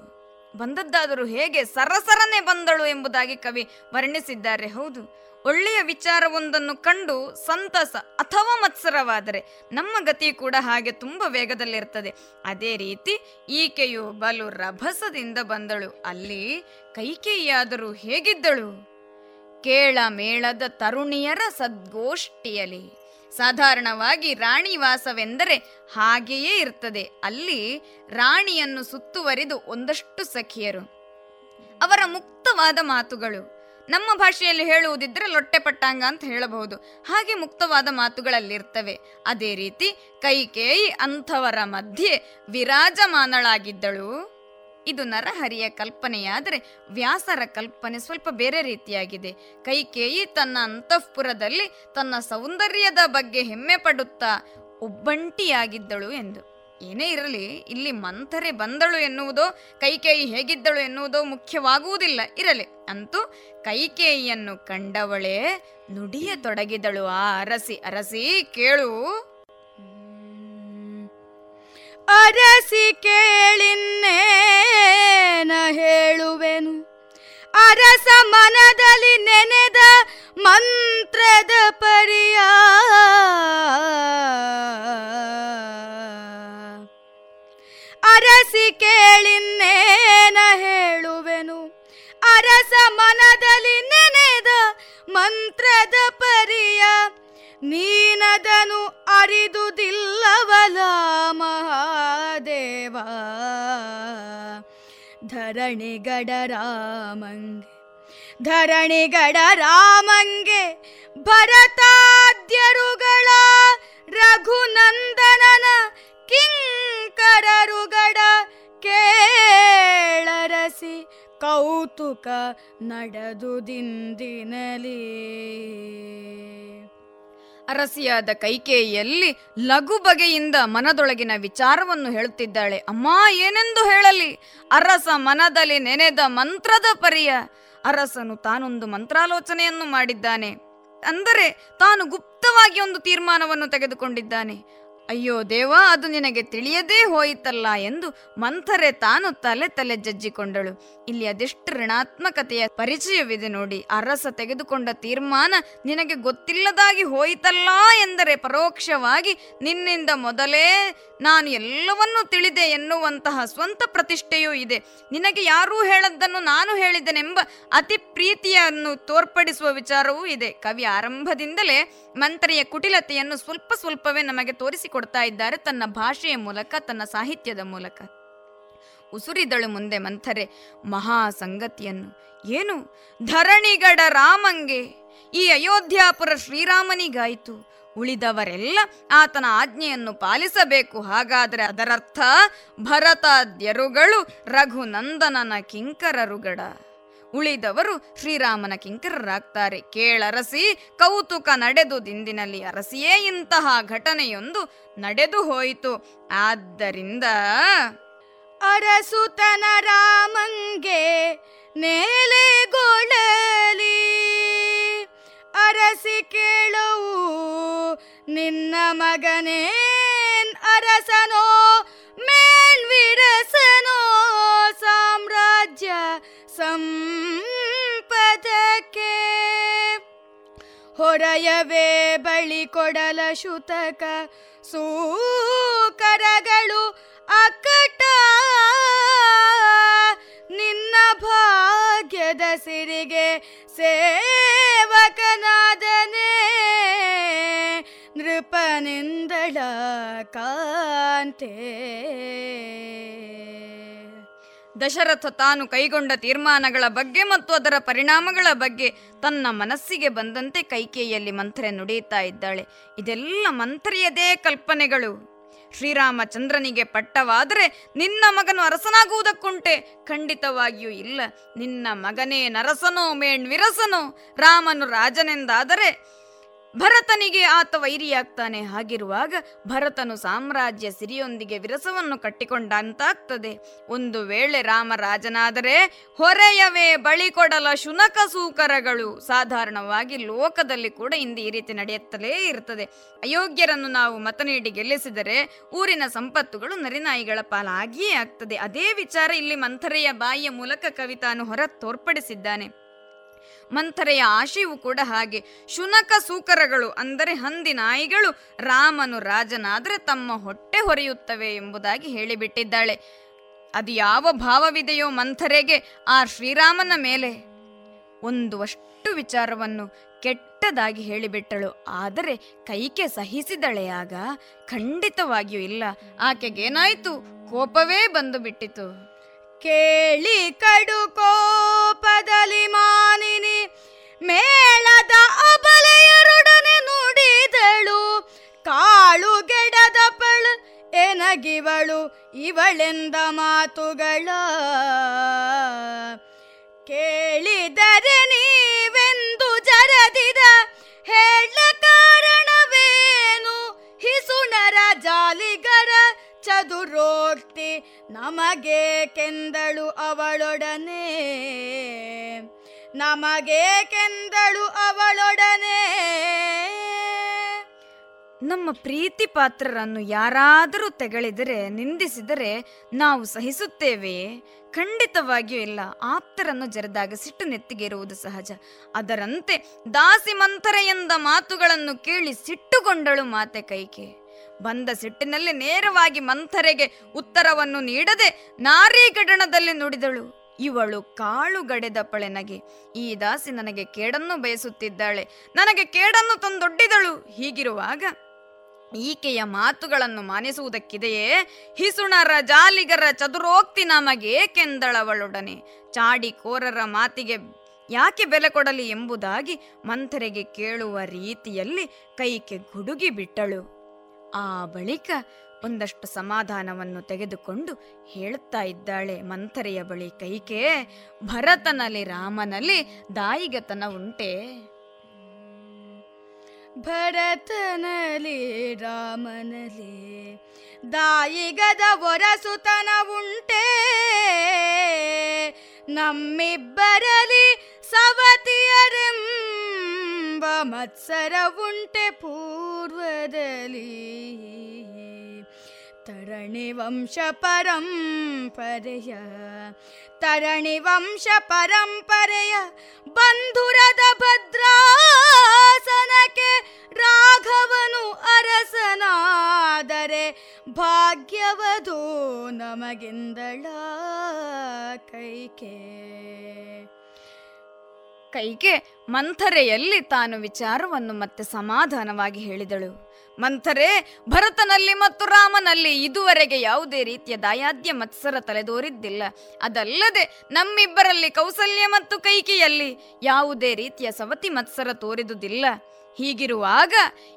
ಬಂದದ್ದಾದರೂ ಹೇಗೆ ಸರಸರನೆ ಬಂದಳು ಎಂಬುದಾಗಿ ಕವಿ ವರ್ಣಿಸಿದ್ದಾರೆ. ಹೌದು, ಒಳ್ಳೆಯ ವಿಚಾರವೊಂದನ್ನು ಕಂಡು ಸಂತಸ ಅಥವಾ ಮತ್ಸರವಾದರೆ ನಮ್ಮ ಗತಿ ಕೂಡ ಹಾಗೆ ತುಂಬ ವೇಗದಲ್ಲಿರ್ತದೆ. ಅದೇ ರೀತಿ ಈಕೆಯು ಬಲು ರಭಸದಿಂದ ಬಂದಳು. ಅಲ್ಲಿ ಕೈಕೇಯಿಯಾದರೂ ಹೇಗಿದ್ದಳು? ಕೇಳ ಮೇಳದ ತರುಣಿಯರ ಸದ್ಗೋಷ್ಠಿಯಲಿ ಸಾಧಾರಣವಾಗಿ ರಾಣಿವಾಸವೆಂದರೆ ಹಾಗೆಯೇ ಇರ್ತದೆ. ಅಲ್ಲಿ ರಾಣಿಯನ್ನು ಸುತ್ತುವರಿದು ಒಂದಷ್ಟು ಸಖಿಯರು. ಅವರ ಮುಕ್ತವಾದ ಮಾತುಗಳು. ನಮ್ಮ ಭಾಷೆಯಲ್ಲಿ ಹೇಳುವುದಿದ್ರೆ ಲೊಟ್ಟೆ ಪಟ್ಟಾಂಗ ಅಂತ ಹೇಳಬಹುದು. ಹಾಗೆ ಮುಕ್ತವಾದ ಮಾತುಗಳಲ್ಲಿರ್ತವೆ. ಅದೇ ರೀತಿ ಕೈಕೇಯಿ ಅಂಥವರ ಮಧ್ಯೆ ವಿರಾಜಮಾನಳಾಗಿದ್ದಳು. ಇದು ನರಹರಿಯ ಕಲ್ಪನೆಯಾದರೆ ವ್ಯಾಸರ ಕಲ್ಪನೆ ಸ್ವಲ್ಪ ಬೇರೆ ರೀತಿಯಾಗಿದೆ. ಕೈಕೇಯಿ ತನ್ನ ಅಂತಃಪುರದಲ್ಲಿ ತನ್ನ ಸೌಂದರ್ಯದ ಬಗ್ಗೆ ಹೆಮ್ಮೆ ಪಡುತ್ತಾ ಒಬ್ಬಂಟಿಯಾಗಿದ್ದಳು ಎಂದು. ಏನೇ ಇರಲಿ, ಇಲ್ಲಿ ಮಂಥರೆ ಬಂದಳು ಎನ್ನುವುದೋ, ಕೈಕೇಯಿ ಹೇಗಿದ್ದಳು ಎನ್ನುವುದೋ ಮುಖ್ಯವಾಗುವುದಿಲ್ಲ, ಇರಲಿ. ಅಂತೂ ಕೈಕೇಯಿಯನ್ನು ಕಂಡವಳೇ ನುಡಿಯತೊಡಗಿದಳು. ಆ ಅರಸಿ ಅರಸಿ ಕೇಳು. ಅರಸಿ ಕೇಳಿನ್ನೇನ ಹೇಳುವೆನು? ಅರಸ ಮನದಲ್ಲಿ ನೆನೆದ ಮಂತ್ರದ ಪರಿಯ ಅರಸಿ ಕೇಳಿನ್ನೇನ ಹೇಳುವೆನು? ಅರಸ ಮನದಲ್ಲಿ ನೆನೆದ ಮಂತ್ರದ ಪರಿಯ ನೀನದನು ಅರಿದುದಿಲ್ಲವಲ ಮಹಾದೇವ. ಧರಣಿಗಡ ರಾಮಂಗೆ ಧರಣಿಗಡ ರಾಮಂಗೆ ಭರತಾದ್ಯರುಗಳ ರಘುನಂದನನ ಕಿಂಕರರುಗಡ ಕೇಳರಸಿ ಕೌತುಕ ನಡೆದು ದಿಂದಿನಲಿ ಅರಸಿಯಾದ ಕೈಕೇಯಿಯಲ್ಲಿ ಲಘು ಬಗೆಯಿಂದ ಮನದೊಳಗಿನ ವಿಚಾರವನ್ನು ಹೇಳುತ್ತಿದ್ದಾಳೆ. ಅಮ್ಮ, ಏನೆಂದು ಹೇಳಲಿ? ಅರಸ ಮನದಲ್ಲಿ ನೆನೆದ ಮಂತ್ರದ ಪರಿಯ. ಅರಸನು ತಾನೊಂದು ಮಂತ್ರಾಲೋಚನೆಯನ್ನು ಮಾಡಿದ್ದಾನೆ. ಅಂದರೆ ತಾನು ಗುಪ್ತವಾಗಿ ಒಂದು ತೀರ್ಮಾನವನ್ನು ತೆಗೆದುಕೊಂಡಿದ್ದಾನೆ. ಅಯ್ಯೋ ದೇವ, ಅದು ನಿನಗೆ ತಿಳಿಯದೇ ಹೋಯಿತಲ್ಲ ಎಂದು ಮಂಥರೆ ತಾನು ತಲೆ ತಲೆ ಜಜ್ಜಿಕೊಂಡಳು. ಇಲ್ಲಿ ಅದೆಷ್ಟು ಋಣಾತ್ಮಕತೆಯ ಪರಿಚಯವಿದೆ ನೋಡಿ. ಅರಸ ತೆಗೆದುಕೊಂಡ ತೀರ್ಮಾನ ನಿನಗೆ ಗೊತ್ತಿಲ್ಲದಾಗಿ ಹೋಯಿತಲ್ಲ ಎಂದರೆ ಪರೋಕ್ಷವಾಗಿ ನಿನ್ನಿಂದ ಮೊದಲೇ ನಾನು ಎಲ್ಲವನ್ನೂ ತಿಳಿದೆ ಎನ್ನುವಂತಹ ಸ್ವಂತ ಪ್ರತಿಷ್ಠೆಯೂ ಇದೆ. ನಿನಗೆ ಯಾರೂ ಹೇಳದ್ದನ್ನು ನಾನು ಹೇಳಿದೆನೆಂಬ ಅತಿ ಪ್ರೀತಿಯನ್ನು ತೋರ್ಪಡಿಸುವ ವಿಚಾರವೂ ಇದೆ. ಕವಿ ಆರಂಭದಿಂದಲೇ ಮಂತ್ರಿಯ ಕುಟಿಲತೆಯನ್ನು ಸ್ವಲ್ಪ ಸ್ವಲ್ಪವೇ ನಮಗೆ ತೋರಿಸಿಕೊಡ್ತಾ ಇದ್ದಾರೆ ತನ್ನ ಭಾಷೆಯ ಮೂಲಕ, ತನ್ನ ಸಾಹಿತ್ಯದ ಮೂಲಕ. ಉಸುರಿದಳು ಮುಂದೆ ಮಂಥರೆ ಮಹಾ ಸಂಗತಿಯನ್ನು ಏನು? ಧರಣಿಗಡ ರಾಮಂಗೆ ಈ ಅಯೋಧ್ಯಾಪುರ ಶ್ರೀರಾಮನಿಗಾಯಿತು. ಉಳಿದವರೆಲ್ಲ ಆತನ ಆಜ್ಞೆಯನ್ನು ಪಾಲಿಸಬೇಕು. ಹಾಗಾದರೆ ಅದರರ್ಥ ಭರತಾದ್ಯರುಗಳು ರಘುನಂದನನ ಕಿಂಕರರುಗಡ. ಉಳಿದವರು ಶ್ರೀರಾಮನ ಕಿಂಕರರಾಗ್ತಾರೆ. ಕೇಳರಸಿ, ಕೌತುಕ ನಡೆದು ದಿಂದಿನಲ್ಲಿ ಅರಸಿಯೇ ಇಂತಹ ಘಟನೆಯೊಂದು ನಡೆದು ಹೋಯಿತು. ಆದ್ದರಿಂದ ಅರಸುತನ ರಾಮಂಗೆ ನೇಲೆಗೊಳಲಿ ಅರಸಿ ಕೇಳವು, ನಿನ್ನ ಮಗನೇನ್ ಅರಸನೋ ಮೇಲ್ವಿರಸನೋ ಸಾಮ್ರಾಜ್ಯ ಸಂಪದಕ್ಕೆ ಹೊರಯವೇ ಬಳಿ ಕೊಡಲ ಶುತಕ. ಸೂಕರಗಳು ಅಕ್ಕಟ ನಿನ್ನ ಭಾಗ್ಯದ ಸಿರಿಗೆ ಸೇವಕನಾದನೆ. ನೃಪನಿಂದಳ ಕಾಂತೆ. ದಶರಥ ತಾನು ಕೈಗೊಂಡ ತೀರ್ಮಾನಗಳ ಬಗ್ಗೆ ಮತ್ತು ಅದರ ಪರಿಣಾಮಗಳ ಬಗ್ಗೆ ತನ್ನ ಮನಸ್ಸಿಗೆ ಬಂದಂತೆ ಕೈಕೇಯಿಯಲ್ಲಿ ಮಂತ್ರೆ ನುಡಿಯುತ್ತಾ ಇದ್ದಾಳೆ. ಇದೆಲ್ಲ ಮಂತ್ರಿಯದೇ ಕಲ್ಪನೆಗಳು. ಶ್ರೀರಾಮಚಂದ್ರನಿಗೆ ಪಟ್ಟವಾದರೆ ನಿನ್ನ ಮಗನು ಅರಸನಾಗುವುದಕ್ಕುಂಟೆ. ಖಂಡಿತವಾಗಿಯೂ ಇಲ್ಲ. ನಿನ್ನ ಮಗನೇ ನರಸನೋ ಮೇಣ್ವಿರಸನೋ. ರಾಮನು ರಾಜನೆಂದಾದರೆ ಭರತನಿಗೆ ಆತ ವೈರಿಯಾಗ್ತಾನೆ. ಹಾಗಿರುವಾಗ ಭರತನು ಸಾಮ್ರಾಜ್ಯ ಸಿರಿಯೊಂದಿಗೆ ವಿರಸವನ್ನು ಕಟ್ಟಿಕೊಂಡಂತಾಗ್ತದೆ. ಒಂದು ವೇಳೆ ರಾಮ ರಾಜನಾದರೆ ಹೊರೆಯವೇ ಬಳಿ ಕೊಡಲ ಶುನಕ ಸೂಕರಗಳು. ಸಾಧಾರಣವಾಗಿ ಲೋಕದಲ್ಲಿ ಕೂಡ ಇಂದು ಈ ರೀತಿ ನಡೆಯುತ್ತಲೇ ಇರ್ತದೆ. ಅಯೋಗ್ಯರನ್ನು ನಾವು ಮತ ನೀಡಿ ಗೆಲ್ಲಿಸಿದರೆ ಊರಿನ ಸಂಪತ್ತುಗಳು ನರಿನಾಯಿಗಳ ಪಾಲಾಗಿಯೇ ಆಗ್ತದೆ. ಅದೇ ವಿಚಾರ ಇಲ್ಲಿ ಮಂಥರೆಯ ಬಾಯಿಯ ಮೂಲಕ ಕವಿತಾನು ಹೊರ ತೋರ್ಪಡಿಸಿದ್ದಾನೆ ಮಂಥರೆಯ ಆಶೆಯೂ ಕೂಡ ಹಾಗೆ ಶುನಕ ಸೂಕರಗಳು ಅಂದರೆ ಹಂದಿ ನಾಯಿಗಳು ರಾಮನು ರಾಜನಾದರೆ ತಮ್ಮ ಹೊಟ್ಟೆ ಹೊರೆಯುತ್ತವೆ ಎಂಬುದಾಗಿ ಹೇಳಿಬಿಟ್ಟಿದ್ದಾಳೆ. ಅದು ಯಾವ ಭಾವವಿದೆಯೋ ಮಂಥರೆಗೆ ಆ ಶ್ರೀರಾಮನ ಮೇಲೆ? ಒಂದು ಅಷ್ಟು ವಿಚಾರವನ್ನು ಕೆಟ್ಟದಾಗಿ ಹೇಳಿಬಿಟ್ಟಳು. ಆದರೆ ಕೈಕೆ ಸಹಿಸಿದಳೆ ಆಗ ಖಂಡಿತವಾಗಿಯೂ ಇಲ್ಲ. ಆಕೆಗೇನಾಯ್ತು? ಕೋಪವೇ ಬಂದು ಬಿಟ್ಟಿತು ಕೇಳಿ ಕಡು ಕೋಪದಲ್ಲಿ ಮಾನಿನಿ, ಮೇಳದ ಅಬಲೆಯರೊಡನೆ ನುಡಿದಳು. ಕಾಳು ಗೆಡದ ಪಳ ಎನಗಿವಳು, ಇವಳೆಂದ ಮಾತುಗಳ. ಕೇಳಿದರೆ ನೀವೆಂದು ಜರದಿದ ಹೇಳ ಕಾರಣವೇನು? ಹಿಸುಣರ ಜಾಲಿಗರ ಚದುರೋಕ್ತಿ ನಮಗೆ ಕೆಂದಳು ಅವಳೊಡನೆ? ನಮಗೆ ಕೆಂದಳು ಅವಳೊಡನೆ? ನಮ್ಮ ಪ್ರೀತಿ ಪಾತ್ರರನ್ನು ಯಾರಾದರೂ ತೆಗಳಿದರೆ, ನಿಂದಿಸಿದರೆ ನಾವು ಸಹಿಸುತ್ತೇವೆ. ಖಂಡಿತವಾಗಿಯೂ ಇಲ್ಲ ಆಪ್ತರನ್ನು ಜರೆದಾಗ ಸಿಟ್ಟು ನೆತ್ತಿಗೇರುವುದು ಸಹಜ. ಅದರಂತೆ ದಾಸಿ ಮಂಥರ ಎಂದ ಮಾತುಗಳನ್ನು ಕೇಳಿ ಸಿಟ್ಟುಗೊಂಡಳು ಮಾತೆ ಕೈಕೆ ಬಂದ ಸಿಟ್ಟಿನಲ್ಲಿ ನೇರವಾಗಿ ಮಂಥರೆಗೆ ಉತ್ತರವನ್ನು ನೀಡದೆ ನಾರೀಗಡಣದಲ್ಲಿ ನುಡಿದಳು. ಇವಳು ಕಾಳುಗಡೆದ ಪಳೆನಗೆ. ಈ ದಾಸಿ ನನಗೆ ಕೇಡನ್ನು ಬಯಸುತ್ತಿದ್ದಾಳೆ. ನನಗೆ ಕೇಡನ್ನು ತಂದೊಡ್ಡಿದಳು. ಹೀಗಿರುವಾಗ ಈಕೆಯ ಮಾತುಗಳನ್ನು ಮಾನಿಸುವುದಕ್ಕಿದೆಯೇ? ಹಿಸುಣರ ಜಾಲಿಗರ ಚದುರೋಕ್ತಿ ನಮಗೇಕೆಂದಳವಳೊಡನೆ ಚಾಡಿಕೋರರ ಮಾತಿಗೆ ಯಾಕೆ ಬೆಲೆ ಕೊಡಲಿ ಎಂಬುದಾಗಿ ಮಂಥರೆಗೆ ಕೇಳುವ ರೀತಿಯಲ್ಲಿ ಕೈಕೆ ಗುಡುಗಿ ಬಿಟ್ಟಳು. ಆ ಬಳಿಕ ಒಂದಷ್ಟು ಸಮಾಧಾನವನ್ನು ತೆಗೆದುಕೊಂಡು ಹೇಳುತ್ತಾ ಇದ್ದಾಳೆ ಮಂಥರೆಯ ಬಳಿ, ಕೈಕೆ, ಭರತನಲ್ಲಿ ರಾಮನಲ್ಲಿ ದಾಯಿಗತನ ಉಂಟೆ. ಭರತನಲಿ ರಾಮನಲಿ ದಾಯಿಗದ ಒರಸುತನ ಉಂಟೆ. ನಮ್ಮಿಬ್ಬರಲಿ ಸವತಿಯರೆಂಬ ಮತ್ಸರ ಉಂಟೆ ಪೂರ್ವದಲ್ಲಿ. ತರಣಿ ವಂಶ ಪರಂಪರೆಯ, ತರಣಿ ವಂಶ ಪರಂಪರೆಯ ಬಂಧುರದ ಭದ್ರಾಸನಕ್ಕೆ ರಾಘವನು ಅರಸನಾದರೆ ಭಾಗ್ಯವದು ನಮಗಿಂದಳ ಕೈಕೆ. ಕೈಗೆ ಮಂಥರೆಯಲ್ಲಿ ತಾನು ವಿಚಾರವನ್ನು ಮತ್ತೆ ಸಮಾಧಾನವಾಗಿ ಹೇಳಿದಳು. ಮಂಥರೆ, ಭರತನಲ್ಲಿ ಮತ್ತು ರಾಮನಲ್ಲಿ ಇದುವರೆಗೆ ಯಾವುದೇ ರೀತಿಯ ದಾಯಾದ್ಯ ಮತ್ಸರ ತಲೆದೋರಿದ್ದಿಲ್ಲ. ಅದಲ್ಲದೆ ನಮ್ಮಿಬ್ಬರಲ್ಲಿ ಕೌಸಲ್ಯ ಮತ್ತು ಕೈಕಿಯಲ್ಲಿ ಯಾವುದೇ ರೀತಿಯ ಸವತಿ ಮತ್ಸರ ತೋರಿದುದಿಲ್ಲ. ಹೀಗಿರುವಾಗ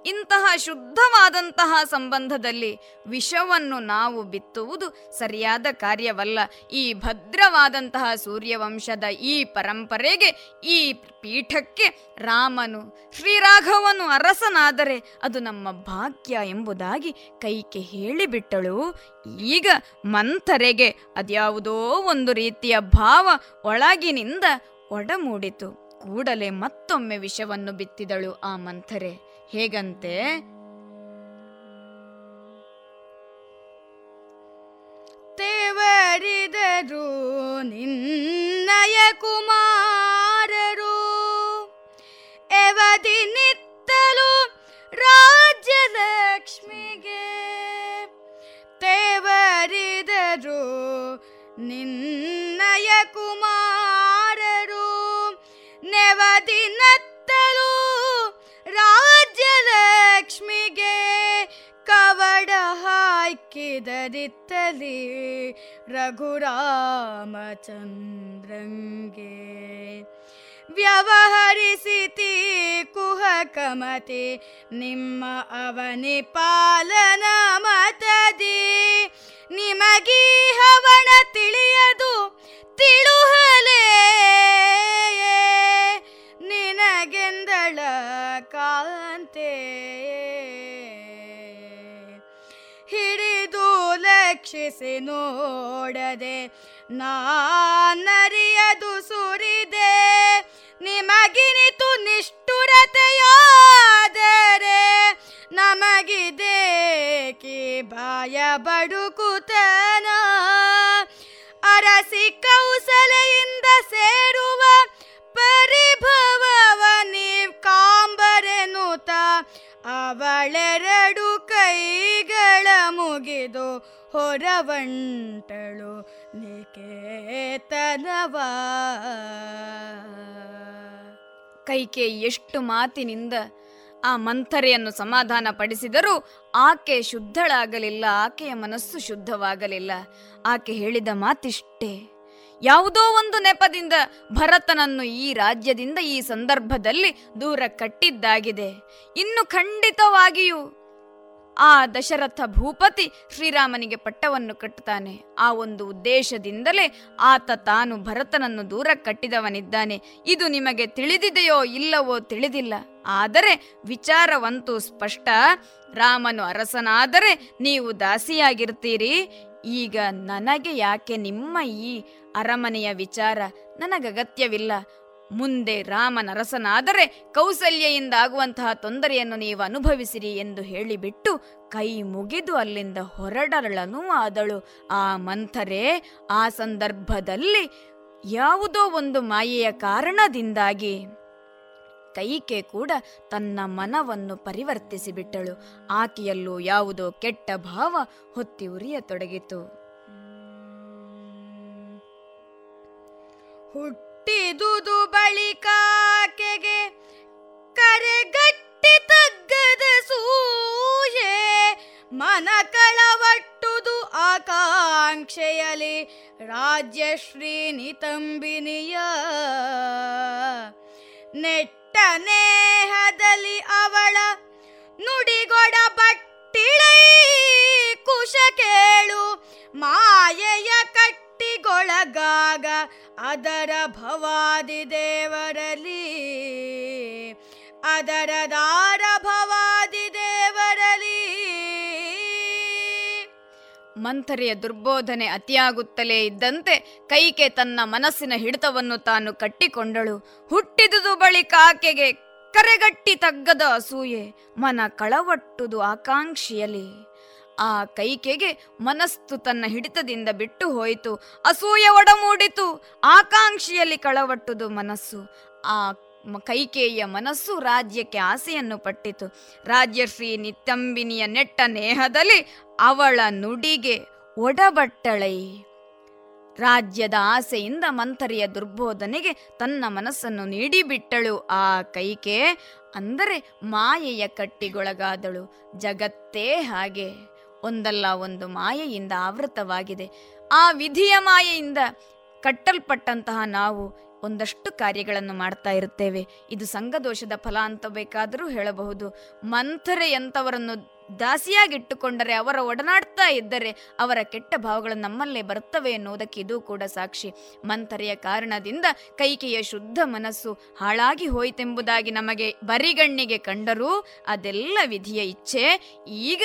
ಇಂತಹ ಶುದ್ಧವಾದಂತಹ ಸಂಬಂಧದಲ್ಲಿ ವಿಷವನ್ನು ನಾವು ಬಿತ್ತುವುದು ಸರಿಯಾದ ಕಾರ್ಯವಲ್ಲ. ಈ ಭದ್ರವಾದಂತಹ ಸೂರ್ಯವಂಶದ ಈ ಪರಂಪರೆಗೆ, ಈ ಪೀಠಕ್ಕೆ ರಾಮನು, ಶ್ರೀರಾಘವನು ಅರಸನಾದರೆ ಅದು ನಮ್ಮ ಭಾಗ್ಯ ಎಂಬುದಾಗಿ ಕೈಕೆ ಹೇಳಿಬಿಟ್ಟಳು. ಈಗ ಮಂಥರೆಗೆ ಅದ್ಯಾವುದೋ ಒಂದು ರೀತಿಯ ಭಾವ ಒಳಗಿನಿಂದ ಒಡಮೂಡಿತು. ಕೂಡಲೇ ಮತ್ತೊಮ್ಮೆ ವಿಷವನ್ನು ಬಿತ್ತಿದಳು ಆ ಮಂಥರೆ. ಹೇಗಂತೆ? ತೇವರಿದರು ನಿನ್ನಯ ಕುಮಾರರು. ಎವದಿ ನಿತ್ತಲು ರಾಜ್ಯಲಕ್ಷ್ಮಿಗೆ. ತೇವರಿದರು ನಿನ್ನಯ ಕುಮಾರರು ಹಾಕಿದರಿತ್ತಲಿ ರಘುರಾಮಚಂದ್ರಂಗೆ. ವ್ಯವಹರಿಸಿತಿ ಕುಹಕಮತಿ ನಿಮ್ಮ ಅವನಿ ಪಾಲನ ಮತದಿ. ನಿಮಗೀ ಹವಣ ತಿಳಿಯದು ಲಕ್ಷಿಸಿ ನೋಡದೆ ನಾನರಿಯದು ಸುರಿದೆ. ನಿಮಗಿನಿತು ನಿಷ್ಠುರತೆಯಾದರೆ ನಮಗಿದೇಕಿ ಬಾಯ ಬಡುಕುತನ. ಅರಸಿ ಕೌಸಲೆಯಿಂದ ಸೇರುವ ಪರಿಭವವ ನೀವ್ ಕಾಂಬರೆನುತ ಅವಳೆರಡು ಕೈಗಳ ಮುಗಿದು ಹೊರವಂಟಳು ನಿಕೇತನವ. ಕೈಕೆ ಎಷ್ಟು ಮಾತಿನಿಂದ ಆ ಮಂಥರೆಯನ್ನು ಸಮಾಧಾನ ಪಡಿಸಿದರೂ ಆಕೆ ಶುದ್ಧಳಾಗಲಿಲ್ಲ, ಆಕೆಯ ಮನಸ್ಸು ಶುದ್ಧವಾಗಲಿಲ್ಲ. ಆಕೆ ಹೇಳಿದ ಮಾತಿಷ್ಟೇ. ಯಾವುದೋ ಒಂದು ನೆಪದಿಂದ ಭರತನನ್ನು ಈ ರಾಜ್ಯದಿಂದ ಈ ಸಂದರ್ಭದಲ್ಲಿ ದೂರ ಕಟ್ಟಿದ್ದಾಗಿದೆ. ಇನ್ನು ಖಂಡಿತವಾಗಿಯೂ ಆ ದಶರಥ ಭೂಪತಿ ಶ್ರೀರಾಮನಿಗೆ ಪಟ್ಟವನ್ನು ಕಟ್ಟುತ್ತಾನೆ. ಆ ಒಂದು ಉದ್ದೇಶದಿಂದಲೇ ಆತ ತಾನು ಭರತನನ್ನು ದೂರ ಕಟ್ಟಿದವನಿದ್ದಾನೆ. ಇದು ನಿಮಗೆ ತಿಳಿದಿದೆಯೋ ಇಲ್ಲವೋ ತಿಳಿದಿಲ್ಲ. ಆದರೆ ವಿಚಾರವಂತೂ ಸ್ಪಷ್ಟ. ರಾಮನು ಅರಸನಾದರೆ ನೀವು ದಾಸಿಯಾಗಿರ್ತೀರಿ ಈಗ ನನಗೆ ಯಾಕೆ ನಿಮ್ಮ ಈ ಅರಮನೆಯ ವಿಚಾರ? ನನಗಗತ್ಯವಿಲ್ಲ. ಮುಂದೆ ರಾಮನರಸನಾದರೆ ಕೌಸಲ್ಯೆಯಿಂದ ಆಗುವಂತಹ ತೊಂದರೆಯನ್ನು ನೀವು ಅನುಭವಿಸಿರಿ ಎಂದು ಹೇಳಿಬಿಟ್ಟು ಕೈ ಮುಗಿದು ಅಲ್ಲಿಂದ ಹೊರಡರಳನು ಆದಳು. ಆ ಮಂಥರೇ, ಆ ಸಂದರ್ಭದಲ್ಲಿ ಯಾವುದೋ ಒಂದು ಮಾಯೆಯ ಕಾರಣದಿಂದಾಗಿ ಕೈಕೆ ಕೂಡ ತನ್ನ ಮನವನ್ನು ಪರಿವರ್ತಿಸಿಬಿಟ್ಟಳು. ಆಕೆಯಲ್ಲೂ ಯಾವುದೋ ಕೆಟ್ಟ ಭಾವ ಹೊತ್ತಿ ಉರಿಯತೊಡಗಿತು. ಹುಟ್ಟಿದುದು ಬಳಿಕಾಕೆಗೆ ಕರೆಗಟ್ಟಿ ತಗ್ಗದ ಸೂಯೆ ಮನ ಕಳವಟ್ಟುದು ಆಕಾಂಕ್ಷೆಯಲಿ ನಿತಂಬಿನಿಯ ನೆಟ್ಟ ನೇಹದಲ್ಲಿ ಅವಳ ನುಡಿಗೊಡ ಬಟ್ಟಿಳೈ ಕುಶ ಕೇಳು, ಮಾಯೆಯ ಕಟ್ಟಿಗೊಳಗಾಗ ಅದರ ಭವಾದಿ ದೇವರಲಿ ಅದರ ದಾರ ಭವಾದಿ ದೇವರಲಿ ಮಂಥರೆಯ ದುರ್ಬೋಧನೆ ಅತಿಯಾಗುತ್ತಲೇ ಇದ್ದಂತೆ ಕೈಕೆ ತನ್ನ ಮನಸ್ಸಿನ ಹಿಡಿತವನ್ನು ತಾನು ಕಟ್ಟಿಕೊಂಡಳು. ಹುಟ್ಟಿದುದು ಬಳಿಕ ಆಕೆಗೆ ಕರೆಗಟ್ಟಿ ತಗ್ಗದ ಅಸೂಯೆ, ಮನ ಕಳವಟ್ಟುದು ಆಕಾಂಕ್ಷಿಯಲಿ. ಆ ಕೈಕೆಗೆ ಮನಸ್ಸು ತನ್ನ ಹಿಡಿತದಿಂದ ಬಿಟ್ಟು ಹೋಯಿತು. ಅಸೂಯೆ ಒಡಮೂಡಿತು. ಆಕಾಂಕ್ಷಿಯಲ್ಲಿ ಕಳವಟ್ಟುದು ಮನಸ್ಸು. ಆ ಕೈಕೇಯ ಮನಸ್ಸು ರಾಜ್ಯಕ್ಕೆ ಆಸೆಯನ್ನು ಪಟ್ಟಿತು. ರಾಜ್ಯಶ್ರೀ ನಿತ್ತಂಬಿನಿಯ ನೆಟ್ಟ ನೇಹದಲ್ಲಿ ಅವಳ ನುಡಿಗೆ ಒಡಬಟ್ಟಳೈ. ರಾಜ್ಯದ ಆಸೆಯಿಂದ ಮಂಥರಿಯ ದುರ್ಬೋಧನೆಗೆ ತನ್ನ ಮನಸ್ಸನ್ನು ನೀಡಿಬಿಟ್ಟಳು ಆ ಕೈಕೆ. ಅಂದರೆ ಮಾಯೆಯ ಕಟ್ಟಿಗೊಳಗಾದಳು. ಜಗತ್ತೇ ಹಾಗೆ. ಒಂದಲ್ಲ ಒಂದು ಮಾಯೆಯಿಂದ ಆವೃತವಾಗಿದೆ. ಆ ವಿಧಿಯ ಮಾಯೆಯಿಂದ ಕಟ್ಟಲ್ಪಟ್ಟಂತಹ ನಾವು ಒಂದಷ್ಟು ಕಾರ್ಯಗಳನ್ನು ಮಾಡ್ತಾ ಇರುತ್ತೇವೆ. ಇದು ಸಂಘದೋಷದ ಫಲ ಅಂತ ಬೇಕಾದರೂ ಹೇಳಬಹುದು. ಮಂಥರೆಯಂಥವರನ್ನು ದಾಸಿಯಾಗಿಟ್ಟುಕೊಂಡರೆ ಅವರ ಒಡನಾಡ್ತಾ ಇದ್ದರೆ ಅವರ ಕೆಟ್ಟ ಭಾವಗಳು ನಮ್ಮಲ್ಲೇ ಬರ್ತವೆ ಎನ್ನುವುದಕ್ಕೆ ಇದು ಕೂಡ ಸಾಕ್ಷಿ. ಮಂಥರೆಯ ಕಾರಣದಿಂದ ಕೈಕೆಯ ಶುದ್ಧ ಮನಸ್ಸು ಹಾಳಾಗಿ ಹೋಯಿತೆಂಬುದಾಗಿ ನಮಗೆ ಬರಿಗಣ್ಣಿಗೆ ಕಂಡರೂ ಅದೆಲ್ಲ ವಿಧಿಯ ಇಚ್ಛೆ. ಈಗ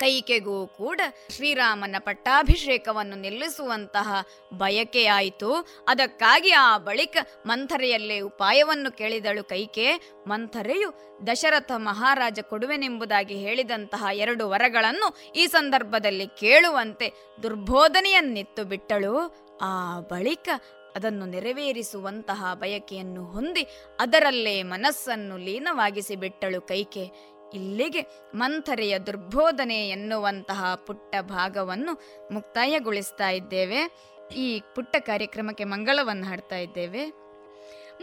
ಕೈಕೆಗೂ ಕೂಡ ಶ್ರೀರಾಮನ ಪಟ್ಟಾಭಿಷೇಕವನ್ನು ನಿಲ್ಲಿಸುವಂತಹ ಬಯಕೆಯಾಯಿತು ಅದಕ್ಕಾಗಿ ಆ ಬಳಿಕ ಮಂಥರೆಯಲ್ಲೇ ಉಪಾಯವನ್ನು ಕೇಳಿದಳು ಕೈಕೆ. ಮಂಥರೆಯು ದಶರಥ ಮಹಾರಾಜ ಕೊಡುವೆನೆಂಬುದಾಗಿ ಹೇಳಿದಂತಹ ಎರಡು ವರಗಳನ್ನು ಈ ಸಂದರ್ಭದಲ್ಲಿ ಕೇಳುವಂತೆ ದುರ್ಬೋಧನೆಯನ್ನಿತ್ತು ಬಿಟ್ಟಳು. ಆ ಬಳಿಕ ಅದನ್ನು ನೆರವೇರಿಸುವಂತಹ ಬಯಕೆಯನ್ನು ಹೊಂದಿ ಅದರಲ್ಲೇ ಮನಸ್ಸನ್ನು ಲೀನವಾಗಿಸಿ ಬಿಟ್ಟಳು ಕೈಕೆ. ಇಲ್ಲಿಗೆ ಮಂಥರೆಯ ದುರ್ಬೋಧನೆ ಎನ್ನುವಂತಹ ಪುಟ್ಟ ಭಾಗವನ್ನು ಮುಕ್ತಾಯಗೊಳಿಸ್ತಾ ಇದ್ದೇವೆ. ಈ ಪುಟ್ಟ ಕಾರ್ಯಕ್ರಮಕ್ಕೆ ಮಂಗಳವನ್ನು ಹಾಡ್ತಾ ಇದ್ದೇವೆ.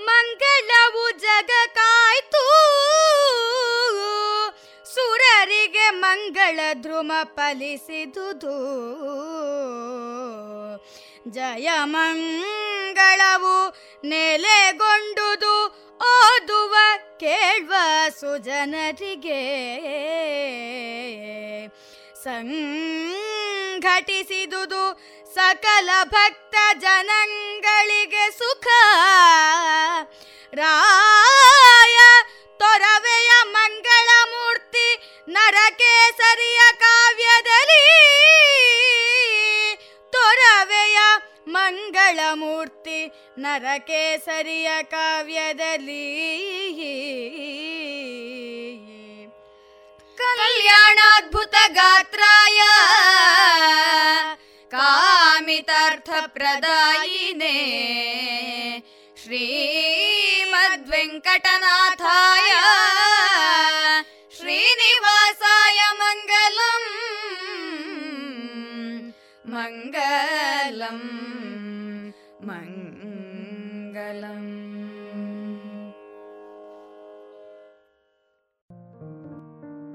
ಮಂಗಳವು ಜಗ ಕಾಯ್ತು ಸುರರಿಗೆ ಮಂಗಳ ಧ್ರುವ ಫಲಿಸಿದುದು. ಜಯ ಮಂಗಳವು ನೆಲೆಗೊಂಡುದು. ಓದುವ ಕೇಳುವ ಸುಜನರಿಗೆ. ಸಂಘಟಿಸಿದುದು ಸಕಲ ಭಕ್ತ ಜನಗಳಿಗೆ ಸುಖ. ರಾಯ ತೊರವೆಯ ಮಂಗಳ ಮೂರ್ತಿ ನರಕೇಸರಿಯ ಕಾವ್ಯದಲ್ಲಿ ಮೂರ್ತಿ ನರಕೇಸರಿಯ ಕಾವ್ಯದಲ್ಲಿ. ಕಲ್ಯಾಣಾದ್ಭುತ ಗಾತ್ರಾಯ ಕಾಮಿತಾರ್ಥ ಪ್ರದಾಯಿನೇ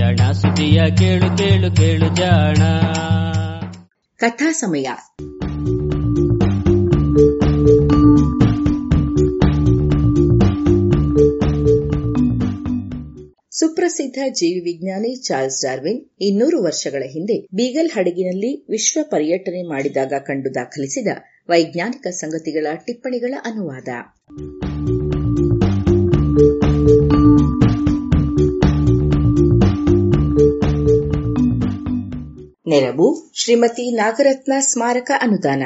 ಜಾಣ ಸುದಿಯ ಕೇಳು ಕೇಳು ಕೇಳು ಜಾಣ. ಕಥಾ ಸಮಯ. ಸುಪ್ರಸಿದ್ಧ ಜೀವಿ ವಿಜ್ಞಾನಿ ಚಾರ್ಲ್ಸ್ ಡಾರ್ವಿನ್ ಇನ್ನೂರು ವರ್ಷಗಳ ಹಿಂದೆ ಬೀಗಲ್ ಹಡಗಿನಲ್ಲಿ ವಿಶ್ವ ಪರ್ಯಟನೆ ಮಾಡಿದಾಗ ಕಂಡು ದಾಖಲಿಸಿದ ವೈಜ್ಞಾನಿಕ ಸಂಗತಿಗಳ ಟಿಪ್ಪಣಿಗಳ ಅನುವಾದ. ನೆರವು ಶ್ರೀಮತಿ ನಾಗರತ್ನ ಸ್ಮಾರಕ ಅನುದಾನ.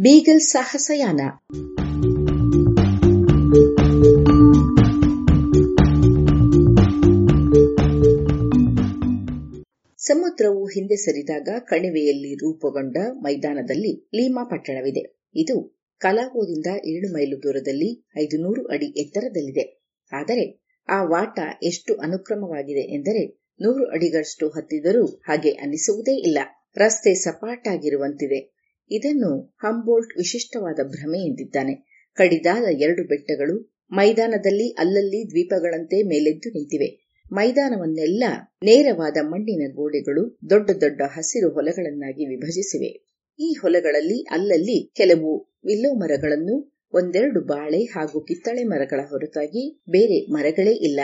ಬೀಗಲ್ ಸಾಹಸಯಾನ. ಸಮುದ್ರವು ಹಿಂದೆ ಸರಿದಾಗ ಕಣಿವೆಯಲ್ಲಿ ರೂಪುಗೊಂಡ ಮೈದಾನದಲ್ಲಿ ಲೀಮಾ ಪಟ್ಟಣವಿದೆ. ಇದು ಕಲಾಗೋದಿಂದ ಏಳು ಮೈಲು ದೂರದಲ್ಲಿ ಐದು ನೂರು ಅಡಿ ಎತ್ತರದಲ್ಲಿದೆ. ಆದರೆ ಆ ವಾಟ ಎಷ್ಟು ಅನುಕ್ರಮವಾಗಿದೆ ಎಂದರೆ ನೂರು ಅಡಿಗಳಷ್ಟು ಹತ್ತಿದರೂ ಹಾಗೆ ಅನಿಸುವುದೇ ಇಲ್ಲ. ರಸ್ತೆ ಸಪಾಟಾಗಿರುವಂತಿದೆ. ಇದನ್ನು ಹಂಬೋಲ್ಟ್ ವಿಶಿಷ್ಟವಾದ ಭ್ರಮೆ ಎಂದಿದ್ದಾನೆ. ಕಡಿದಾದ ಎರಡು ಬೆಟ್ಟಗಳು ಮೈದಾನದಲ್ಲಿ ಅಲ್ಲಲ್ಲಿ ದ್ವೀಪಗಳಂತೆ ಮೇಲೆದ್ದು ನಿಂತಿವೆ. ಮೈದಾನವನ್ನೆಲ್ಲ ನೇರವಾದ ಮಣ್ಣಿನ ಗೋಡೆಗಳು ದೊಡ್ಡ ದೊಡ್ಡ ಹಸಿರು ಹೊಲಗಳನ್ನಾಗಿ ವಿಭಜಿಸಿವೆ. ಈ ಹೊಲಗಳಲ್ಲಿ ಅಲ್ಲಲ್ಲಿ ಕೆಲವು ವಿಲ್ಲೋ ಮರಗಳನ್ನು, ಒಂದೆರಡು ಬಾಳೆ ಹಾಗೂ ಕಿತ್ತಳೆ ಮರಗಳ ಹೊರತಾಗಿ ಬೇರೆ ಮರಗಳೇ ಇಲ್ಲ.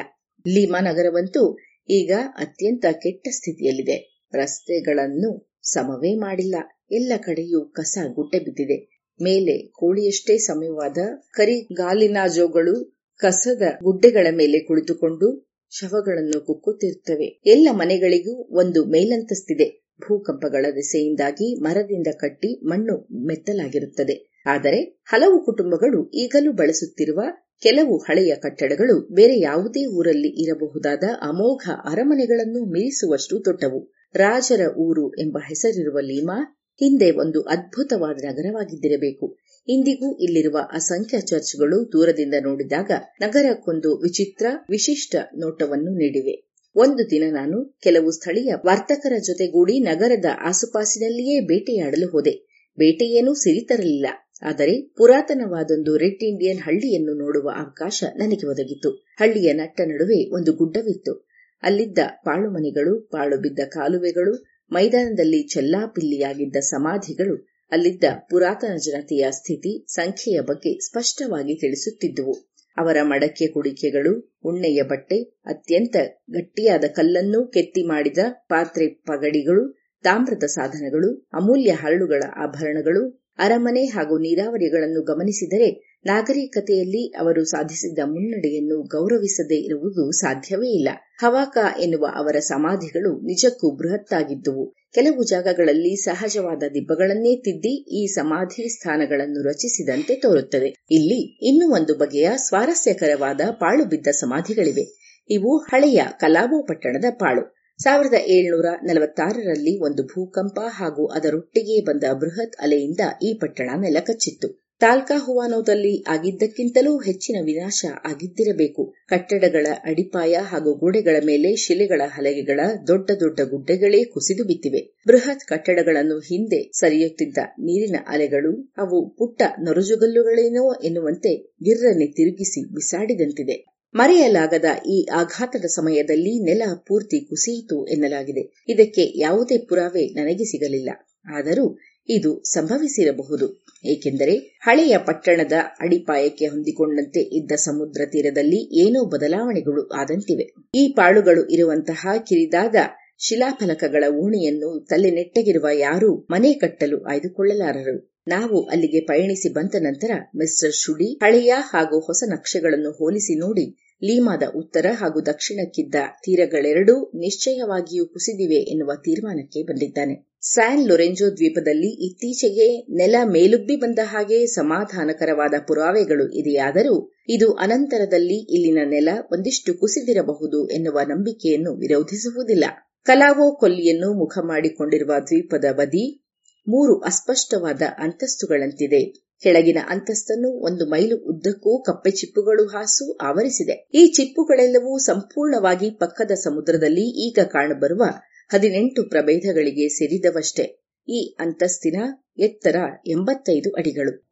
ಲೀಮಾ ನಗರವಂತೂ ಈಗ ಅತ್ಯಂತ ಕೆಟ್ಟ ಸ್ಥಿತಿಯಲ್ಲಿದೆ. ರಸ್ತೆಗಳನ್ನು ಸಮವೇ ಮಾಡಿಲ್ಲ. ಎಲ್ಲ ಕಡೆಯೂ ಕಸ ಗುಡ್ಡೆ ಬಿದ್ದಿದೆ. ಮೇಲೆ ಕೋಳಿಯಷ್ಟೇ ಸಮಯವಾದ ಕರಿಗಾಲಿನಾಜೋಗಳು ಕಸದ ಗುಡ್ಡೆಗಳ ಮೇಲೆ ಕುಳಿತುಕೊಂಡು ಶವಗಳನ್ನು ಕುಕ್ಕುತ್ತಿರುತ್ತವೆ. ಎಲ್ಲ ಮನೆಗಳಿಗೂ ಒಂದು ಮೇಲಂತಸ್ತಿದೆ. ಭೂಕಂಪಗಳ ದೆಸೆಯಿಂದಾಗಿ ಮರದಿಂದ ಕಟ್ಟಿ ಮಣ್ಣು ಮೆತ್ತಲಾಗಿರುತ್ತದೆ. ಆದರೆ ಹಲವು ಕುಟುಂಬಗಳು ಈಗಲೂ ಬಳಸುತ್ತಿರುವ ಕೆಲವು ಹಳೆಯ ಕಟ್ಟಡಗಳು ಬೇರೆ ಯಾವುದೇ ಊರಲ್ಲಿ ಇರಬಹುದಾದ ಅಮೋಘ ಅರಮನೆಗಳನ್ನು ಮೀರಿಸುವಷ್ಟು ದೊಡ್ಡವು. ರಾಜರ ಊರು ಎಂಬ ಹೆಸರಿರುವ ಲೀಮಾ ಹಿಂದೆ ಒಂದು ಅದ್ಭುತವಾದ ನಗರವಾಗಿದ್ದಿರಬೇಕು. ಇಂದಿಗೂ ಇಲ್ಲಿರುವ ಅಸಂಖ್ಯ ಚರ್ಚ್ಗಳು ದೂರದಿಂದ ನೋಡಿದಾಗ ನಗರಕ್ಕೊಂದು ವಿಚಿತ್ರ, ವಿಶಿಷ್ಟ ನೋಟವನ್ನು ನೀಡಿವೆ. ಒಂದು ದಿನ ನಾನು ಕೆಲವು ಸ್ಥಳೀಯ ವರ್ತಕರ ಜೊತೆಗೂಡಿ ನಗರದ ಆಸುಪಾಸಿನಲ್ಲಿಯೇ ಬೇಟೆಯಾಡಲು ಹೋದೆ. ಬೇಟೆಯೇನೂ ಸಿರಿತರಲಿಲ್ಲ. ಆದರೆ ಪುರಾತನವಾದೊಂದು ರೆಡ್ ಇಂಡಿಯನ್ ಹಳ್ಳಿಯನ್ನು ನೋಡುವ ಅವಕಾಶ ನನಗೆ ಒದಗಿತು. ಹಳ್ಳಿಯ ನಟ್ಟ ನಡುವೆ ಒಂದು ಗುಡ್ಡವಿತ್ತು. ಅಲ್ಲಿದ್ದ ಪಾಳುಮನೆಗಳು ಪಾಳು ಬಿದ್ದ ಕಾಲುವೆಗಳು, ಮೈದಾನದಲ್ಲಿ ಚೆಲ್ಲಾಪಿಲ್ಲಿಯಾಗಿದ್ದ ಸಮಾಧಿಗಳು, ಅಲ್ಲಿದ್ದ ಪುರಾತನ ಜನತೆಯ ಸ್ಥಿತಿ ಸಂಖ್ಯೆಯ ಬಗ್ಗೆ ಸ್ಪಷ್ಟವಾಗಿ ತಿಳಿಸುತ್ತಿದ್ದುವು. ಅವರ ಮಡಕೆ ಕುಡಿಕೆಗಳು, ಉಣ್ಣೆಯ ಬಟ್ಟೆ, ಅತ್ಯಂತ ಗಟ್ಟಿಯಾದ ಕಲ್ಲನ್ನು ಕೆತ್ತಿ ಮಾಡಿದ ಪಾತ್ರೆ ಪಗಡಿಗಳು, ತಾಮ್ರದ ಸಾಧನಗಳು, ಅಮೂಲ್ಯ ಹರಳುಗಳ ಆಭರಣಗಳು ಅರಮನೆ ಹಾಗೂ ನೀರಾವರಿಗಳನ್ನು ಗಮನಿಸಿದರೆ ನಾಗರಿಕತೆಯಲ್ಲಿ ಅವರು ಸಾಧಿಸಿದ ಮುನ್ನಡೆಯನ್ನು ಗೌರವಿಸದೇ ಇರುವುದು ಸಾಧ್ಯವೇ ಇಲ್ಲ. ಹವಾಕ ಎನ್ನುವ ಅವರ ಸಮಾಧಿಗಳು ನಿಜಕ್ಕೂ ಬೃಹತ್ತಾಗಿದ್ದುವು. ಕೆಲವು ಜಾಗಗಳಲ್ಲಿ ಸಹಜವಾದ ದಿಬ್ಬಗಳನ್ನೇ ತಿದ್ದಿ ಈ ಸಮಾಧಿ ಸ್ಥಾನಗಳನ್ನು ರಚಿಸಿದಂತೆ ತೋರುತ್ತದೆ. ಇಲ್ಲಿ ಇನ್ನೂ ಒಂದು ಬಗೆಯ ಸ್ವಾರಸ್ಯಕರವಾದ ಪಾಳು ಬಿದ್ದ ಸಮಾಧಿಗಳಿವೆ. ಇವು ಹಳೆಯ ಕಲಾಬೋ ಪಟ್ಟಣದ ಪಾಳು. ಸಾವಿರದ ಏಳ್ನೂರ ನಲವತ್ತಾರರಲ್ಲಿ ಒಂದು ಭೂಕಂಪ ಹಾಗೂ ಅದರೊಟ್ಟಿಗೆ ಬಂದ ಬೃಹತ್ ಅಲೆಯಿಂದ ಈ ಪಟ್ಟಣ ನೆಲಕಚ್ಚಿತ್ತು. ತಾಲ್ಕಾ ಹುವಾನೋದಲ್ಲಿ ಆಗಿದ್ದಕ್ಕಿಂತಲೂ ಹೆಚ್ಚಿನ ವಿನಾಶ ಆಗಿದ್ದಿರಬೇಕು. ಕಟ್ಟಡಗಳ ಅಡಿಪಾಯ ಹಾಗೂ ಗೋಡೆಗಳ ಮೇಲೆ ಶಿಲೆಗಳ ಹಲಗೆಗಳ ದೊಡ್ಡ ದೊಡ್ಡ ಗುಡ್ಡೆಗಳೇ ಕುಸಿದು ಬಿದ್ದಿವೆ. ಬೃಹತ್ ಕಟ್ಟಡಗಳನ್ನು ಹಿಂದೆ ಸರಿಯುತ್ತಿದ್ದ ನೀರಿನ ಅಲೆಗಳು ಅವು ಪುಟ್ಟ ನೊರಜುಗಲ್ಲುಗಳೇನೋ ಎನ್ನುವಂತೆ ಗಿರ್ರನೆ ತಿರುಗಿಸಿ ಬಿಸಾಡಿದಂತಿದೆ. ಮರೆಯಲಾಗದ ಈ ಆಘಾತದ ಸಮಯದಲ್ಲಿ ನೆಲ ಪೂರ್ತಿ ಕುಸಿಯಿತು ಎನ್ನಲಾಗಿದೆ. ಇದಕ್ಕೆ ಯಾವುದೇ ಪುರಾವೆ ನನಗೆ ಸಿಗಲಿಲ್ಲ. ಆದರೂ ಇದು ಸಂಭವಿಸಿರಬಹುದು. ಏಕೆಂದರೆ ಹಳೆಯ ಪಟ್ಟಣದ ಅಡಿಪಾಯಕ್ಕೆ ಹೊಂದಿಕೊಂಡಂತೆ ಇದ್ದ ಸಮುದ್ರ ತೀರದಲ್ಲಿ ಏನೋ ಬದಲಾವಣೆಗಳು ಆದಂತಿವೆ. ಈ ಪಾಳುಗಳು ಇರುವಂತಹ ಕಿರಿದಾದ ಶಿಲಾಫಲಕಗಳ ಓಣಿಯನ್ನು ತಲೆ ನೆಟ್ಟಗಿರುವ ಯಾರೂ ಮನೆ ಕಟ್ಟಲು ಆಯ್ದುಕೊಳ್ಳಲಾರರು. ನಾವು ಅಲ್ಲಿಗೆ ಪಯಣಿಸಿ ಬಂದ ನಂತರ ಮಿಸ್ಟರ್ ಶುಡಿ ಹಳೆಯ ಹಾಗೂ ಹೊಸ ನಕ್ಷೆಗಳನ್ನು ಹೋಲಿಸಿ ನೋಡಿ ಲೀಮಾದ ಉತ್ತರ ಹಾಗೂ ದಕ್ಷಿಣಕ್ಕಿದ್ದ ತೀರಗಳೆರಡೂ ನಿಶ್ಚಯವಾಗಿಯೂ ಕುಸಿದಿವೆ ಎನ್ನುವ ತೀರ್ಮಾನಕ್ಕೆ ಬಂದಿದ್ದಾನೆ. ಸ್ಯಾನ್ ಲೊರೆಂಜೋ ದ್ವೀಪದಲ್ಲಿ ಇತ್ತೀಚೆಗೆ ನೆಲ ಮೇಲುಬ್ಬಿ ಬಂದ ಹಾಗೆ ಸಮಾಧಾನಕರವಾದ ಪುರಾವೆಗಳು ಇದೆಯಾದರೂ ಇದು ಅನಂತರದಲ್ಲಿ ಇಲ್ಲಿನ ನೆಲ ಒಂದಿಷ್ಟು ಕುಸಿದಿರಬಹುದು ಎನ್ನುವ ನಂಬಿಕೆಯನ್ನು ವಿರೋಧಿಸುವುದಿಲ್ಲ. ಕಲಾವೋ ಕೊಲ್ಲಿಯನ್ನು ಮುಖ ಮಾಡಿಕೊಂಡಿರುವ ದ್ವೀಪದ ಬದಿ ಮೂರು ಅಸ್ಪಷ್ಟವಾದ ಅಂತಸ್ತುಗಳಂತಿದೆ. ಕೆಳಗಿನ ಅಂತಸ್ತನ್ನು ಒಂದು ಮೈಲು ಉದ್ದಕ್ಕೂ ಕಪ್ಪೆ ಚಿಪ್ಪುಗಳು ಹಾಸು ಆವರಿಸಿದೆ. ಈ ಚಿಪ್ಪುಗಳೆಲ್ಲವೂ ಸಂಪೂರ್ಣವಾಗಿ ಪಕ್ಕದ ಸಮುದ್ರದಲ್ಲಿ ಈಗ ಕಾಣಬರುವ ಹದಿನೆಂಟು ಪ್ರಭೇದಗಳಿಗೆ ಸೇರಿದವಷ್ಟೇ. ಈ ಅಂತಸ್ತಿನ ಎತ್ತರ ಎಂಬತ್ತೈದು ಅಡಿಗಳು.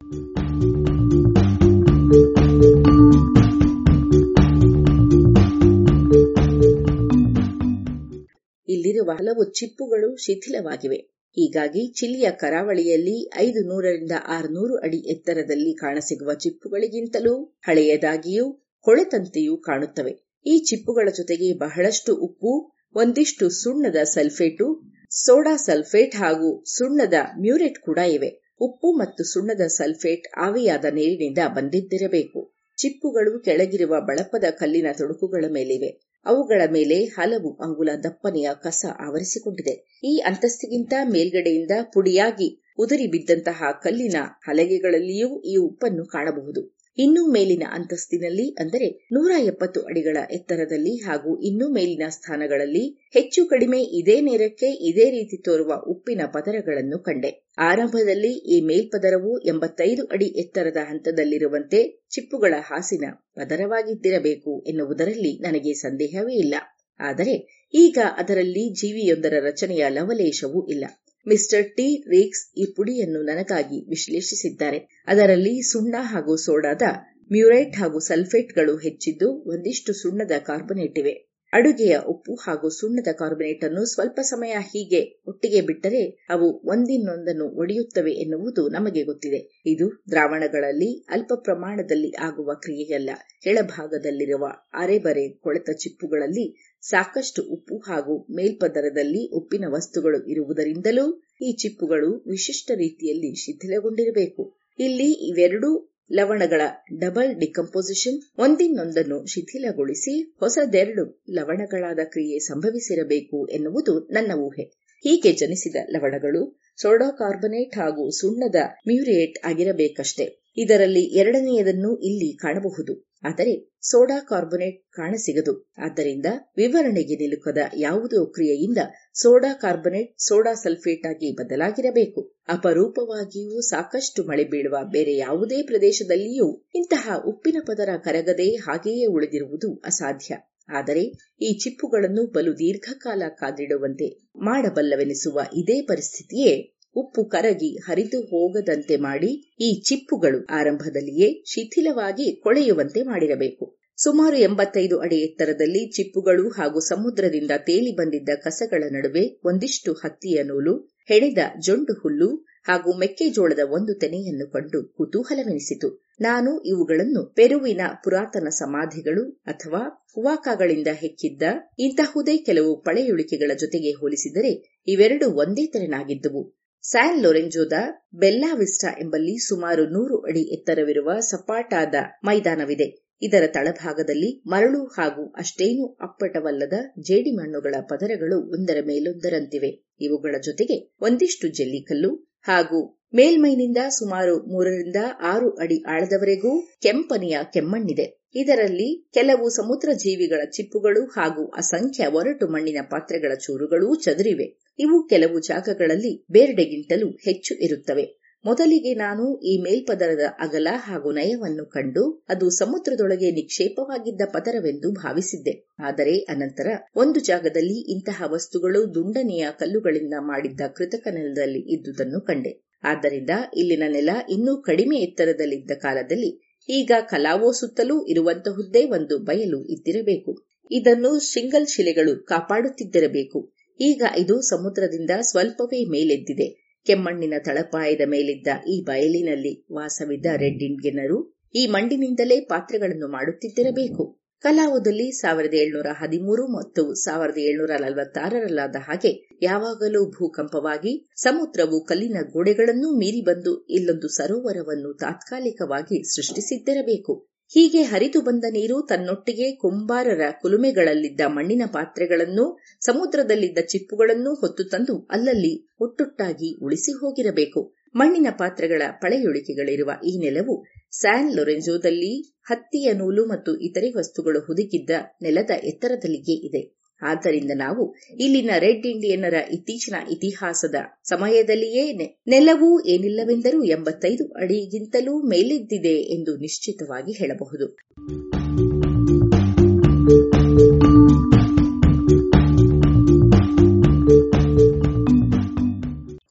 ಇಲ್ಲಿರುವ ಹಲವು ಚಿಪ್ಪುಗಳು ಶಿಥಿಲವಾಗಿವೆ. ಹೀಗಾಗಿ ಚಿಲಿಯ ಕರಾವಳಿಯಲ್ಲಿ ಐದು ನೂರರಿಂದ ಆರುನೂರು ಅಡಿ ಎತ್ತರದಲ್ಲಿ ಕಾಣಸಿಗುವ ಚಿಪ್ಪುಗಳಿಗಿಂತಲೂ ಹಳೆಯದಾಗಿಯೂ ಹೊಳೆತಂತೆಯೂ ಕಾಣುತ್ತವೆ. ಈ ಚಿಪ್ಪುಗಳ ಜೊತೆಗೆ ಬಹಳಷ್ಟು ಉಪ್ಪು, ಒಂದಿಷ್ಟು ಸುಣ್ಣದ ಸಲ್ಫೇಟು, ಸೋಡಾ ಸಲ್ಫೇಟ್ ಹಾಗೂ ಸುಣ್ಣದ ಮ್ಯೂರೇಟ್ ಕೂಡ ಇವೆ. ಉಪ್ಪು ಮತ್ತು ಸುಣ್ಣದ ಸಲ್ಫೇಟ್ ಆವಿಯಾದ ನೀರಿನಿಂದ ಬಂದಿದ್ದಿರಬೇಕು. ಚಿಪ್ಪುಗಳು ಕೆಳಗಿರುವ ಬಳಪದ ಕಲ್ಲಿನ ತೊಡಕುಗಳ ಮೇಲಿವೆ. ಅವುಗಳ ಮೇಲೆ ಹಲವು ಅಂಗುಲ ದಪ್ಪನೆಯ ಕಸ ಆವರಿಸಿಕೊಂಡಿದೆ. ಈ ಅಂತಸ್ತಿಗಿಂತ ಮೇಲ್ಗಡೆಯಿಂದ ಪುಡಿಯಾಗಿ ಉದುರಿ ಬಿದ್ದಂತಹ ಕಲ್ಲಿನ ಹಲಗೆಗಳಲ್ಲಿಯೂ ಈ ಉಪ್ಪನ್ನು ಕಾಣಬಹುದು. ಇನ್ನೂ ಮೇಲಿನ ಅಂತಸ್ತಿನಲ್ಲಿ, ಅಂದರೆ ನೂರ ಎಪ್ಪತ್ತು ಅಡಿಗಳ ಎತ್ತರದಲ್ಲಿ ಹಾಗೂ ಇನ್ನೂ ಮೇಲಿನ ಸ್ಥಾನಗಳಲ್ಲಿ ಹೆಚ್ಚು ಕಡಿಮೆ ಇದೇ ನೇರಕ್ಕೆ ಇದೇ ರೀತಿ ತೋರುವ ಉಪ್ಪಿನ ಪದರಗಳನ್ನು ಕಂಡೆ. ಆರಂಭದಲ್ಲಿ ಈ ಮೇಲ್ಪದರವು ಎಂಬತ್ತೈದು ಅಡಿ ಎತ್ತರದ ಹಂತದಲ್ಲಿರುವಂತೆ ಚಿಪ್ಪುಗಳ ಹಾಸಿನ ಪದರವಾಗಿದ್ದಿರಬೇಕು ಎನ್ನುವುದರಲ್ಲಿ ನನಗೆ ಸಂದೇಹವೇ ಇಲ್ಲ. ಆದರೆ ಈಗ ಅದರಲ್ಲಿ ಜೀವಿಯೊಂದರ ರಚನೆಯ ಲವಲೇಶವೂ ಇಲ್ಲ. ಮಿಸ್ಟರ್ ಟಿ ರೀಕ್ಸ್ ಈ ಪುಡಿಯನ್ನು ನನಗಾಗಿ ವಿಶ್ಲೇಷಿಸಿದ್ದಾರೆ. ಅದರಲ್ಲಿ ಸುಣ್ಣ ಹಾಗೂ ಸೋಡಾದ ಮ್ಯೂರೈಟ್ ಹಾಗೂ ಸಲ್ಫೇಟ್ಗಳು ಹೆಚ್ಚಿದ್ದು ಒಂದಿಷ್ಟು ಸುಣ್ಣದ ಕಾರ್ಬೊನೇಟ್ ಇವೆ ಅಡುಗೆಯ ಉಪ್ಪು ಹಾಗೂ ಸುಣ್ಣದ ಕಾರ್ಬೊನೇಟ್ ಅನ್ನು ಸ್ವಲ್ಪ ಸಮಯ ಹೀಗೆ ಒಟ್ಟಿಗೆ ಬಿಟ್ಟರೆ ಅವು ಒಂದಿನ್ನೊಂದನ್ನು ಒಡೆಯುತ್ತವೆ ಎನ್ನುವುದು ನಮಗೆ ಗೊತ್ತಿದೆ. ಇದು ದ್ರಾವಣಗಳಲ್ಲಿ ಅಲ್ಪ ಪ್ರಮಾಣದಲ್ಲಿ ಆಗುವ ಕ್ರಿಯೆಯಲ್ಲ, ಕೆಳಭಾಗದಲ್ಲಿರುವ ಅರೆಬರೆ ಕೊಳೆತ ಚಿಪ್ಪುಗಳಲ್ಲಿ ಸಾಕಷ್ಟು ಉಪ್ಪು ಹಾಗೂ ಮೇಲ್ಪದರದಲ್ಲಿ ಉಪ್ಪಿನ ವಸ್ತುಗಳು ಇರುವುದರಿಂದಲೂ ಈ ಚಿಪ್ಪುಗಳು ವಿಶಿಷ್ಟ ರೀತಿಯಲ್ಲಿ ಶಿಥಿಲಗೊಂಡಿರಬೇಕು. ಇಲ್ಲಿ ಇವೆರಡೂ ಲವಣಗಳ ಡಬಲ್ ಡಿಕಂಪೋಸಿಷನ್, ಒಂದಿನ್ನೊಂದನ್ನು ಶಿಥಿಲಗೊಳಿಸಿ ಹೊಸದೆರಡು ಲವಣಗಳಾದ ಕ್ರಿಯೆ ಸಂಭವಿಸಿರಬೇಕು ಎನ್ನುವುದು ನನ್ನ ಊಹೆ. ಹೀಗೆ ಜನಿಸಿದ ಲವಣಗಳು ಸೋಡಾ ಕಾರ್ಬನೇಟ್ ಹಾಗೂ ಸುಣ್ಣದ ಮ್ಯೂರಿಯೇಟ್ ಆಗಿರಬೇಕಷ್ಟೇ. ಇದರಲ್ಲಿ ಎರಡನೆಯದನ್ನು ಇಲ್ಲಿ ಕಾಣಬಹುದು. ಆದರೆ ಸೋಡಾ ಕಾರ್ಬೊನೇಟ್ ಕಾಣಸಿಗದು ಆದ್ದರಿಂದ ವಿವರಣೆಗೆ ನಿಲುಕದ ಯಾವುದೋ ಕ್ರಿಯೆಯಿಂದ ಸೋಡಾ ಕಾರ್ಬೊನೇಟ್ ಸೋಡಾ ಸಲ್ಫೇಟ್ ಆಗಿ ಬದಲಾಗಿರಬೇಕು. ಅಪರೂಪವಾಗಿಯೂ ಸಾಕಷ್ಟು ಮಳೆ ಬೀಳುವ ಬೇರೆ ಯಾವುದೇ ಪ್ರದೇಶದಲ್ಲಿಯೂ ಇಂತಹ ಉಪ್ಪಿನ ಪದರ ಕರಗದೆ ಹಾಗೆಯೇ ಉಳಿದಿರುವುದು ಅಸಾಧ್ಯ. ಆದರೆ ಈ ಚಿಪ್ಪುಗಳನ್ನು ಬಲು ದೀರ್ಘಕಾಲ ಕಾದಿಡುವಂತೆ ಮಾಡಬಲ್ಲವೆನಿಸುವ ಇದೇ ಪರಿಸ್ಥಿತಿಯೇ ಉಪ್ಪು ಕರಗಿ ಹರಿದು ಹೋಗದಂತೆ ಮಾಡಿ ಈ ಚಿಪ್ಪುಗಳು ಆರಂಭದಲ್ಲಿಯೇ ಶಿಥಿಲವಾಗಿ ಕೊಳೆಯುವಂತೆ ಮಾಡಿರಬೇಕು. ಸುಮಾರು ಎಂಬತ್ತೈದು ಅಡಿ ಎತ್ತರದಲ್ಲಿ ಚಿಪ್ಪುಗಳು ಹಾಗೂ ಸಮುದ್ರದಿಂದ ತೇಲಿ ಬಂದಿದ್ದ ಕಸಗಳ ನಡುವೆ ಒಂದಿಷ್ಟು ಹತ್ತಿಯ ನೂಲು ಹೆಣೆದ ಜೊಂಡು ಹುಲ್ಲು ಹಾಗೂ ಮೆಕ್ಕೆಜೋಳದ ಒಂದು ತೆನೆಯನ್ನು ಕಂಡು ಕುತೂಹಲವೆನಿಸಿತು. ನಾನು ಇವುಗಳನ್ನು ಪೆರುವಿನ ಪುರಾತನ ಸಮಾಧಿಗಳು ಅಥವಾ ಹುವಾಕಾಗಳಿಂದ ಹೆಕ್ಕಿದ್ದ ಇಂತಹುದೇ ಕೆಲವು ಪಳೆಯುಳಿಕೆಗಳ ಜೊತೆಗೆ ಹೋಲಿಸಿದರೆ ಇವೆರಡು ಒಂದೇ ತೆರನಾಗಿದ್ದುವು. ಸ್ಯಾನ್ ಲೊರೆಂಜೋದ ಬೆಲ್ಲಾವಿಸ್ಟಾ ಎಂಬಲ್ಲಿ ಸುಮಾರು ನೂರು ಅಡಿ ಎತ್ತರವಿರುವ ಸಪಾಟಾದ ಮೈದಾನವಿದೆ. ಇದರ ತಳಭಾಗದಲ್ಲಿ ಮರಳು ಹಾಗೂ ಅಷ್ಟೇನೂ ಅಪ್ಪಟವಲ್ಲದ ಜೇಡಿಮಣ್ಣುಗಳ ಪದರಗಳು ಒಂದರ ಮೇಲೊಂದರಂತಿವೆ. ಇವುಗಳ ಜೊತೆಗೆ ಒಂದಿಷ್ಟು ಜೆಲ್ಲಿಕಲ್ಲು ಹಾಗೂ ಮೇಲ್ಮೈನಿಂದ ಸುಮಾರು ಮೂರರಿಂದ ಆರು ಅಡಿ ಆಳದವರೆಗೂ ಕೆಂಪನೆಯ ಕೆಮ್ಮಣ್ಣಿದೆ. ಇದರಲ್ಲಿ ಕೆಲವು ಸಮುದ್ರ ಜೀವಿಗಳ ಚಿಪ್ಪುಗಳು ಹಾಗೂ ಅಸಂಖ್ಯ ಒರಟು ಮಣ್ಣಿನ ಪಾತ್ರೆಗಳ ಚೂರುಗಳೂ ಚದುರಿವೆ. ಇವು ಕೆಲವು ಜಾಗಗಳಲ್ಲಿ ಬೇರೆಡೆಗಿಂತಲೂ ಹೆಚ್ಚು ಇರುತ್ತವೆ. ಮೊದಲಿಗೆ ನಾನು ಈ ಮೇಲ್ಪದರದ ಅಗಲ ಹಾಗೂ ನಯವನ್ನು ಕಂಡು ಅದು ಸಮುದ್ರದೊಳಗೆ ನಿಕ್ಷೇಪವಾಗಿದ್ದ ಪದರವೆಂದು ಭಾವಿಸಿದ್ದೆ. ಆದರೆ ಅನಂತರ ಒಂದು ಜಾಗದಲ್ಲಿ ಇಂತಹ ವಸ್ತುಗಳು ದುಂಡನೆಯ ಕಲ್ಲುಗಳಿಂದ ಮಾಡಿದ್ದ ಕೃತಕ ನೆಲದಲ್ಲಿ ಇದ್ದುದನ್ನು ಕಂಡೆ. ಆದ್ದರಿಂದ ಇಲ್ಲಿನ ನೆಲ ಇನ್ನೂ ಕಡಿಮೆ ಎತ್ತರದಲ್ಲಿದ್ದ ಕಾಲದಲ್ಲಿ ಈಗ ಕಲಾವೋ ಸುತ್ತಲೂ ಇರುವಂತಹುದ್ದೇ ಒಂದು ಬಯಲು ಇದ್ದಿರಬೇಕು. ಇದನ್ನು ಶಿಂಗಲ್ ಶಿಲೆಗಳು ಕಾಪಾಡುತ್ತಿದ್ದಿರಬೇಕು. ಈಗ ಇದು ಸಮುದ್ರದಿಂದ ಸ್ವಲ್ಪವೇ ಮೇಲೆದ್ದಿದೆ. ಕೆಮ್ಮಣ್ಣಿನ ತಳಪಾಯದ ಮೇಲಿದ್ದ ಈ ಬಯಲಿನಲ್ಲಿ ವಾಸವಿದ್ದ ರೆಡ್ ಇಂಡಿಯನ್ನರು ಈ ಮಣ್ಣಿನಿಂದಲೇ ಪಾತ್ರೆಗಳನ್ನು ಮಾಡುತ್ತಿದ್ದಿರಬೇಕು. ಕಲಾವದಲ್ಲಿ ಸಾವಿರದ ಏಳುನೂರ ಹದಿಮೂರು ಮತ್ತು ಸಾವಿರದ ಏಳ್ನೂರ ನಲವತ್ತಾರರಲ್ಲಾದ ಹಾಗೆ ಯಾವಾಗಲೂ ಭೂಕಂಪವಾಗಿ, ಸಮುದ್ರವು ಕಲ್ಲಿನ ಗೋಡೆಗಳನ್ನೂ ಮೀರಿ ಬಂದು ಇಲ್ಲೊಂದು ಸರೋವರವನ್ನು ತಾತ್ಕಾಲಿಕವಾಗಿ ಸೃಷ್ಟಿಸಿದ್ದಿರಬೇಕು. ಹೀಗೆ ಹರಿದು ಬಂದ ನೀರು ತನ್ನೊಟ್ಟಿಗೆ ಕುಂಬಾರರ ಕುಲುಮೆಗಳಲ್ಲಿದ್ದ ಮಣ್ಣಿನ ಪಾತ್ರೆಗಳನ್ನು, ಸಮುದ್ರದಲ್ಲಿದ್ದ ಚಿಪ್ಪುಗಳನ್ನು ಹೊತ್ತು ತಂದು ಅಲ್ಲಲ್ಲಿ ಒಟ್ಟೊಟ್ಟಾಗಿ ಉಳಿಸಿ ಹೋಗಿರಬೇಕು. ಮಣ್ಣಿನ ಪಾತ್ರೆಗಳ ಪಳೆಯುಳಿಕೆಗಳಿರುವ ಈ ನೆಲವು ಸ್ಯಾನ್ ಲೊರೆಂಜೋದಲ್ಲಿ ಹತ್ತಿಯ ನೂಲು ಮತ್ತು ಇತರೆ ವಸ್ತುಗಳು ಹುದುಗಿದ್ದ ನೆಲದ ಎತ್ತರದಲ್ಲಿಯೇ ಇದೆ. ಆದ್ದರಿಂದ ನಾವು ಇಲ್ಲಿನ ರೆಡ್ ಇಂಡಿಯನ್ನರ ಇತ್ತೀಚಿನ ಇತಿಹಾಸದ ಸಮಯದಲ್ಲಿಯೇ ನೆಲವು ಏನಿಲ್ಲವೆಂದರೂ ಎಂಬತ್ತೈದು ಅಡಿಗಿಂತಲೂ ಮೇಲಿದ್ದಿದೆ ಎಂದು ನಿಶ್ಚಿತವಾಗಿ ಹೇಳಬಹುದು.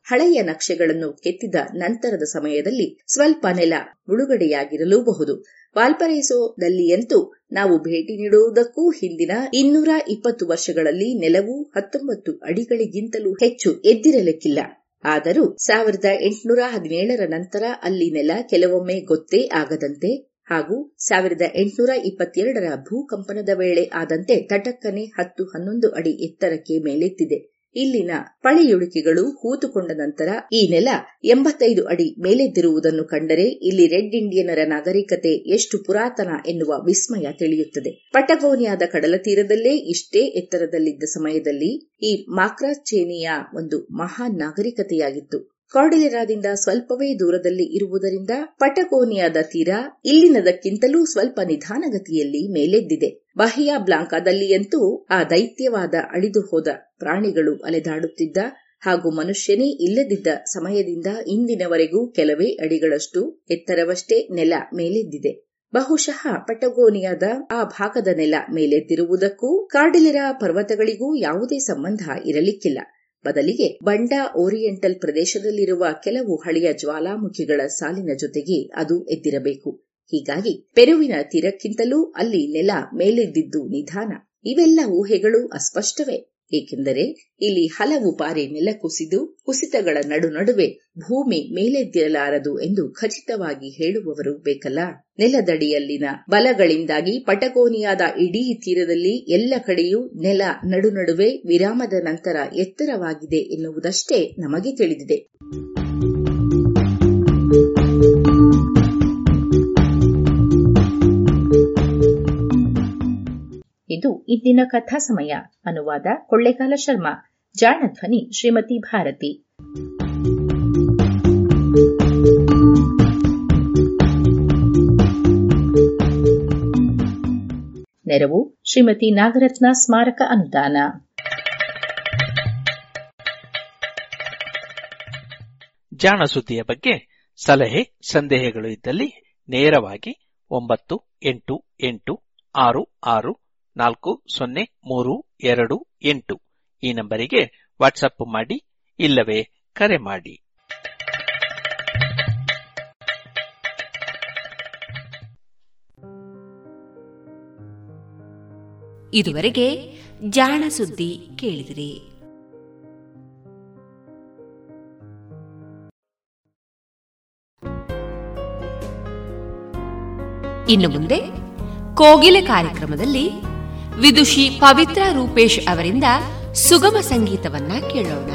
ಹಳೆಯ ನಕ್ಷೆಗಳನ್ನು ಕೆತ್ತಿದ ನಂತರದ ಸಮಯದಲ್ಲಿ ಸ್ವಲ್ಪ ನೆಲ ಮುಳುಗಡೆಯಾಗಿರಲೂಬಹುದು. ವಾಲ್ಪರೈಸೋದಲ್ಲಿಯಂತೂ ನಾವು ಭೇಟಿ ನೀಡುವುದಕ್ಕೂ ಹಿಂದಿನ ಇನ್ನೂರ ಇಪ್ಪತ್ತು ವರ್ಷಗಳಲ್ಲಿ ನೆಲವು ಹತ್ತೊಂಬತ್ತು ಅಡಿಗಳಿಗಿಂತಲೂ ಹೆಚ್ಚು ಎದ್ದಿರಲಿಕ್ಕಿಲ್ಲ. ಆದರೂ ಸಾವಿರದ ಎಂಟುನೂರ ಹದಿನೇಳರ ನಂತರ ಅಲ್ಲಿ ನೆಲ ಕೆಲವೊಮ್ಮೆ ಗೊತ್ತೇ ಆಗದಂತೆ ಹಾಗೂ ಸಾವಿರದ ಎಂಟುನೂರ ಇಪ್ಪತ್ತೆರಡರ ಭೂಕಂಪನದ ವೇಳೆ ಆದಂತೆ ತಟಕ್ಕನೆ ಹತ್ತು ಹನ್ನೊಂದು ಅಡಿ ಎತ್ತರಕ್ಕೆ ಮೇಲೆತ್ತಿದೆ. ಇಲ್ಲಿನ ಪಳೆಯುಳಿಕೆಗಳು ಹೂತುಕೊಂಡ ನಂತರ ಈ ನೆಲ ಎಂಬತ್ತೈದು ಅಡಿ ಮೇಲೆದ್ದಿರುವುದನ್ನು ಕಂಡರೆ ಇಲ್ಲಿ ರೆಡ್ ಇಂಡಿಯನರ ನಾಗರಿಕತೆ ಎಷ್ಟು ಪುರಾತನ ಎನ್ನುವ ವಿಸ್ಮಯ ತಿಳಿಯುತ್ತದೆ. ಪಟಗೋನಿಯಾದ ಕಡಲ ತೀರದಲ್ಲೇ ಇಷ್ಟೇ ಎತ್ತರದಲ್ಲಿದ್ದ ಸಮಯದಲ್ಲಿ ಈ ಮಾಕ್ರಾಚೇನಿಯ ಒಂದು ಮಹಾನ್ ನಾಗರಿಕತೆಯಾಗಿತ್ತು. ಕಾರ್ಡಿಲೆರಾದಿಂದ ಸ್ವಲ್ಪವೇ ದೂರದಲ್ಲಿ ಇರುವುದರಿಂದ ಪಟಗೋನಿಯಾದ ತೀರ ಇಲ್ಲಿನದಕ್ಕಿಂತಲೂ ಸ್ವಲ್ಪ ನಿಧಾನಗತಿಯಲ್ಲಿ ಮೇಲೆದ್ದಿದೆ. ಬಾಹ್ಯ ಬ್ಲಾಂಕಾದಲ್ಲಿಯಂತೂ ಆ ದೈತ್ಯವಾದ ಅಳಿದು ಹೋದ ಪ್ರಾಣಿಗಳು ಅಲೆದಾಡುತ್ತಿದ್ದ ಹಾಗೂ ಮನುಷ್ಯನೇ ಇಲ್ಲದಿದ್ದ ಸಮಯದಿಂದ ಇಂದಿನವರೆಗೂ ಕೆಲವೇ ಅಡಿಗಳಷ್ಟು ಎತ್ತರವಷ್ಟೇ ನೆಲ ಮೇಲೆದ್ದಿದೆ. ಬಹುಶಃ ಪಟಗೋನಿಯಾದ ಆ ಭಾಗದ ನೆಲ ಮೇಲೆದ್ದಿರುವುದಕ್ಕೂ ಕಾರ್ಡಿಲೆರಾ ಪರ್ವತಗಳಿಗೂ ಯಾವುದೇ ಸಂಬಂಧ ಇರಲಿಕ್ಕಿಲ್ಲ. ಬದಲಿಗೆ ಬಂಡಾ ಓರಿಯೆಂಟಲ್ ಪ್ರದೇಶದಲ್ಲಿರುವ ಕೆಲವು ಹಳೆಯ ಜ್ವಾಲಾಮುಖಿಗಳ ಸಾಲಿನ ಜೊತೆಗೆ ಅದು ಎದ್ದಿರಬೇಕು. ಹೀಗಾಗಿ ಪೆರುವಿನ ತೀರಕ್ಕಿಂತಲೂ ಅಲ್ಲಿ ನೆಲ ಮೇಲೆದ್ದಿದ್ದು ನಿಧಾನ. ಇವೆಲ್ಲ ಊಹೆಗಳು ಅಸ್ಪಷ್ಟವೇ. ಏಕೆಂದರೆ ಇಲ್ಲಿ ಹಲವು ಬಾರಿ ನೆಲ ಕುಸಿದು ಕುಸಿತಗಳ ನಡು ನಡುವೆ ಭೂಮಿ ಮೇಲೆದ್ದಿರಲಾರದು ಎಂದು ಖಚಿತವಾಗಿ ಹೇಳುವವರು ಬೇಕಲ್ಲ? ನೆಲದಡಿಯಲ್ಲಿನ ಬಲಗಳಿಂದಾಗಿ ಪಟಗೋನಿಯಾದ ಇಡೀ ತೀರದಲ್ಲಿ ಎಲ್ಲ ಕಡೆಯೂ ನೆಲ ನಡು ನಡುವೆ ವಿರಾಮದ ನಂತರ ಎತ್ತರವಾಗಿದೆ ಎನ್ನುವುದಷ್ಟೇ ನಮಗೆ ತಿಳಿದಿದೆ. ಇದು ಇಂದಿನ ಕಥಾ ಸಮಯ. ಅನುವಾದ ಕೊಳ್ಳೇಗಾಲ ಶರ್ಮಾ. ಜಾಣ ಧ್ವನಿ ಶ್ರೀಮತಿ ಭಾರತಿ. ನೆರವು ಶ್ರೀಮತಿ ನಾಗರತ್ನ ಸ್ಮಾರಕ ಅನುದಾನ. ಜಾಣ ಸುದ್ದಿಯ ಬಗ್ಗೆ ಸಲಹೆ, ಸಂದೇಹಗಳು ಇದ್ದಲ್ಲಿ ನೇರವಾಗಿ ಒಂಬತ್ತು ಎಂಟು ಎಂಟು ಆರು ಆರು ನಾಲ್ಕು, ಸೊನ್ನೆ, ಮೂರು, ಎರಡು, ಎಂಟು. ಈ ನಂಬರಿಗೆ ವಾಟ್ಸಪ್ ಮಾಡಿ, ಇಲ್ಲವೇ ಕರೆ ಮಾಡಿ. ಇದುವರೆಗೆ ಜಾಣ ಸುದ್ದಿ ಕೇಳಿದಿರಿ. ಇನ್ನು ಮುಂದೆ ಕೋಗಿಲೆ ಕಾರ್ಯಕ್ರಮದಲ್ಲಿ ವಿದುಷಿ ಪವಿತ್ರ ರೂಪೇಶ್ ಅವರಿಂದ ಸುಗಮ ಸಂಗೀತವನ್ನ ಕೇಳೋಣ.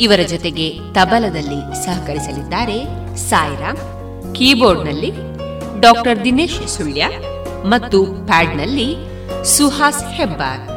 ಇವರ ಜೊತೆಗೆ ತಬಲದಲ್ಲಿ ಸಹಕರಿಸಲಿದ್ದಾರೆ ಸಾಯಿರಾಮ್, ಕೀಬೋರ್ಡ್ನಲ್ಲಿ ಡಾಕ್ಟರ್ ದಿನೇಶ್ ಸುಳ್ಯ ಮತ್ತು ಪ್ಯಾಡ್ನಲ್ಲಿ ಸುಹಾಸ್ ಹೆಬ್ಬಾರ್.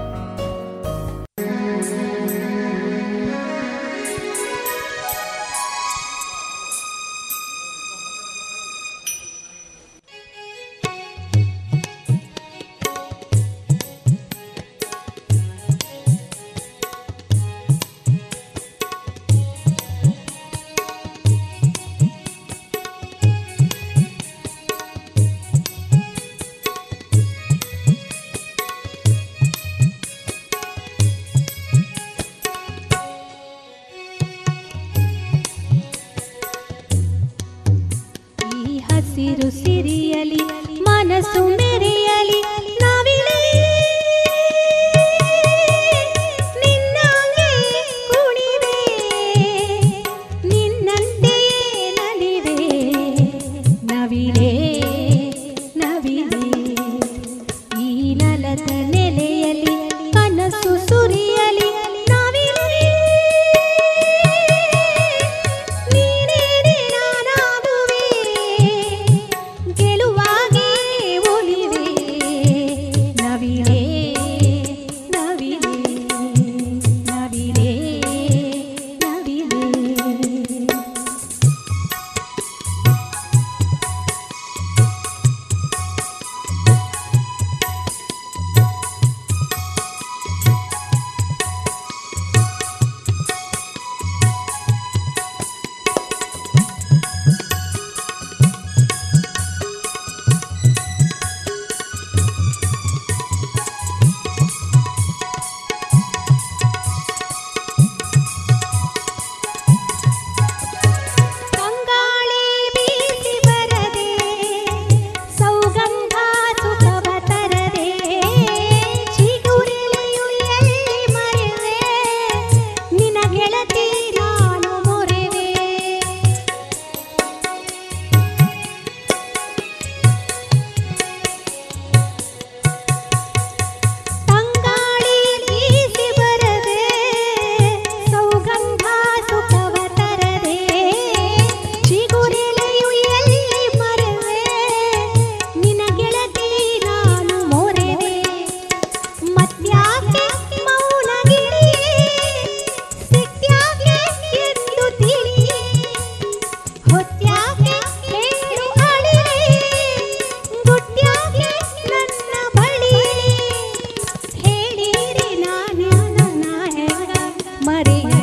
மறிய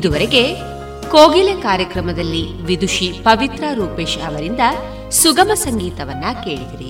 ಇದುವರೆಗೆ ಕೋಗಿಲೆ ಕಾರ್ಯಕ್ರಮದಲ್ಲಿ ವಿದುಷಿ ಪವಿತ್ರ ರೂಪೇಶ್ ಅವರಿಂದ ಸುಗಮ ಸಂಗೀತವನ್ನ ಕೇಳಿದಿರಿ.